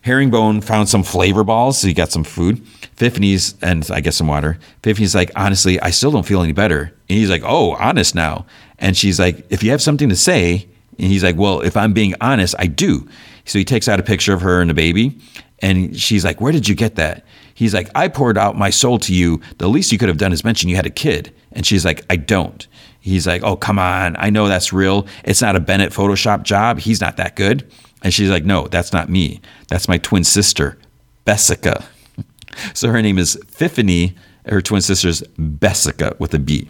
Herringbone found some flavor balls, so he got some food. Fiffany's, and I guess some water. Fiffany's like, Honestly, I still don't feel any better. And he's like, Oh, honest now. And she's like, If you have something to say, and he's like, Well, if I'm being honest, I do. So he takes out a picture of her and the baby. And she's like, Where did you get that? He's like, I poured out my soul to you. The least you could have done is mention you had a kid. And she's like, I don't. He's like, Oh, come on. I know that's real. It's not a Bennett Photoshop job. He's not that good. And she's like, No, that's not me. That's my twin sister, Bessica. [laughs] so her name is Fiffany. Her twin sister's Bessica with a B.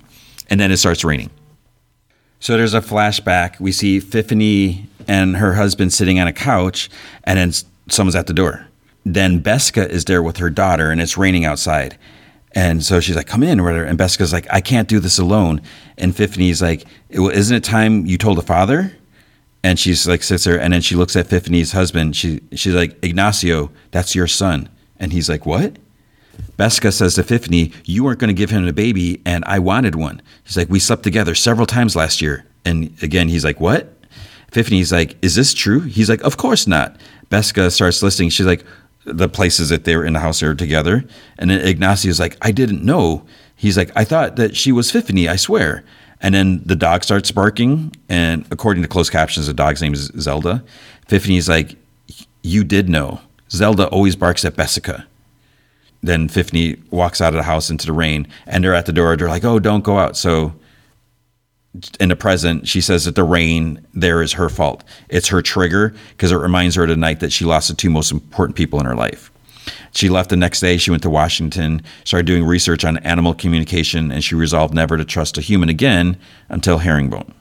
And then it starts raining. So there's a flashback. We see Fiffany and her husband sitting on a couch, and then someone's at the door. Then Bessica is there with her daughter, and it's raining outside. And so she's like, come in, or whatever. And Bessica's like, I can't do this alone. And Fiffany's like, isn't it time you told the father? And she's like, sits there. And then she looks at Fiffany's husband. She, she's like, Ignacio, that's your son. And he's like, what? Bessica says to Fiffany, you weren't going to give him a baby, and I wanted one. He's like, we slept together several times last year. And again, he's like, what? Fiffany's like, is this true? He's like, of course not. Bessica starts listing. She's like, the places that they were in the house they were together. And then Ignacio's like, I didn't know. He's like, I thought that she was Fiffany, I swear. And then the dog starts barking. And according to closed captions, the dog's name is Zelda. Fiffany's like, You did know. Zelda always barks at Bessica. Then Fiffany walks out of the house into the rain and they're at the door. They're like, Oh, don't go out. So in the present, she says that the rain there is her fault. It's her trigger because it reminds her of the night that she lost the two most important people in her life. She left the next day. She went to Washington, started doing research on animal communication, and she resolved never to trust a human again until Herringbone.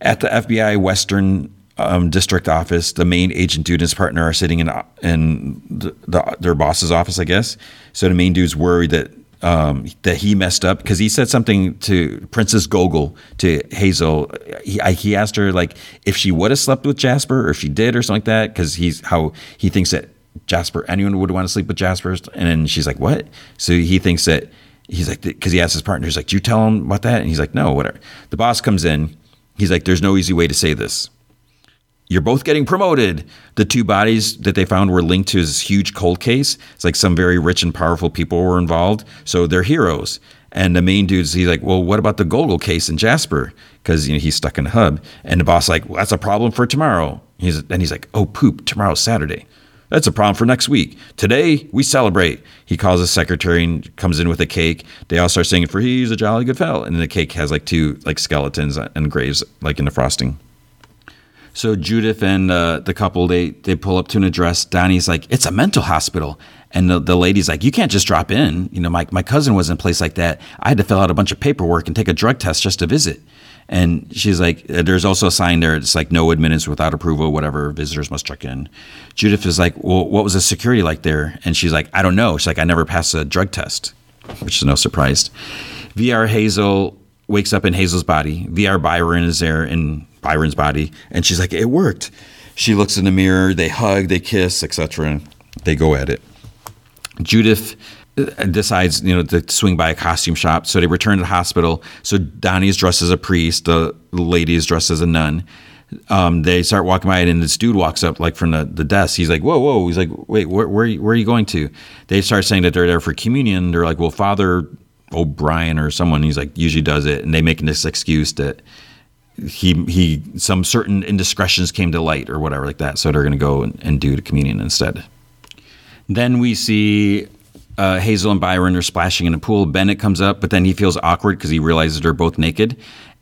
At the FBI Western um, District office, the main agent dude and his partner are sitting in in the, the, their boss's office, I guess. So the main dude's worried that um, that he messed up because he said something to Princess Gogol to Hazel. He, I, he asked her like if she would have slept with Jasper or if she did or something like that because he's how he thinks that Jasper anyone would want to sleep with Jasper and then she's like what? So he thinks that he's like because he asked his partner he's like do you tell him about that and he's like no whatever. The boss comes in. He's like there's no easy way to say this you're both getting promoted. The two bodies that they found were linked to this huge cold case. It's like some very rich and powerful people were involved. So they're heroes. And the main dude's he's like, well, what about the Gogol case in Jasper? Because you know he's stuck in the hub. And the boss like, well, that's a problem for tomorrow. He's and he's like, oh poop, tomorrow's Saturday. That's a problem for next week. Today we celebrate. He calls his secretary and comes in with a cake. They all start singing for he's a jolly good fellow. And the cake has like two like skeletons and graves like in the frosting. So Judith and uh, the couple they they pull up to an address. Donnie's like, "It's a mental hospital," and the, the lady's like, "You can't just drop in. You know, my my cousin was in a place like that. I had to fill out a bunch of paperwork and take a drug test just to visit." And she's like, uh, "There's also a sign there. It's like no admittance without approval. Whatever visitors must check in." Judith is like, "Well, what was the security like there?" And she's like, "I don't know." She's like, "I never passed a drug test," which is no surprise. VR Hazel wakes up in Hazel's body. VR Byron is there in Byron's body, and she's like, "It worked." She looks in the mirror. They hug, they kiss, etc. They go at it. Judith uh, decides, you know, to swing by a costume shop. So they return to the hospital. So Donnie is dressed as a priest. The lady is dressed as a nun. Um, they start walking by, and this dude walks up, like from the, the desk. He's like, "Whoa, whoa!" He's like, "Wait, where, where, where are you going to?" They start saying that they're there for communion. They're like, "Well, Father O'Brien or someone," he's like, usually does it, and they make this excuse that he he some certain indiscretions came to light or whatever like that. So they're going to go and, and, do the communion instead. Then we see uh, Hazel and Byron are splashing in a pool. Bennett comes up, but then he feels awkward because he realizes they're both naked.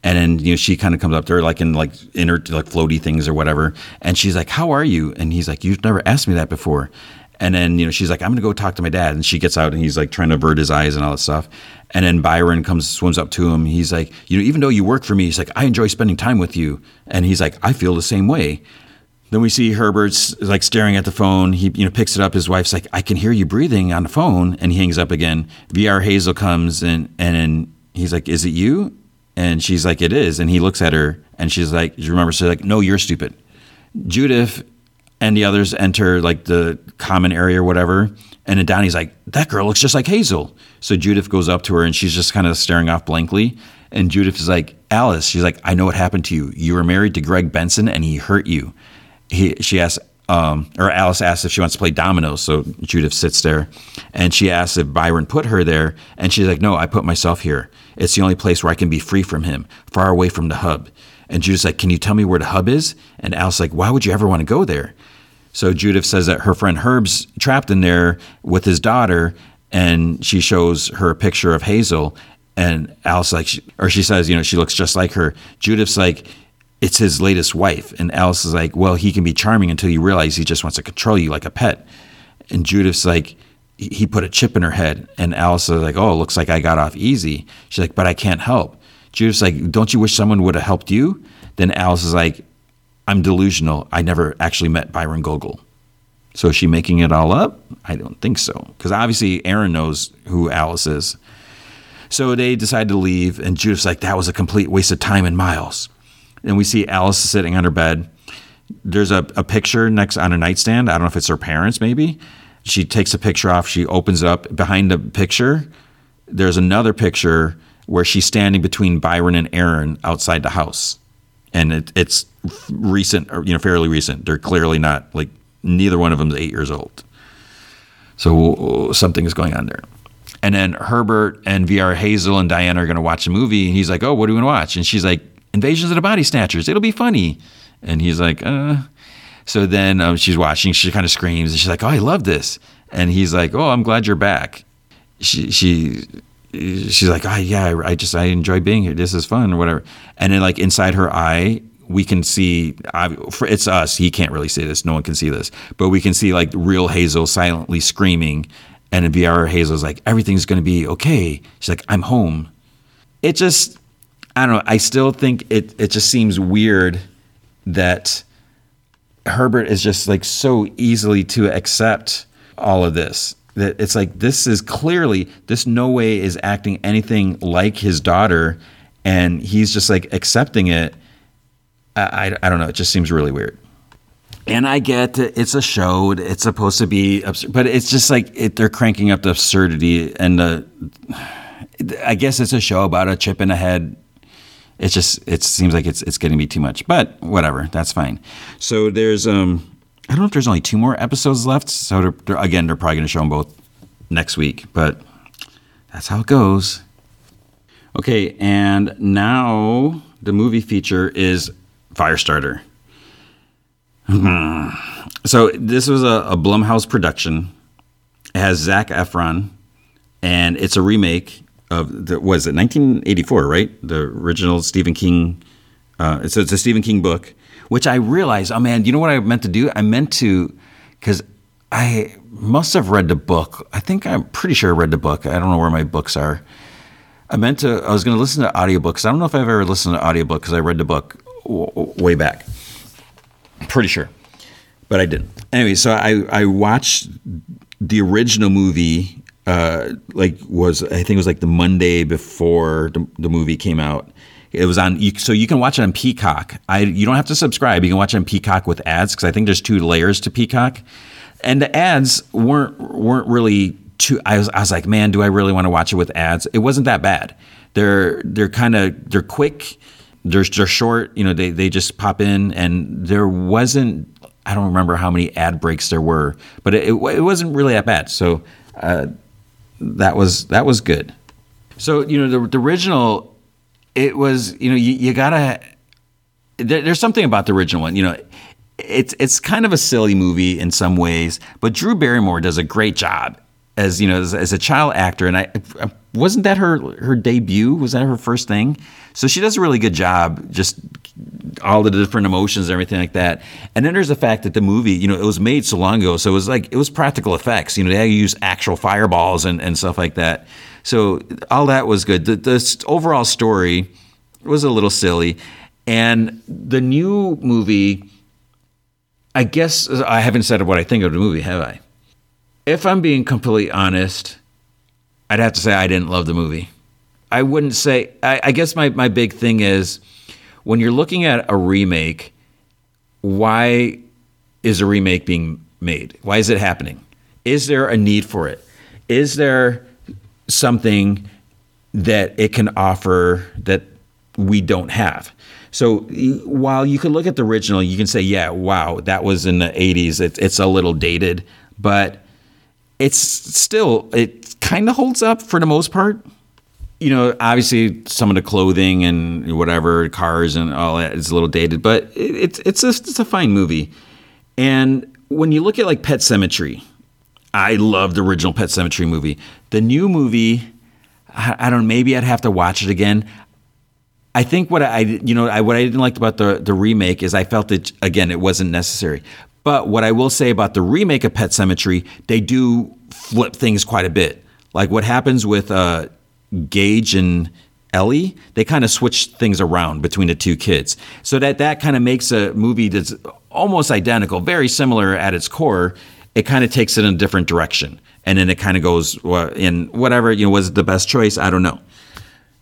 And then you know she kind of comes up to her like in like inner like floaty things or whatever, and she's like, "How are you?" And he's like, "You've never asked me that before." And then, you know, she's like, I'm going to go talk to my dad. And she gets out and he's like trying to avert his eyes and all that stuff. And then Byron comes, swims up to him. He's like, you know, even though you work for me, he's like, I enjoy spending time with you. And he's like, I feel the same way. Then we see Herbert's like staring at the phone. He, you know, picks it up. His wife's like, I can hear you breathing on the phone. And he hangs up again. VR Hazel comes and, and then he's like, is it you? And she's like, it is. And he looks at her and she's like, Do you remember, she's like, no, you're stupid. Judith and the others enter like the common area or whatever. And Donnie's like, that girl looks just like Hazel. So Judith goes up to her and she's just kind of staring off blankly. And Judith is like, Alice, she's like, I know what happened to you. You were married to Greg Benson and he hurt you. He, she asks, um, or Alice asks if she wants to play dominoes. So Judith sits there and she asks if Byron put her there. And she's like, no, I put myself here. It's the only place where I can be free from him, far away from the hub. And Judith's like, can you tell me where the hub is? And Alice's like, why would you ever want to go there? So Judith says that her friend Herb's trapped in there with his daughter, and she shows her a picture of Hazel. And Alice like, or she says, you know, she looks just like her. Judith's like, it's his latest wife, and Alice is like, well, he can be charming until you realize he just wants to control you like a pet. And Judith's like, he put a chip in her head, and Alice is like, oh, looks like I got off easy. She's like, but I can't help. Judith's like, don't you wish someone would have helped you? Then Alice is like, I'm delusional. I never actually met Byron Gogol. So is she making it all up? I don't think so. Because obviously Aaron knows who Alice is. So they decide to leave, and Judith's like, that was a complete waste of time and miles. And we see Alice sitting on her bed. There's a, a picture next on a nightstand. I don't know if it's her parents, maybe. She takes a picture off. She opens it up. Behind the picture, there's another picture where she's standing between Byron and Aaron outside the house and it, it's recent, or, you know, fairly recent. They're clearly not like neither one of them is eight years old. So something is going on there. And then Herbert and VR Hazel and Diana are going to watch a movie. And he's like, "Oh, what do you want to watch?" And she's like, "Invasions of the Body Snatchers. It'll be funny." And he's like, "Uh." So then um, she's watching. She kind of screams, and she's like, "Oh, I love this." And he's like, "Oh, I'm glad you're back." She she she's like, oh, yeah, I just I enjoy being here. This is fun or whatever. And then like inside her eye, we can see it's us. He can't really see this. No one can see this, but we can see like real Hazel silently screaming, and in VR Hazel's like, everything's gonna be okay. She's like, I'm home. It just, I don't know. I still think it. It just seems weird that Herbert is just like so easily to accept all of this that it's like this is clearly this no way is acting anything like his daughter, and he's just like accepting it. I, I, I don't know. It just seems really weird. And I get it's a show; it's supposed to be absurd, but it's just like it, they're cranking up the absurdity and the. I guess it's a show about a chip in the head. It's just it seems like it's it's getting me too much, but whatever, that's fine. So there's um I don't know if there's only two more episodes left. So they're, they're, again, they're probably going to show them both next week, but that's how it goes. Okay, and now the movie feature is Firestarter. [sighs] so this was a, a Blumhouse production. It has Zac Efron, and it's a remake of the was it 1984, right? The original Stephen King. Uh, so it's a Stephen King book which I realized, oh man, you know what I meant to do? I meant to, because I must have read the book. I think I'm pretty sure I read the book. I don't know where my books are. I meant to, I was going to listen to audiobooks. I don't know if I've ever listened to audiobook because I read the book w- way back. Pretty sure, but I didn't. Anyway, so I, I watched the original movie uh, like was I think it was like the Monday before the, the movie came out, it was on, so you can watch it on Peacock. I you don't have to subscribe. You can watch on Peacock with ads because I think there's two layers to Peacock, and the ads weren't weren't really too. I was I was like, man, do I really want to watch it with ads? It wasn't that bad. They're they're kind of they're quick. They're they're short. You know, they they just pop in, and there wasn't. I don't remember how many ad breaks there were, but it, it, it wasn't really that bad. So uh, that was that was good. So you know the, the original it was you know you, you gotta there, there's something about the original one you know it's it's kind of a silly movie in some ways but drew barrymore does a great job as you know as, as, a child actor and I wasn't that her her debut? Was that her first thing? So she does a really good job just all the different emotions and everything like that. And then there's the fact that the movie you know it was made so long ago so it was like it was practical effects you know they had to use actual fireballs and, and stuff like that so all that was good. The, the overall story was a little silly, and the new movie. I guess I haven't said what I think of the movie, have I? If I'm being completely honest, I'd have to say I didn't love the movie. I wouldn't say. I, I guess my my big thing is when you're looking at a remake, why is a remake being made? Why is it happening? Is there a need for it? Is there something that it can offer that we don't have. So while you can look at the original, you can say, yeah, wow, that was in the 80s. It's, it's a little dated, but it's still, it kind of holds up for the most part. You know, obviously some of the clothing and whatever, cars and all that is a little dated, but it, it's, it's, a, it's a fine movie. And when you look at like Pet Sematary, I love the original Pet Sematary movie. The new movie, I, I don't maybe I'd have to watch it again. I think what I, you know, I, what I didn't like about the, the remake is I felt that, again, it wasn't necessary. But what I will say about the remake of Pet Sematary, they do flip things quite a bit. Like what happens with uh, Gage and Ellie, they kind of switch things around between the two kids. So that that kind of makes a movie that's almost identical, very similar at its core, it kind of takes it in a different direction. And then it kind of goes in whatever, you know, was the best choice? I don't know.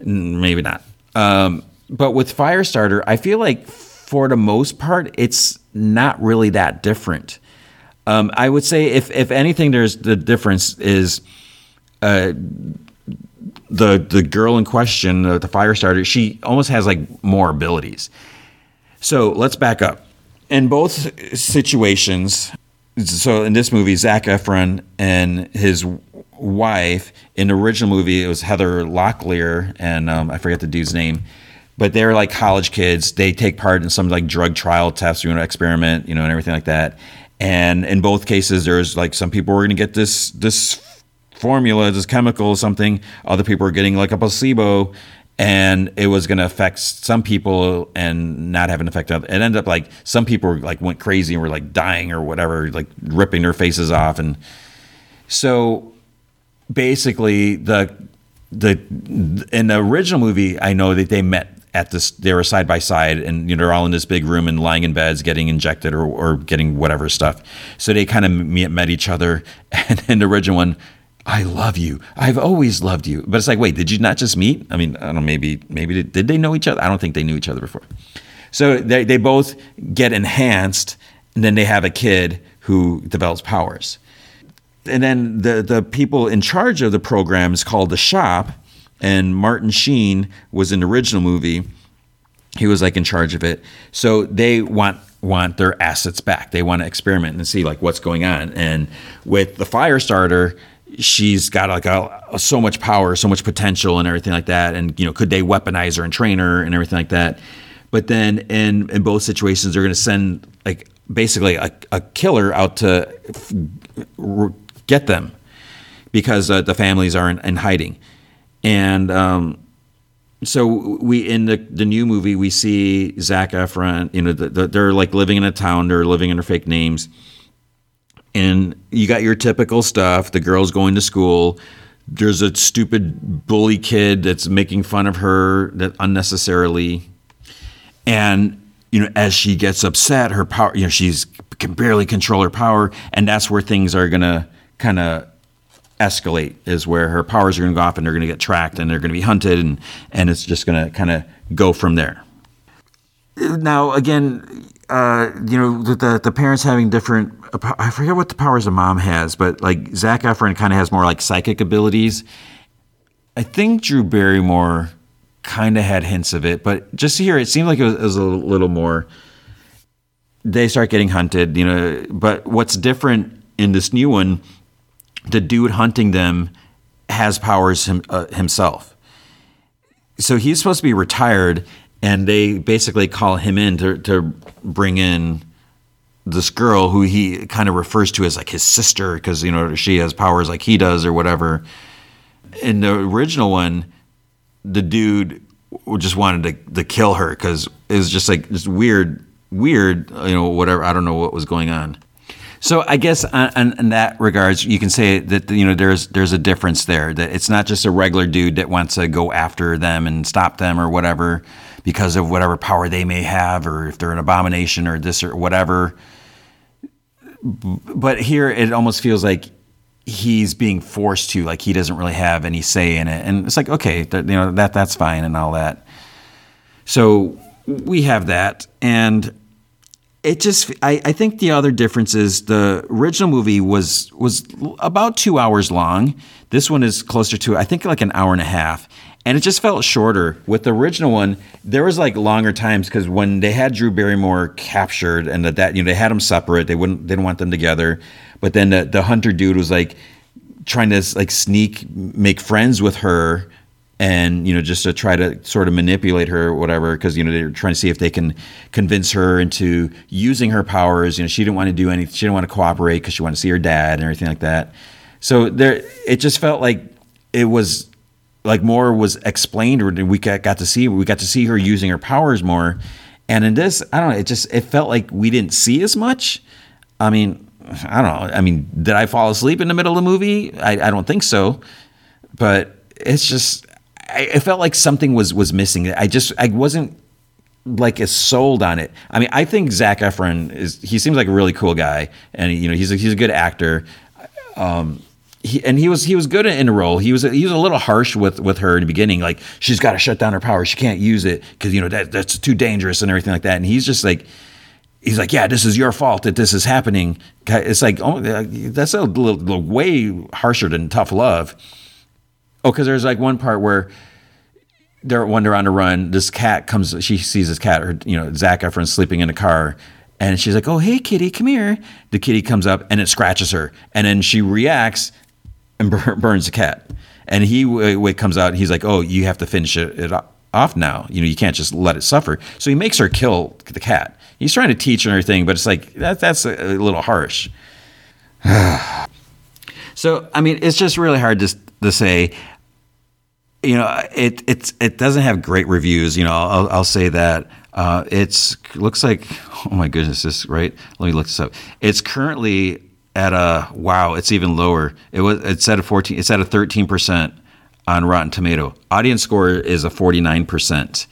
Maybe not. Um, but with Firestarter, I feel like for the most part, it's not really that different. Um, I would say, if, if anything, there's the difference is uh, the the girl in question, the, the Firestarter, she almost has like more abilities. So let's back up. In both situations, so in this movie, Zac Efron and his wife. In the original movie, it was Heather Locklear, and um, I forget the dude's name. But they're like college kids. They take part in some like drug trial test, you know, experiment, you know, and everything like that. And in both cases, there's like some people were going to get this this formula, this chemical, something. Other people are getting like a placebo, and it was going to affect some people and not have an effect on it ended up like some people were like went crazy and were like dying or whatever like ripping their faces off and so basically the the in the original movie i know that they met at this they were side by side and you know they're all in this big room and lying in beds getting injected or, or getting whatever stuff. So they kind of met each other [laughs] and in the original one i love you i've always loved you but it's like wait did you not just meet i mean i don't know maybe maybe did they know each other i don't think they knew each other before so they, they both get enhanced and then they have a kid who develops powers and then the the people in charge of the program is called the shop and Martin Sheen was in the original movie. He was like in charge of it. So they want want their assets back. They want to experiment and see like what's going on. And with the Firestarter, she's got like a, a, so much power, so much potential, and everything like that. And you know, could they weaponize her and train her and everything like that? But then in in both situations, they're going to send like basically a, a killer out to get them because uh, the families are in, in hiding and um, so we in the the new movie we see Zac Efron. You know, the, the, they're like living in a town. They're living under fake names, and you got your typical stuff. The girl's going to school. There's a stupid bully kid that's making fun of her that unnecessarily, and you know, as she gets upset, her power. You know, she's can barely control her power, and that's where things are gonna kind of escalate is where her powers are going to go off and they're going to get tracked and they're going to be hunted and and it's just going to kind of go from there. Now again, uh, you know the the parents having different. I forget what the powers a mom has, but like Zac Efron kind of has more like psychic abilities. I think Drew Barrymore kind of had hints of it, but just here it seemed like it was, it was a little more. They start getting hunted, you know. But what's different in this new one the dude hunting them has powers him, uh, himself. So he's supposed to be retired, and they basically call him in to, to bring in this girl who he kind of refers to as like his sister because you know she has powers like he does or whatever. In the original one, the dude just wanted to, to kill her because it was just like just weird, weird, you know, whatever. I don't know what was going on. So I guess uh, in, in, that regards, you can say that you know there's there's a difference there. That it's not just a regular dude that wants to go after them and stop them or whatever because of whatever power they may have, or if they're an abomination or this or whatever. But here, it almost feels like he's being forced to, like he doesn't really have any say in it, and it's like okay, that, you know that that's fine and all that. So we have that, and it just I, I think the other difference is the original movie was was about two hours long this one is closer to i think like an hour and a half and it just felt shorter. With the original one there was like longer times because when they had drew barrymore captured and that, that you know they had them separate they wouldn't they didn't want them together. But then the, the hunter dude was like trying to like sneak make friends with her and you know just to try to sort of manipulate her or whatever because you know they're trying to see if they can convince her into using her powers. You know she didn't want to do anything she didn't want to cooperate because she wanted to see her dad and everything like that. So there it just felt like it was like more was explained or we got, to see we got to see her using her powers more and in this i don't know it just it felt like we didn't see as much i mean i don't know i mean did i fall asleep in the middle of the movie i, I don't think so but it's just I, I felt like something was was missing. I just I wasn't like as sold on it. I mean, I think Zac Efron is he seems like a really cool guy, and you know he's a, he's a good actor. Um, he, and he was he was good in a role. He was he was a little harsh with with her in the beginning, like she's got to shut down her power. She can't use it because you know that that's too dangerous and everything like that. And he's just like. He's like, yeah, this is your fault that this is happening. It's like, oh, that's a little, little way harsher than tough love. Oh, because there's like one part where they're when they're on a run, this cat comes. She sees this cat, or you know, Zac Efron sleeping in a car, and she's like, "Oh, hey, kitty, come here." The kitty comes up and it scratches her, and then she reacts and [laughs] burns the cat. And he w- comes out. he's like, "Oh, you have to finish it, it off now. You know, you can't just let it suffer." So he makes her kill the cat. He's trying to teach her everything, but it's like that, that's a, a little harsh. [sighs] so I mean, it's just really hard to to say you know, it it's it doesn't have great reviews. You know, I'll, I'll say that. Uh, it's looks like oh my goodness, this right. Let me look this up. It's currently at a wow. It's even lower. It was it's at a fourteen. It's at a thirteen percent on Rotten Tomato. Audience score is a forty nine percent,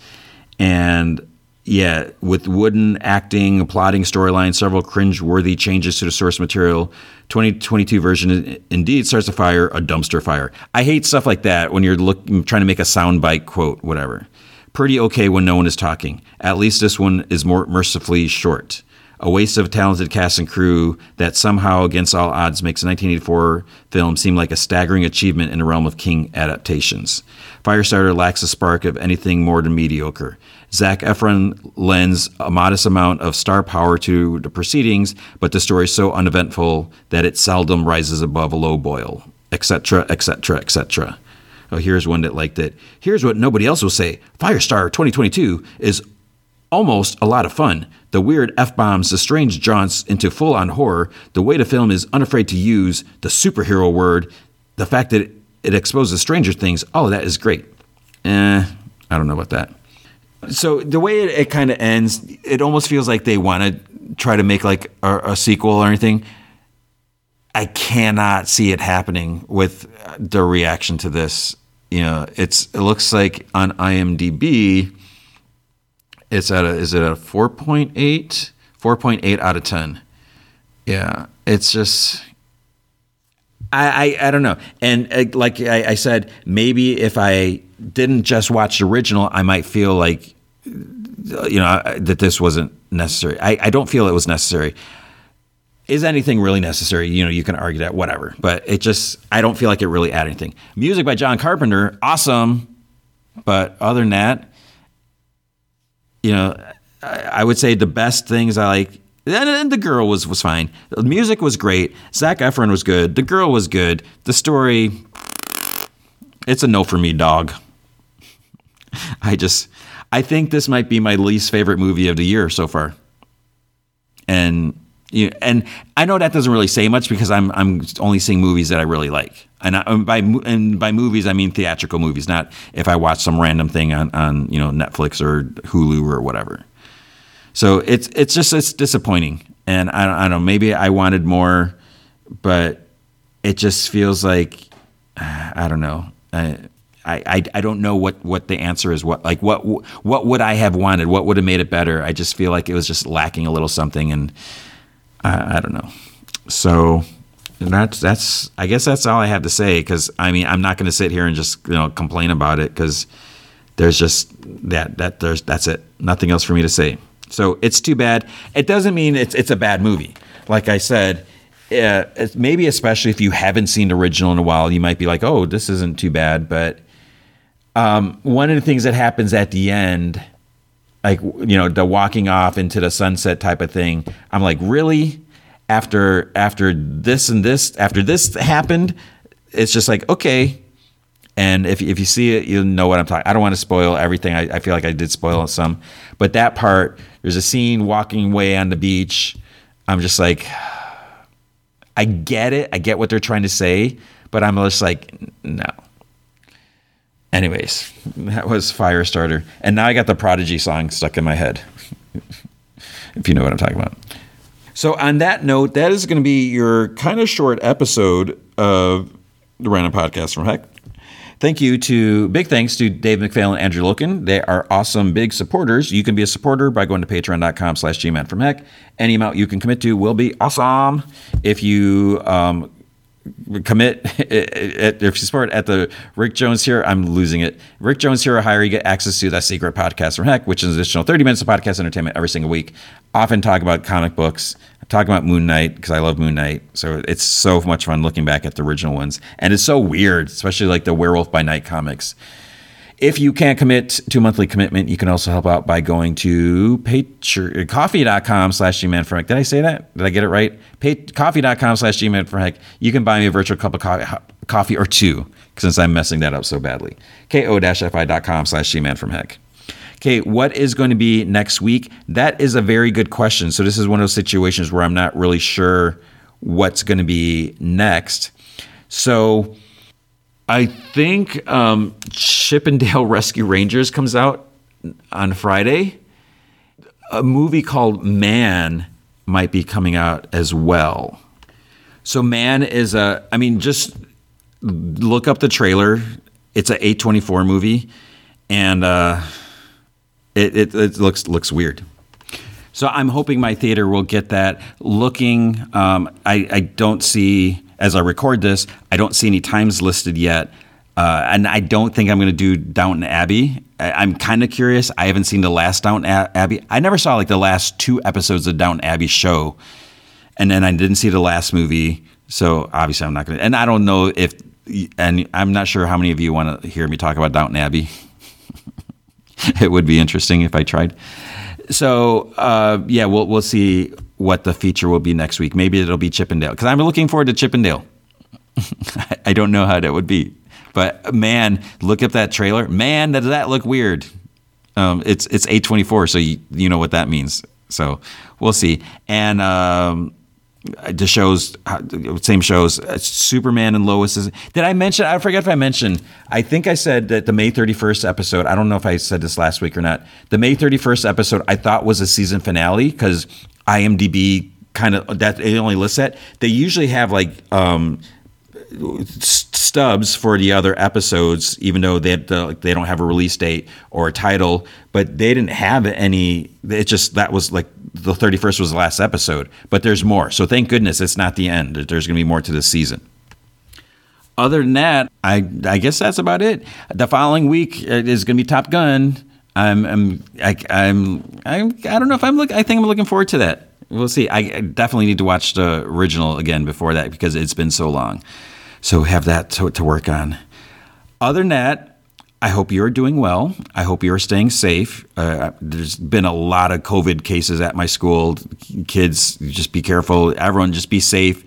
and yeah, with wooden acting, plotting storyline, several cringe-worthy changes to the source material, 2022 version indeed starts a fire, a dumpster fire. I hate stuff like that when you're look, trying to make a soundbite quote, whatever. Pretty okay when no one is talking. At least this one is more mercifully short a waste of talented cast and crew that somehow, against all odds, makes a 1984 film seem like a staggering achievement in the realm of King adaptations. Firestarter lacks a spark of anything more than mediocre. Zac Efron lends a modest amount of star power to the proceedings, but the story is so uneventful that it seldom rises above a low boil, etc., etc., etc. Oh, here's one that liked it. Here's what nobody else will say Firestar 2022 is almost a lot of fun. The weird F bombs, the strange jaunts into full on horror, the way the film is unafraid to use the superhero word, the fact that it exposes Stranger Things, all of that is great. Eh, I don't know about that. So the way it, it kind of ends, it almost feels like they want to try to make like a, a sequel or anything. I cannot see it happening with the reaction to this. You know, it's it looks like on IMDb it's at a is it a 4.8 4.8 out of 10 yeah it's just I, I, I don't know. And uh, like I, I, said, maybe if I didn't just watch the original, I might feel like, you know, that this wasn't necessary. I, I don't feel it was necessary. Is anything really necessary? You know, you can argue that, whatever. But it just, I don't feel like it really added anything. Music by John Carpenter, awesome. But other than that, you know, I would say the best things I like. And the girl was was fine. The music was great. Zac Efron was good. The girl was good. The story, it's a no for me, dog. [laughs] I just, I think this might be my least favorite movie of the year so far. And you and I know that doesn't really say much because I'm I'm only seeing movies that I really like, and I, by and by movies I mean theatrical movies, not if I watch some random thing on on you know Netflix or Hulu or whatever. So it's it's just it's disappointing, and I don't, I don't know maybe I wanted more, but it just feels like I don't know. I, I, I don't know what, what the answer is. What like what what would I have wanted? What would have made it better? I just feel like it was just lacking a little something, and I, I don't know. So that's that's I guess that's all I have to say because I mean I'm not going to sit here and just you know complain about it because there's just that that there's that's it nothing else for me to say. So it's too bad. It doesn't mean it's it's a bad movie. Like I said, uh, maybe especially if you haven't seen the original in a while, you might be like, oh, this isn't too bad. But um, one of the things that happens at the end like you know the walking off into the sunset type of thing. I'm like really? After after this and this after this happened it's just like okay. And if, if you see it you'll know what i'm talking i don't want to spoil everything. I, I feel like i did spoil some. But that part there's a scene walking away on the beach. I'm just like i get it. I get what they're trying to say but i'm just like no Anyways, that was Firestarter. And now I got the Prodigy song stuck in my head, [laughs] if you know what I'm talking about. So, on that note, that is going to be your kind of short episode of the Random Podcast from Heck. Thank you to big thanks to Dave McPhail and Andrew Loken. They are awesome big supporters. You can be a supporter by going to patreon.com slash gman from heck. Any amount you can commit to will be awesome. If you um, commit [laughs] if you support at the Rick Jones here, I'm losing it. Rick Jones here, hire you get access to that secret podcast from Heck, which is an additional 30 minutes of podcast entertainment every single week. Often talk about comic books, talk about Moon Knight because I love Moon Knight. So it's so much fun looking back at the original ones, and it's so weird, especially like the Werewolf by Night comics. If you can't commit to a monthly commitment, you can also help out by going to patreon, uh, ko-fi.com slash gman for heck. Did I say that? Did I get it right? Pay, ko-fi.com slash gman for heck. You can buy me a virtual cup of coffee, coffee or two since I'm messing that up so badly. ko-fi.com slash gman from heck. Okay, what is going to be next week? That is a very good question. So this is one of those situations where I'm not really sure what's going to be next. So I think um, Chip 'n Dale [laughs] Rescue Rangers comes out on Friday. A movie called Men might be coming out as well. So Men is a I mean just look up the trailer. It's a A24 movie and uh it, it, it looks looks weird. So I'm hoping my theater will get that. Looking, um, I, I don't see as I record this, I don't see any times listed yet. Uh, and I don't think I'm going to do Downton Abbey. I, am kind of curious. I haven't seen the last Downton Abbey. I never saw like the last two episodes of Downton Abbey show, and then I didn't see the last movie. So obviously, I'm not going to. And I don't know if, and I'm not sure how many of you want to hear me talk about Downton Abbey. [laughs] it would be interesting if I tried. So uh, yeah, we'll we'll see what the feature will be next week. Maybe it'll be Chip 'n Dale because I'm looking forward to Chip 'n Dale. [laughs] I don't know how that would be, but man, look at that trailer. Man, does that look weird? Um, it's it's A24, so you, you know what that means. So we'll see. And um, the shows, same shows, uh, Superman and Lois. Is, did I mention? I forget if I mentioned. I think I said that the May 31st episode. I don't know if I said this last week or not. The May 31st episode I thought was a season finale because IMDb kind of that they only lists that. They usually have like. Um, stubs for the other episodes, even though they the, they don't have a release date or a title, but they didn't have any. It just that was like the 31st was the last episode, but there's more. So thank goodness it's not the end. There's going to be more to this season. Other than that, I I guess that's about it. The following week is going to be Top Gun. I'm I'm I, I'm I'm I don't know if I'm look. I think I'm looking forward to that. We'll see. I definitely need to watch the original again before that because it's been so long. So have that to, to work on. Other than that, I hope you're doing well. I hope you're staying safe. Uh, there's been a lot of COVID cases at my school. Kids, just be careful. Everyone, just be safe.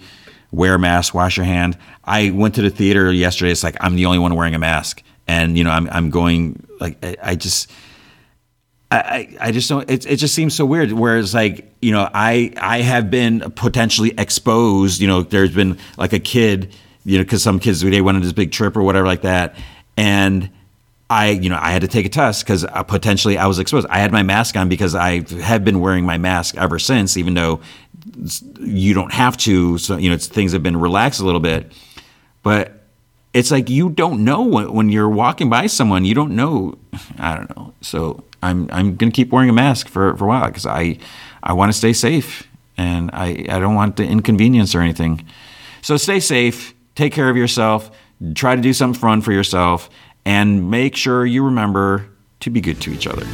Wear a mask. Wash your hand. I went to the theater yesterday. It's like I'm the only one wearing a mask, and you know I'm I'm going like I, I just. I, I just don't it, it just seems so weird whereas like you know I I have been potentially exposed you know there's been like a kid you know, because some kids they went on this big trip or whatever like that, and I, you know, I had to take a test because uh, potentially I was exposed. I had my mask on because I have been wearing my mask ever since, even though you don't have to. So you know, things have been relaxed a little bit, but it's like you don't know when, when you're walking by someone, you don't know. [sighs] I don't know. So I'm I'm gonna keep wearing a mask for for a while because I I want to stay safe and I I don't want the inconvenience or anything. So stay safe take care of yourself, try to do something fun for yourself, and make sure you remember to be good to each other.